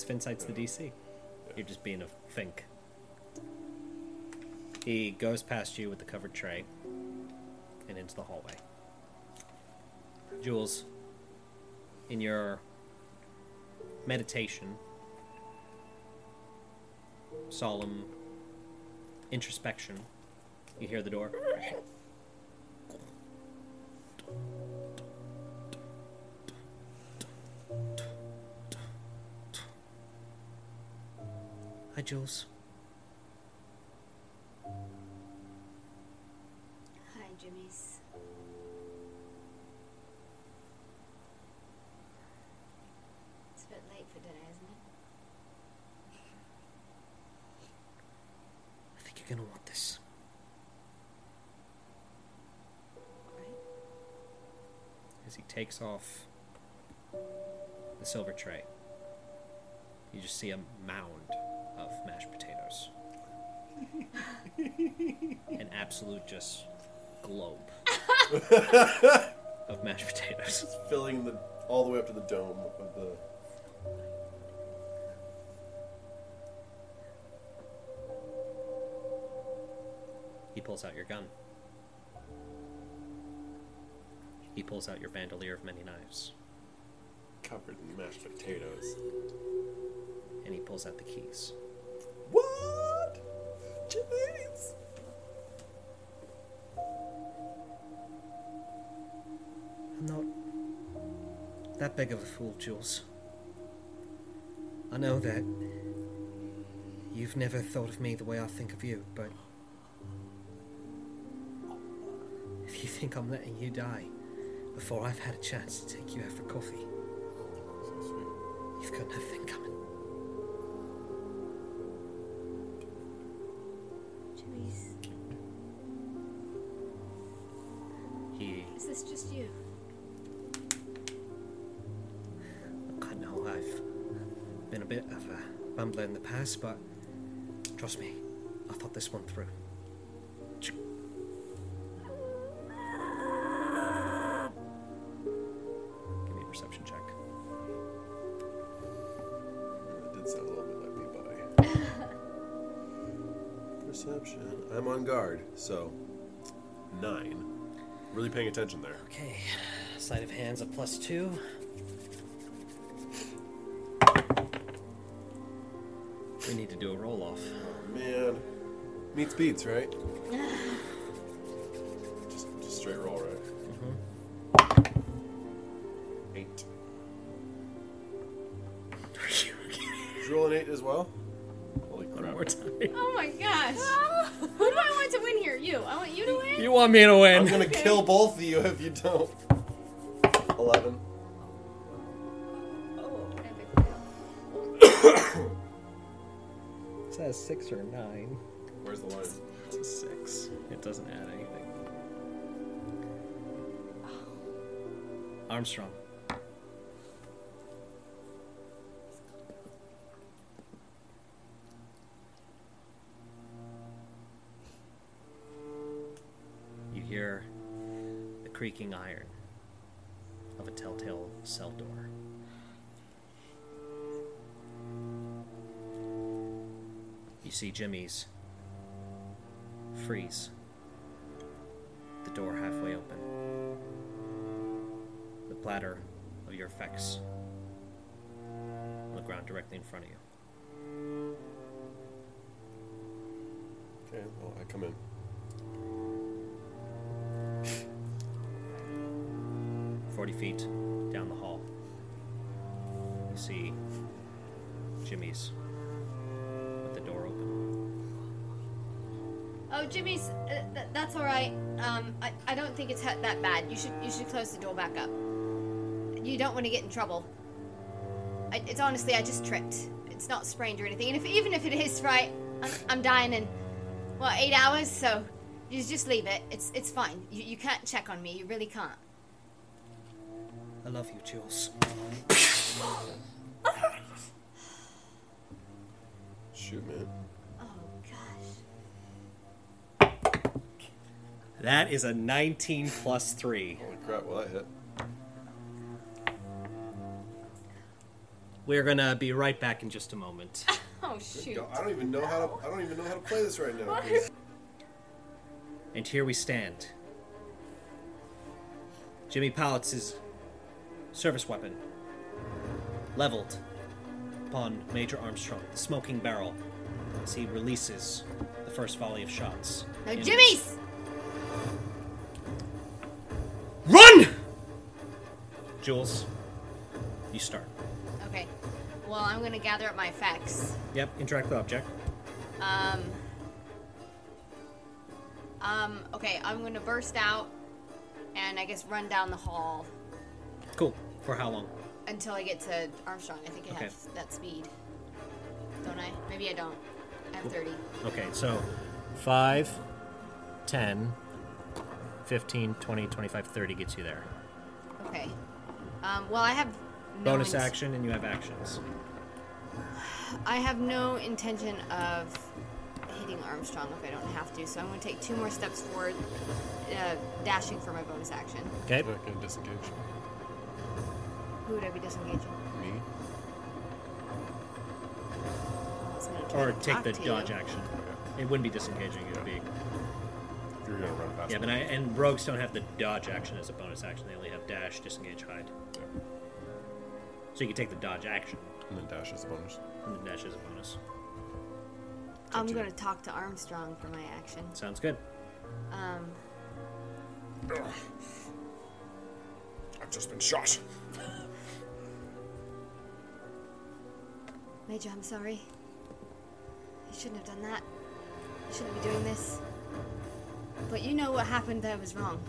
Insight's the DC. You're just being a fink. He goes past you with the covered tray and into the hallway. Jules, in your meditation, solemn introspection, you hear the door. Hi, Jules. Hi, Jimmy's. It's a bit late for dinner, isn't it? I think you're gonna want this. Right? As he takes off the silver tray, you just see a mound of mashed potatoes. An absolute just globe of mashed potatoes. Filling the all the way up to the dome of the. He pulls out your gun. He pulls out your bandolier of many knives. Covered in mashed potatoes. And he pulls out the keys. What? Jimmy's. I'm not that big of a fool, Jules. I know that you've never thought of me the way I think of you, but if you think I'm letting you die before I've had a chance to take you out for coffee, you've got nothing coming. Bumbler in the past, but trust me, I thought this one through. give me a perception check. It did sound a little bit like me, buddy. Perception. I'm on guard, so nine. Really paying attention there. Okay, sleight of hands a plus two. Meets beats, right? just, just straight roll, right? Mm-hmm. Eight. Did you roll an eight as well? Holy One crap! more time. Oh my gosh. Who do I want to win here? You. I want you to win? You want me to win? I'm gonna kill both of you if you don't. Doesn't add anything. Armstrong. You hear the creaking iron of a telltale cell door. You see Jimmy's freeze. Door halfway open. The platter of your effects on the ground directly in front of you. Okay, well I come in. Forty feet down the hall. You see Jimmy's Jimmy's. Uh, th- that's all right. Um, I, I don't think it's hurt that bad. You should you should close the door back up. You don't want to get in trouble. I, it's honestly, I just tripped. It's not sprained or anything. And if even if it is, right, I'm, I'm dying in what eight hours. So you just leave it. It's it's fine. You you can't check on me. You really can't. I love you, Jules. Shoot, man. That is a 19 plus 3. Holy crap! Well, that hit. We're gonna be right back in just a moment. Oh shoot. I don't even know how to. I don't even know how to play this right now. and here we stand. Jimmy Palace's service weapon leveled upon Major Armstrong, the smoking barrel, as he releases the first volley of shots. No, In- Jimmy's. Jules, you start. Okay. Well, I'm gonna gather up my effects. Yep, interact with object. Um. Um. Okay, I'm gonna burst out, and I guess run down the hall Cool. For how long? until I get to Armstrong. I think I Okay. have that speed. Don't I? Maybe I don't. I have 30. Okay, so 5, 10, 15, 20, 25, 30 gets you there. Okay. Um. Well, I have. No Bonus int- action, and you have actions. I have no intention of hitting Armstrong if I don't have to, so I'm going to take two more steps forward, uh, dashing for my bonus action. Okay. I'm not gonna disengage. Who would I be disengaging? Me. I was gonna try Or to take talk the to dodge you. action. It wouldn't be disengaging, it would be. If you're gonna run past Yeah, but I, and rogues don't have the dodge action as a bonus action. They only have dash, disengage, hide. Yeah. So you can take the dodge action, And then dash is a bonus. and the dash is a bonus. I'm to going to talk to Armstrong for my action. Sounds good. Um, I've just been shot. Major, I'm sorry. You shouldn't have done that. You shouldn't be doing this. But you know what happened there was wrong.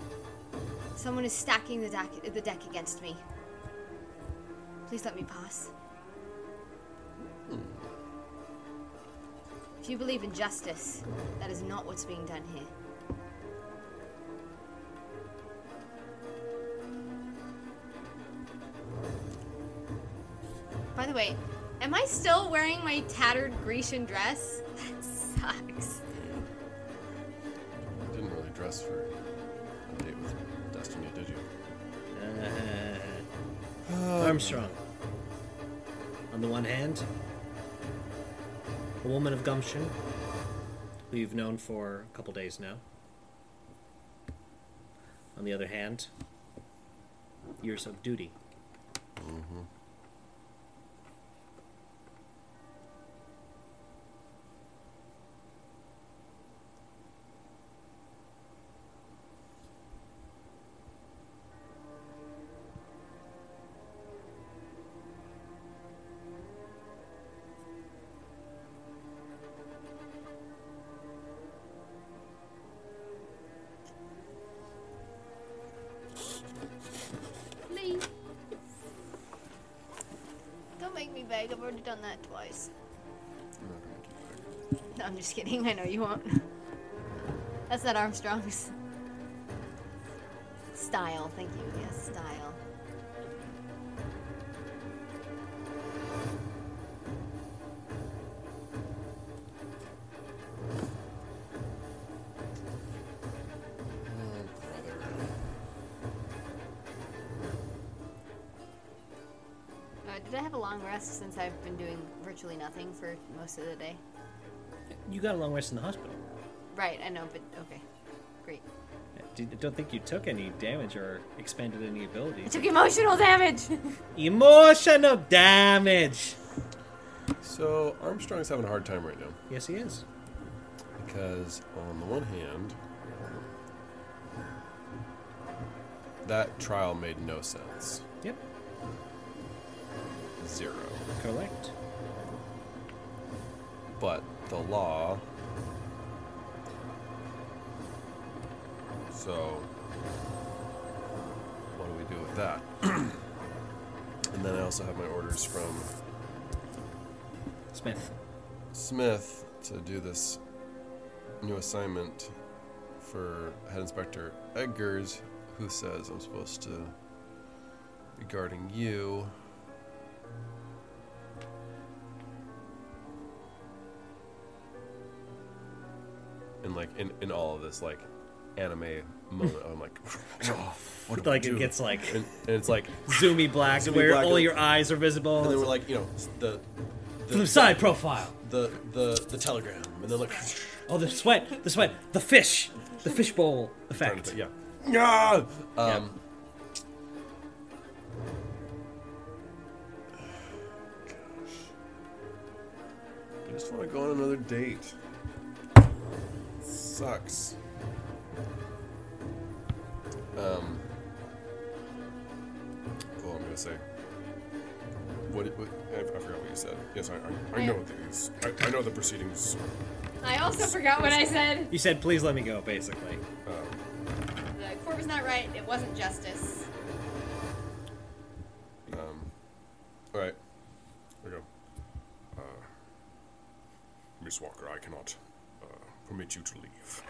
Someone is stacking the deck, the deck against me. Please let me pass. Hmm. If you believe in justice, that is not what's being done here. By the way, am I still wearing my tattered Grecian dress? Gumption, who you've known for a couple days now. On the other hand, years of duty. You won't. That's not Armstrong's style. Thank you. Yes, style. Uh, did I have a long rest since I've been doing virtually nothing for most of the day? You got a long rest in the hospital. Right, I know, but okay. Great. I don't think you took any damage or expended any I abilities. took emotional damage! Emotional damage! So Armstrong's having a hard time right now Yes, he is. because, on the one hand, that trial made no sense. New assignment for Head Inspector Edgars, who says I'm supposed to be guarding you. And like in, in all of this, like anime moment. I'm like, oh, what do Like it do? gets like and, and it's like, zoomy black, Zoomy where black all your eyes are visible. and then we're like, you know, the the side profile. the the the telegram, and then like, Oh, the sweat, the sweat, the fish, the fishbowl trying effect. to- yeah, yeah. Um, I just want to go on another date. Sucks. Um. Well, I'm gonna say. What, what I, I forgot what you said. Yes, I, I, I know these. I, I know the proceedings. I also forgot what I said. You said, "Please let me go." Basically, Um, The court was not right. It wasn't justice. Um, all right. There we go. Uh, Miss Walker, I cannot uh, permit you to leave.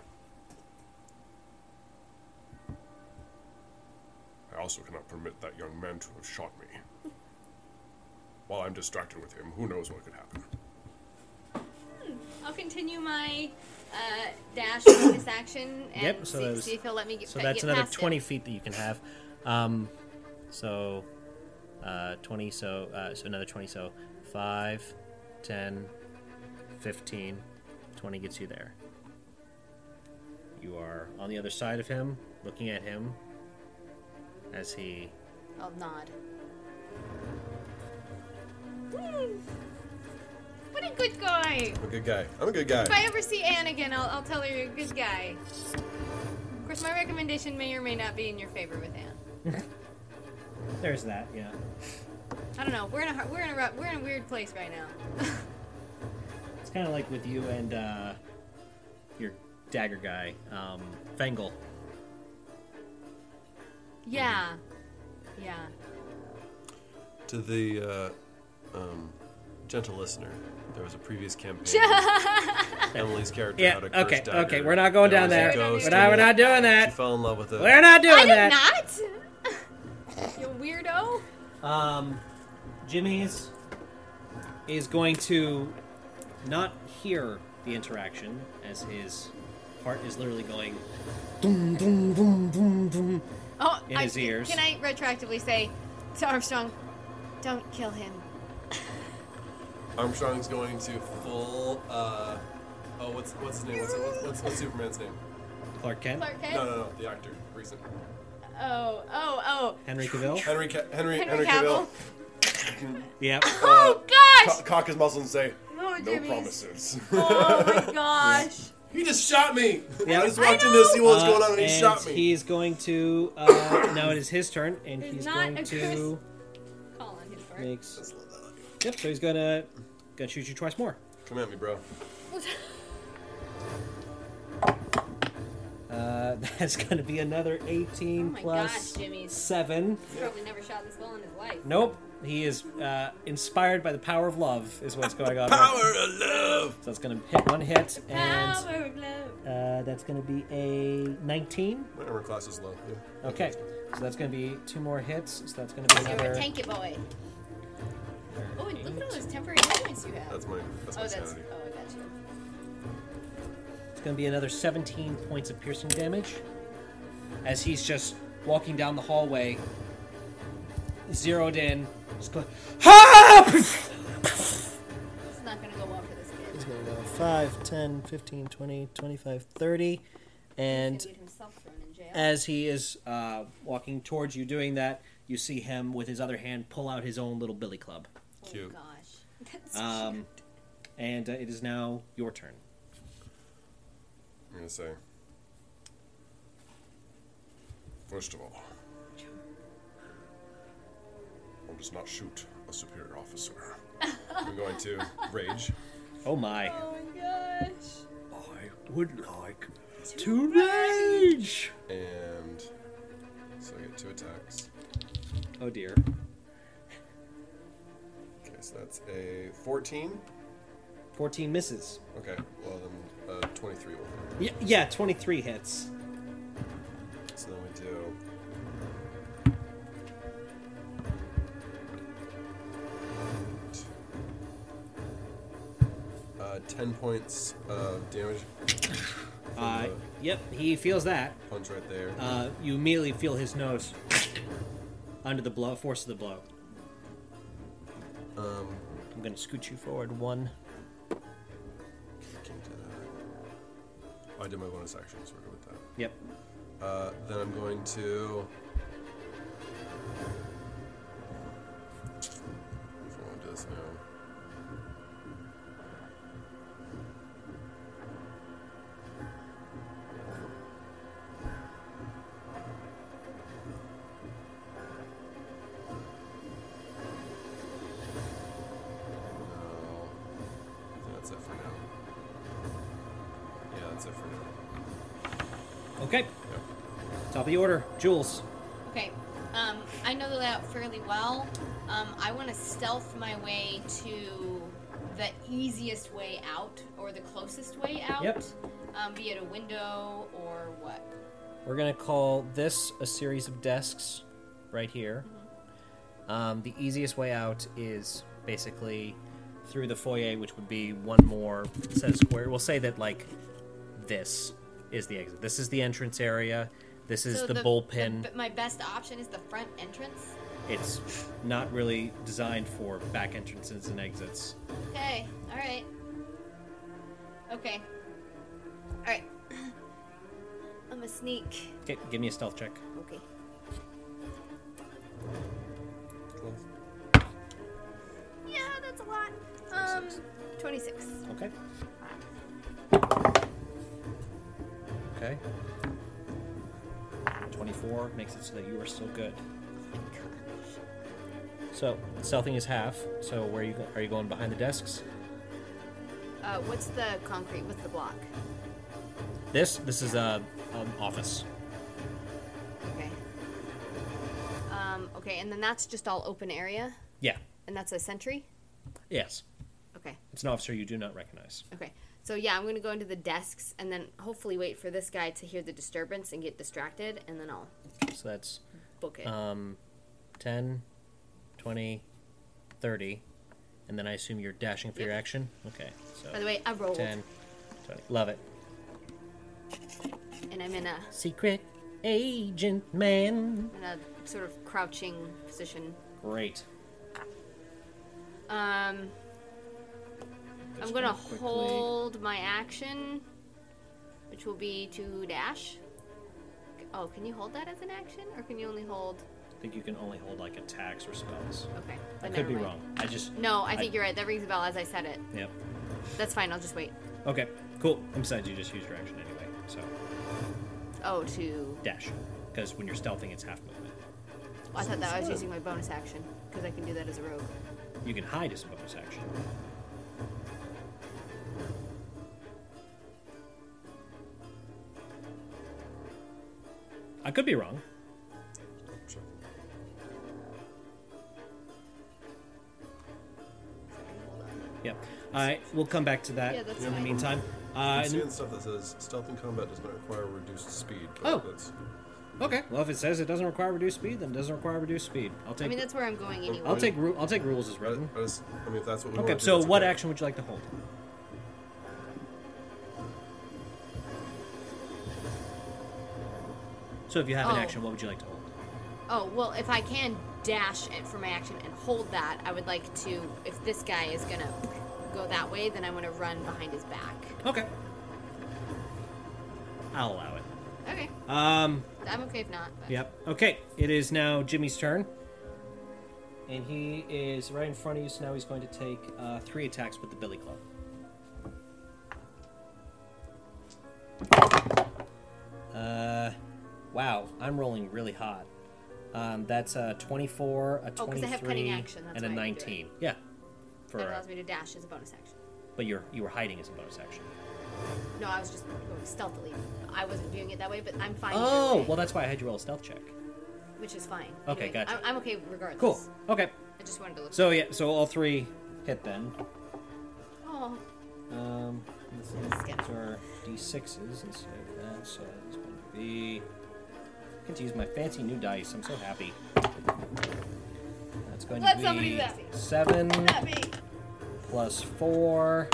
I also cannot permit that young man to have shot me. While I'm distracted with him, who knows what could happen? I'll continue my uh, dash bonus action and Yep, so see, was- see if he'll let me get so get that's another past it. twenty feet that you can have. Um, so uh, twenty. So uh, so another twenty. So five, 10, 15, 20 gets you there. You are on the other side of him, looking at him as he I'll nod. What a good guy! I'm a good guy. I'm a good guy. If I ever see Ann again, I'll, I'll tell her you're a good guy. Of course, my recommendation may or may not be in your favor with Ann. There's that, yeah. I don't know. We're in a har- we're in a we're in a weird place right now. It's kind of like with you and uh, your dagger guy, um, Fengal. yeah, yeah. To the uh, um, gentle listener, there was a previous campaign. Emily's character Yeah, had a cursed okay, dagger. okay, we're not going down there. ghost We're not, in we're not doing She fell in love with it. We're not doing I did that. not. you weirdo. Um, Jimmy's is going to not hear the interaction as his heart is literally going boom, boom, boom, boom, boom. Oh, In I, his ears. Can I retroactively say to Armstrong, don't kill him? Armstrong's going to full. Uh, oh, what's what's his name? What's, what's, what's, what's Superman's name? Clark Kent, Clark Kent. No, no, no. The actor, recent. Oh, oh, oh. Henry Cavill. Henry Ca- Henry Henry Henry Cavill. Cavill. Yep. Oh gosh! Co- cock his muscle and say, Oh, No promises. Oh my gosh! "He just shot me." Yeah. I just walked in to see what was Uh, going on, and he and shot me. He's going to. Uh, now it is his turn, and There's he's not going a to Call on his part. makes. Yep. So he's gonna gonna shoot you twice more. Come at me, bro. Uh, that's gonna be another 18 Oh my plus gosh, Jimmy's- seven. He's probably never shot this well in his life. Nope. He is uh, inspired by the power of love, is what's going on. Power here. of love. So it's going to hit one hit, and Power of love. uh, that's going to be a 19. My armor class is low. Yeah. Okay. So that's going to be two more hits. So that's going to be You're another. a tanky boy. Oh, and look at all those temporary hit points you have. That's my that's oh, my that's. sanity. Oh, I got you. It's going to be another 17 points of piercing damage. As he's just walking down the hallway, zeroed in, just going! It's not gonna go well for this kid. He's going to go 5, 10, 15, 20, 25, 30. And gonna get himself thrown in jail. as he is uh, walking towards you doing that, you see him with his other hand pull out his own little billy club. Cute. Oh gosh. That's Um, and uh, it is now your turn. I'm gonna say. First of all, one does not shoot a superior officer. I'm going to rage. Oh my. Oh my gosh. I would like to rage! And so I get two attacks. Oh dear. So that's a 14. 14 misses. Okay, well then uh, 23 will hit. Y- yeah, 23 hits. So then we do. Uh, uh, 10 points of damage. Uh, yep, he feels that. punch right there. Uh, you immediately feel his nose under the blow, force of the blow. Um, I'm gonna scoot you forward one. can't do that. Oh, I did my bonus action, so we're good with that. Yep. Uh, then I'm going to. If I want to do this now. Top of the order, Jules. Okay. Um, I know the layout fairly well. Um, I want to stealth my way to the easiest way out or the closest way out. Yep. Um, be it a window or what. We're gonna call this a series of desks right here. Um, the easiest way out is basically through the foyer, which would be one more set of square. We'll say that like this is the exit. This is the entrance area. This is So the, bullpen. the- my best option is the front entrance. It's not really designed for back entrances and exits. Okay. All right. Okay. All right. I'm a sneak. Okay, give me a stealth check. Okay. Yeah, that's a lot. Um, 26. Okay. Okay. 24 makes it so that you are still good. So, stealthing is half. So, where are you go- are you going behind the desks? Uh, what's the concrete? What's the block? This this is a um, office. Okay. Um, okay, and then that's just all open area, Yeah. and that's a sentry. Yes. Okay. It's an officer you do not recognize. Okay. So yeah, I'm gonna go into the desks and then hopefully wait for this guy to hear the disturbance and get distracted, and then I'll So that's book it. um 10 20 30 and then I assume you're dashing for your Yep. action. Okay. So By the way, I rolled, 10 20. Love it. and I'm in a Secret agent man. in a sort of crouching position. Great. Um, I'm gonna quickly- hold my action, which will be to dash. Oh, can you hold that as an action, or can you only hold? I think you can only hold like attacks or spells. Okay, I could be mind. wrong. I just No, I think you're right. That rings a bell as I said it. Yep. That's fine. I'll just wait. Okay. Cool. And besides, you just use your action anyway. So Oh, to. dash, because when you're stealthing, it's half movement. Oh, I thought that I was using my bonus action because I can do that as a rogue. You can hide as a bonus action. I could be wrong. Yep. All right, we'll come back to that Yeah, that's in the meantime. Uh, I'm and- seeing stuff that says stealth in combat does not require reduced speed. But Oh. That's, okay. Well, if it says it doesn't require reduced speed, then it doesn't require reduced speed. I'll take. I mean, that's where I'm going anyway. I'll take. ru- I'll take rules as written. I, just, I mean, if that's what we Okay. want to So, that's what okay. action would you like to hold? So, if you have an Oh. action, what would you like to hold? Oh well, if I can dash it for my action and hold that, I would like to. If this guy is gonna go that way, then I want to run behind his back. Okay. I'll allow it. Okay, Um. I'm okay if not. But. Yep. Okay. It is now Jimmy's turn. And he is right in front of you, so now he's going to take uh, three attacks with the Billy Club. Uh, wow, I'm rolling really hot. Um, that's a 24, a 23, Oh, 'cause I have cunning action, that's and a why I can do it. 19. Yeah. For, That uh, allows me to dash as a bonus action. but you're you were hiding as a bonus action. No, I was just going stealthily. I wasn't doing it that way, but I'm fine. either Oh, way, well, that's why I had you roll a stealth check. which is fine. Okay, Anyway, gotcha. I'm, I'm okay regardless. Cool. Okay. I just wanted to look. So yeah, so all three hit then. oh, Um, let's see, Let's get these are d6s instead of that, so it's going to be. I get to use my fancy new dice. I'm so happy. That's going Glad to be seven happy. plus four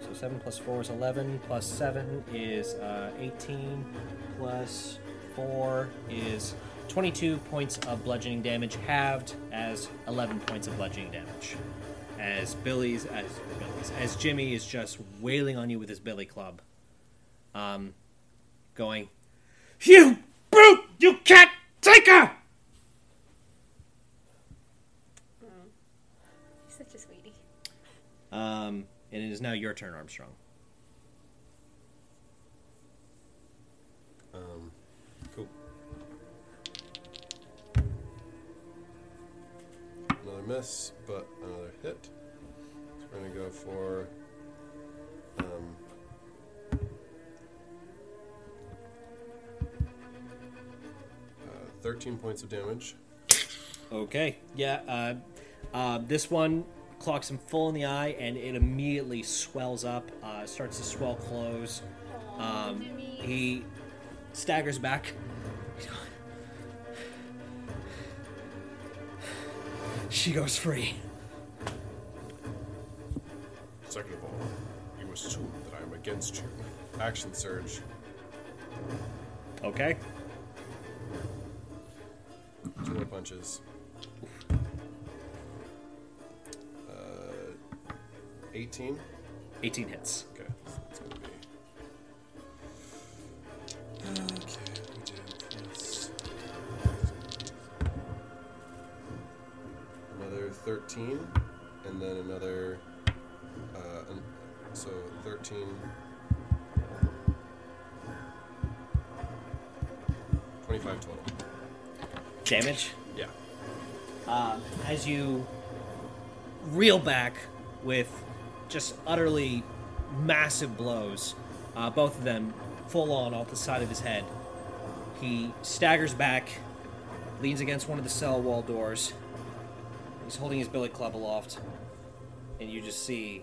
So 7 plus 4 is 11, plus 7 is uh, 18, plus 4 is 22 points of bludgeoning damage, halved as 11 points of bludgeoning damage. As Billy's, as Billy's, as Jimmy is just wailing on you with his billy club, um, going, "You brute! You cat taker!" Such a sweetie. Um, and it is now your turn, Armstrong. Um, cool. Another miss, but another hit. So we're gonna go for um, uh, thirteen points of damage. Okay. Yeah. Uh, uh, this one clocks him full in the eye, and it immediately swells up. Uh, starts to swell close. Um, he staggers back. She goes free. Second of all, you assume that I am against you. Action surge. Okay. Two more punches. Uh, 18. 18 hits. Okay, so it's gonna be. Okay, we do plus. Another 13, and then another. Uh, an, so 13. Twenty-five total. Damage. Yeah. um, as you reel back with just utterly massive blows, uh, both of them full on off the side of his head. He staggers back, leans against one of the cell wall doors. He's holding his billy club aloft, and you just see,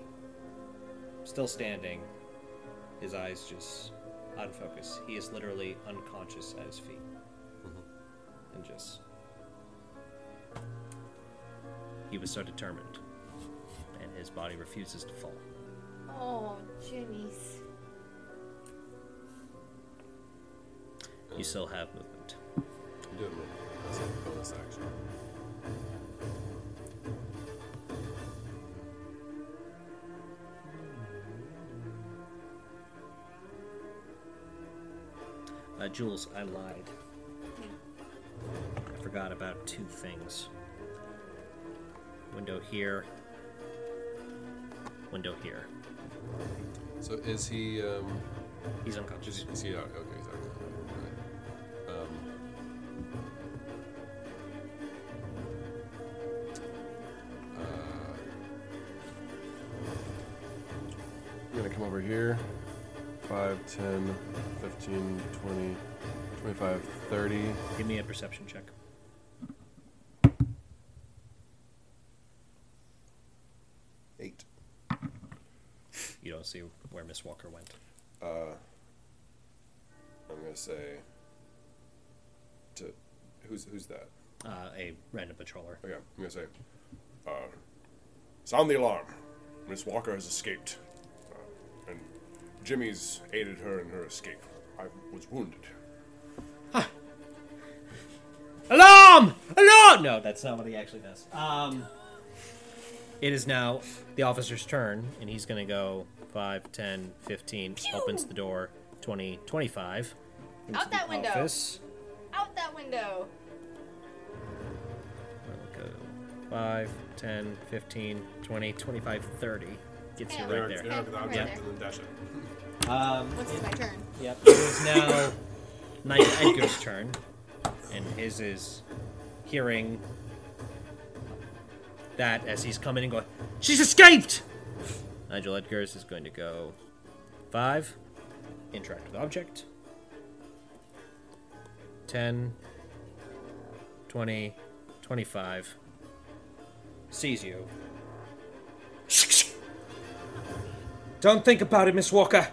still standing, his eyes just out of focus. He is literally unconscious at his feet. And just he was so determined, and his body refuses to fall. Oh, Jimmy's. You still have movement. I'm doing it as a bonus action. Uh, Jules, I lied. I forgot about two things. Window here. Window here. So is he? Um, He's Is, unconscious. is he? uh, Okay, he's out. okay. Um, uh, I'm gonna come over here. 5, 10, 15, 20, 25, 30. Give me a perception check. Eight. You don't see where Miss Walker went. Uh, I'm gonna say. To who's who's that? Uh, a random patroller. Okay, I'm gonna say. Uh, sound the alarm. Miss Walker has escaped. Uh, and Jimmy's aided her in her escape. I was wounded. Alarm! Alarm! No, that's not what he actually does. Um, it is now the officer's turn, and he's going to go 5, 10, 15, opens the door, 20, 25. Out that window. Office. Out that window. I'll go 5, 10, 15, 20, 25, 30. Gets you right They're- there. they're Yeah. and it. Um, Once it's my turn. Yep. It is now Nigel Edgars' turn, and his is hearing that as he's coming and going, She's escaped! Nigel Edgars is going to go 5, interact with object, 10, 20, 25, sees you. Don't think about it, Miss Walker!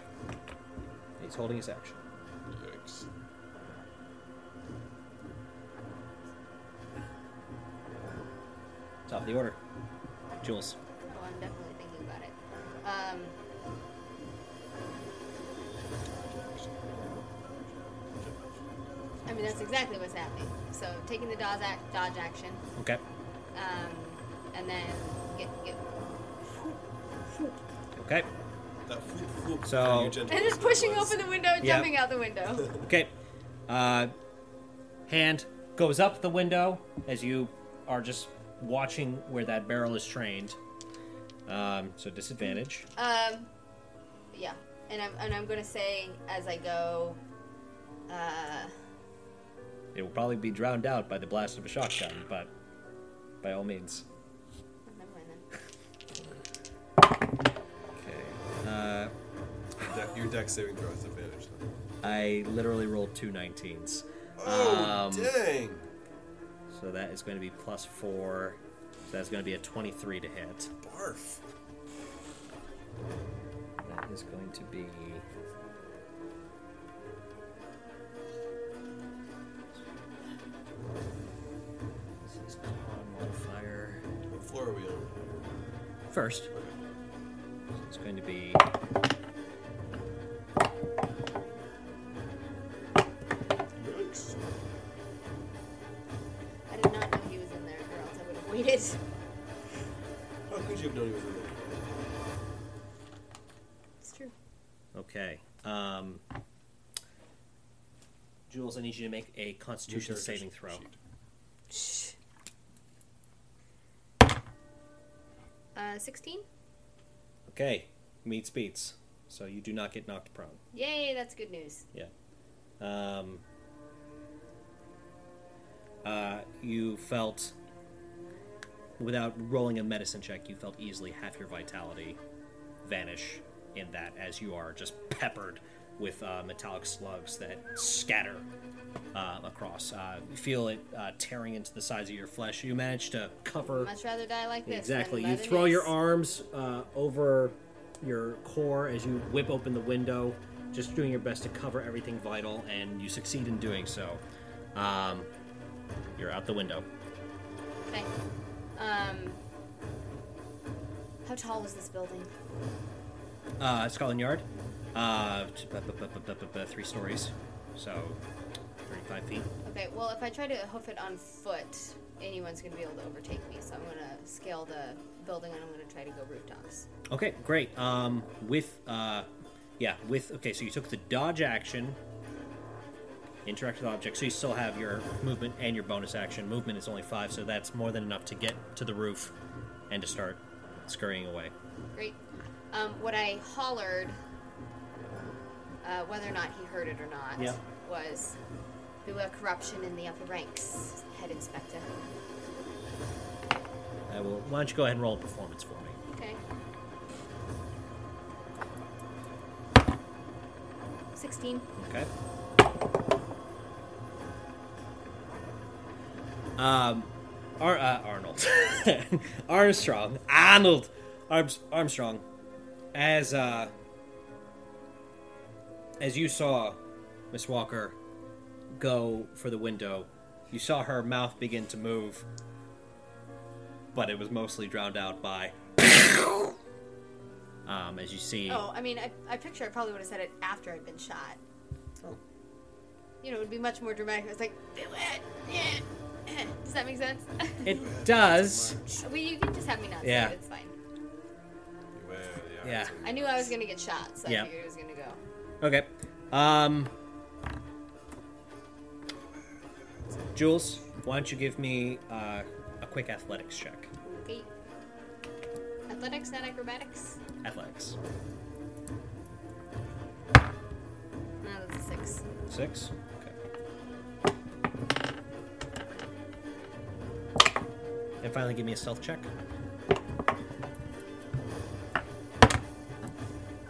He's holding his action. Top of the order. Jules. Oh, I'm definitely thinking about it. Um, I mean, that's exactly what's happening. So taking the dodge, act, dodge action. Okay. Um, and then get get. Okay. So and just pushing open the window, and Yep. jumping out the window. Okay. Uh, hand goes up the window as you are just watching where that barrel is trained. Um, so disadvantage. um, yeah. And I'm and I'm gonna say as I go, uh, It will probably be drowned out by the blast of a shotgun, but by all means. never mind then. Okay. Uh, Your deck- Your dex saving throw has advantage. Then. I literally rolled two 19s. Oh Um, dang! So that is going to be plus four. So that's going to be a 23 to hit. Barf. That is going to be. This is con modifier. What floor are we on? First. So it's going to be. Else I would have waited. How could you have known he was in there? It's true. Okay. Um, Jules, I need you to make a Constitution New saving throw. sheet. Uh, 16? Okay. Meets beats. So you do not get knocked prone. Yay, that's good news. Yeah. Um, uh, you felt, without rolling a medicine check, you felt easily half your vitality vanish in that as you are just peppered with uh, metallic slugs that scatter uh, across. Uh, you feel it uh, tearing into the sides of your flesh. You manage to cover. Much rather die like this. Exactly. You throw your arms uh, over your core as you whip open the window, just doing your best to cover everything vital, and you succeed in doing so. Um, you're out the window. Okay. Um. How tall is this building? Uh, Scotland Yard, uh, three stories, so 35 feet. Okay, well, if I try to hoof it on foot, anyone's going to be able to overtake me. So I'm going to scale the building and I'm going to try to go rooftops. Okay, great. Um, with uh, yeah, with okay. So you took the dodge action, interact with objects. So you still have your movement and your bonus action. Movement is only five, so that's more than enough to get to the roof and to start scurrying away. Great. Um, what I hollered, uh, whether or not he heard it or not, Yeah. was beware corruption in the upper ranks, head inspector. I will. Why don't you go ahead and roll a performance for me? Okay. 16. Okay. Um, Ar- uh, Arnold, Armstrong, Arnold, Arms- Armstrong, as uh, as you saw Miss Walker go for the window, you saw her mouth begin to move, but it was mostly drowned out by. Um, as you see, Oh, I mean, I, I picture I probably would have said it after I'd been shot. Oh. You know, it would be much more dramatic. It's like, does that make sense? it does. well, you can just have me not Yeah. say it. It's fine. Beware the Yeah. I knew I was going to get shot, so Yeah. I figured it was going to go. Okay. Um, Jules, why don't you give me uh, a quick athletics check? Okay. Athletics, not acrobatics? Athletics. No, that's a six. Six? Okay. And finally, give me a stealth check.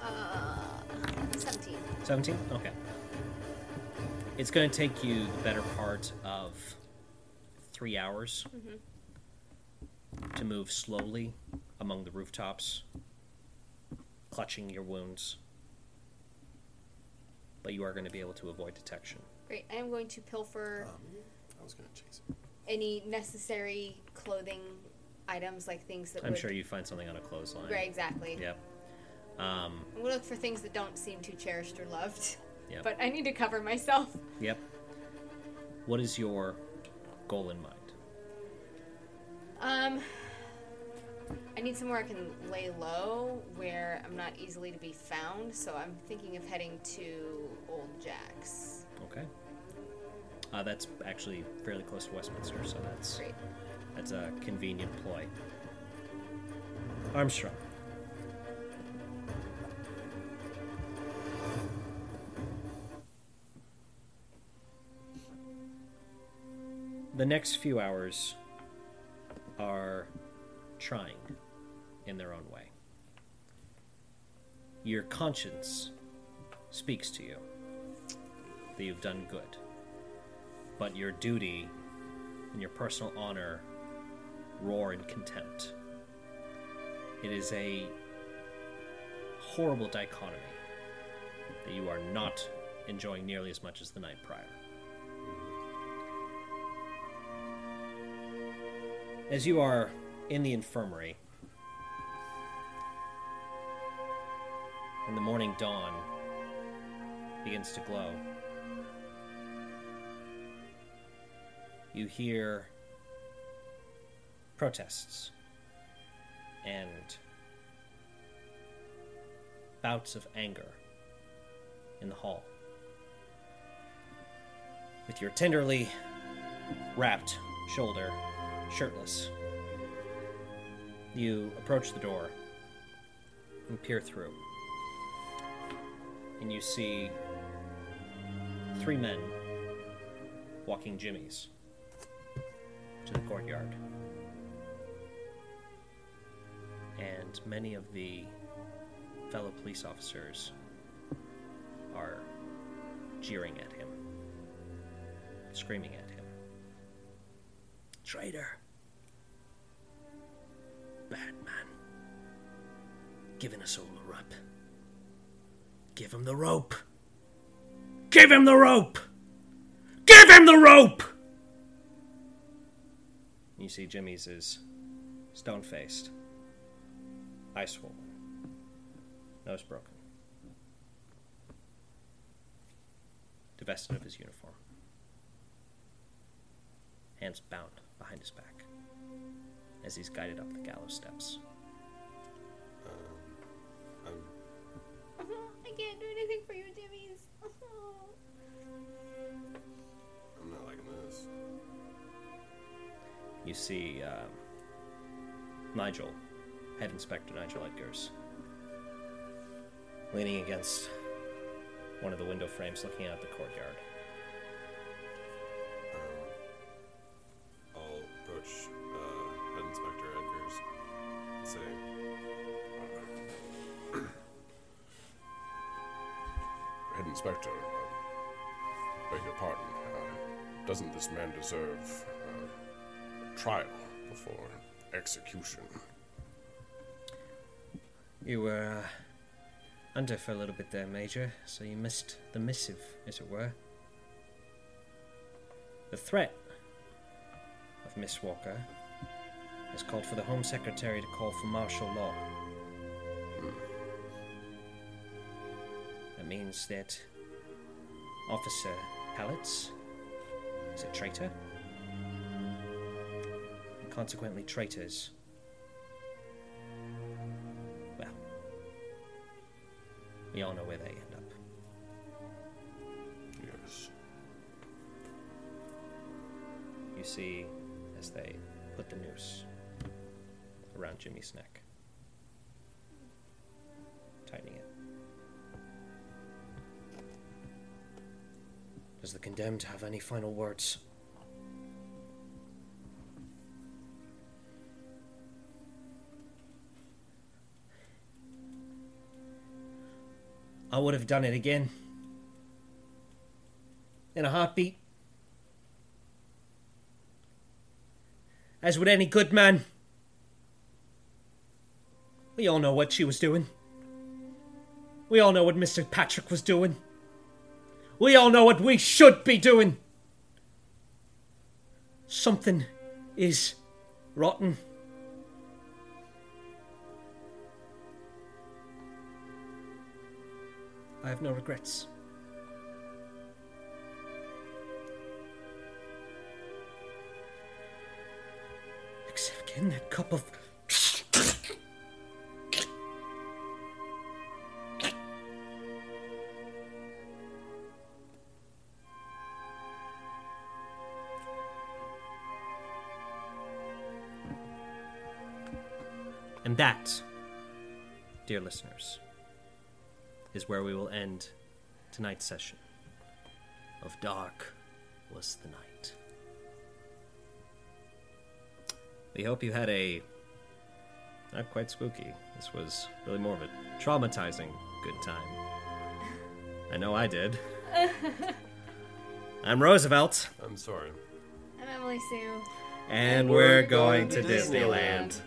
Uh, 17. 17? Okay. It's going to take you the better part of three hours to move slowly among the rooftops, clutching your wounds. But you are going to be able to avoid detection. Great. I am going to pilfer Um, I was gonna chase him. Any necessary clothing items, like things that I'm would... sure you find something on a clothesline. Right, exactly. Yep. Um, I'm to look for things that don't seem too cherished or loved. Yep. But I need to cover myself. yep. What is your goal in mind? Um, I need somewhere I can lay low where I'm not easily to be found. So I'm thinking of heading to Old Jack's. Okay. Uh, that's actually fairly close to Westminster, so that's Great. that's a convenient ploy. Armstrong. The next few hours are trying in their own way. Your conscience speaks to you that you've done good, but your duty and your personal honor roar in contempt. It is a horrible dichotomy that you are not enjoying nearly as much as the night prior. As you are in the infirmary, and the morning dawn begins to glow, you hear protests and bouts of anger in the hall. With your tenderly wrapped shoulder shirtless, you approach the door and peer through. And you see three men walking jimmies to the courtyard. And many of the fellow police officers are jeering at him, screaming at him. Traitor! Bad man. Giving us all rope. Give him the rope! Give him the rope! Give him the rope! You see Jimmy's is stone faced, eye swollen, nose broken, divested of his uniform, hands bound behind his back as he's guided up the gallows steps. Um, I can't do anything for you, Jimmy's. I'm not liking this. You see um, Nigel, Head Inspector Nigel Edgars, leaning against one of the window frames looking out the courtyard. Execution? You were uh, under for a little bit there, Major, so you missed the missive, as it were. The threat of Miss Walker has called for the Home Secretary to call for martial law. That means that Officer Pallets is a traitor, consequently, traitors. Well, we all know where they end up. Yes. You see as they put the noose around Jimmy's neck, tightening it. Does the condemned have any final words? I would have done it again. In a heartbeat. As would any good man. We all know what she was doing. We all know what Mr. Patrick was doing. We all know what we should be doing. Something is rotten. have no regrets. Except getting that cup of. And that, dear listeners, is where we will end tonight's session of Dark Was the Night. We hope you had a not quite spooky. This was really more of a traumatizing good time. I know I did. I'm Roosevelt, I'm sorry. I'm Emily Sue. and we're going to Disneyland.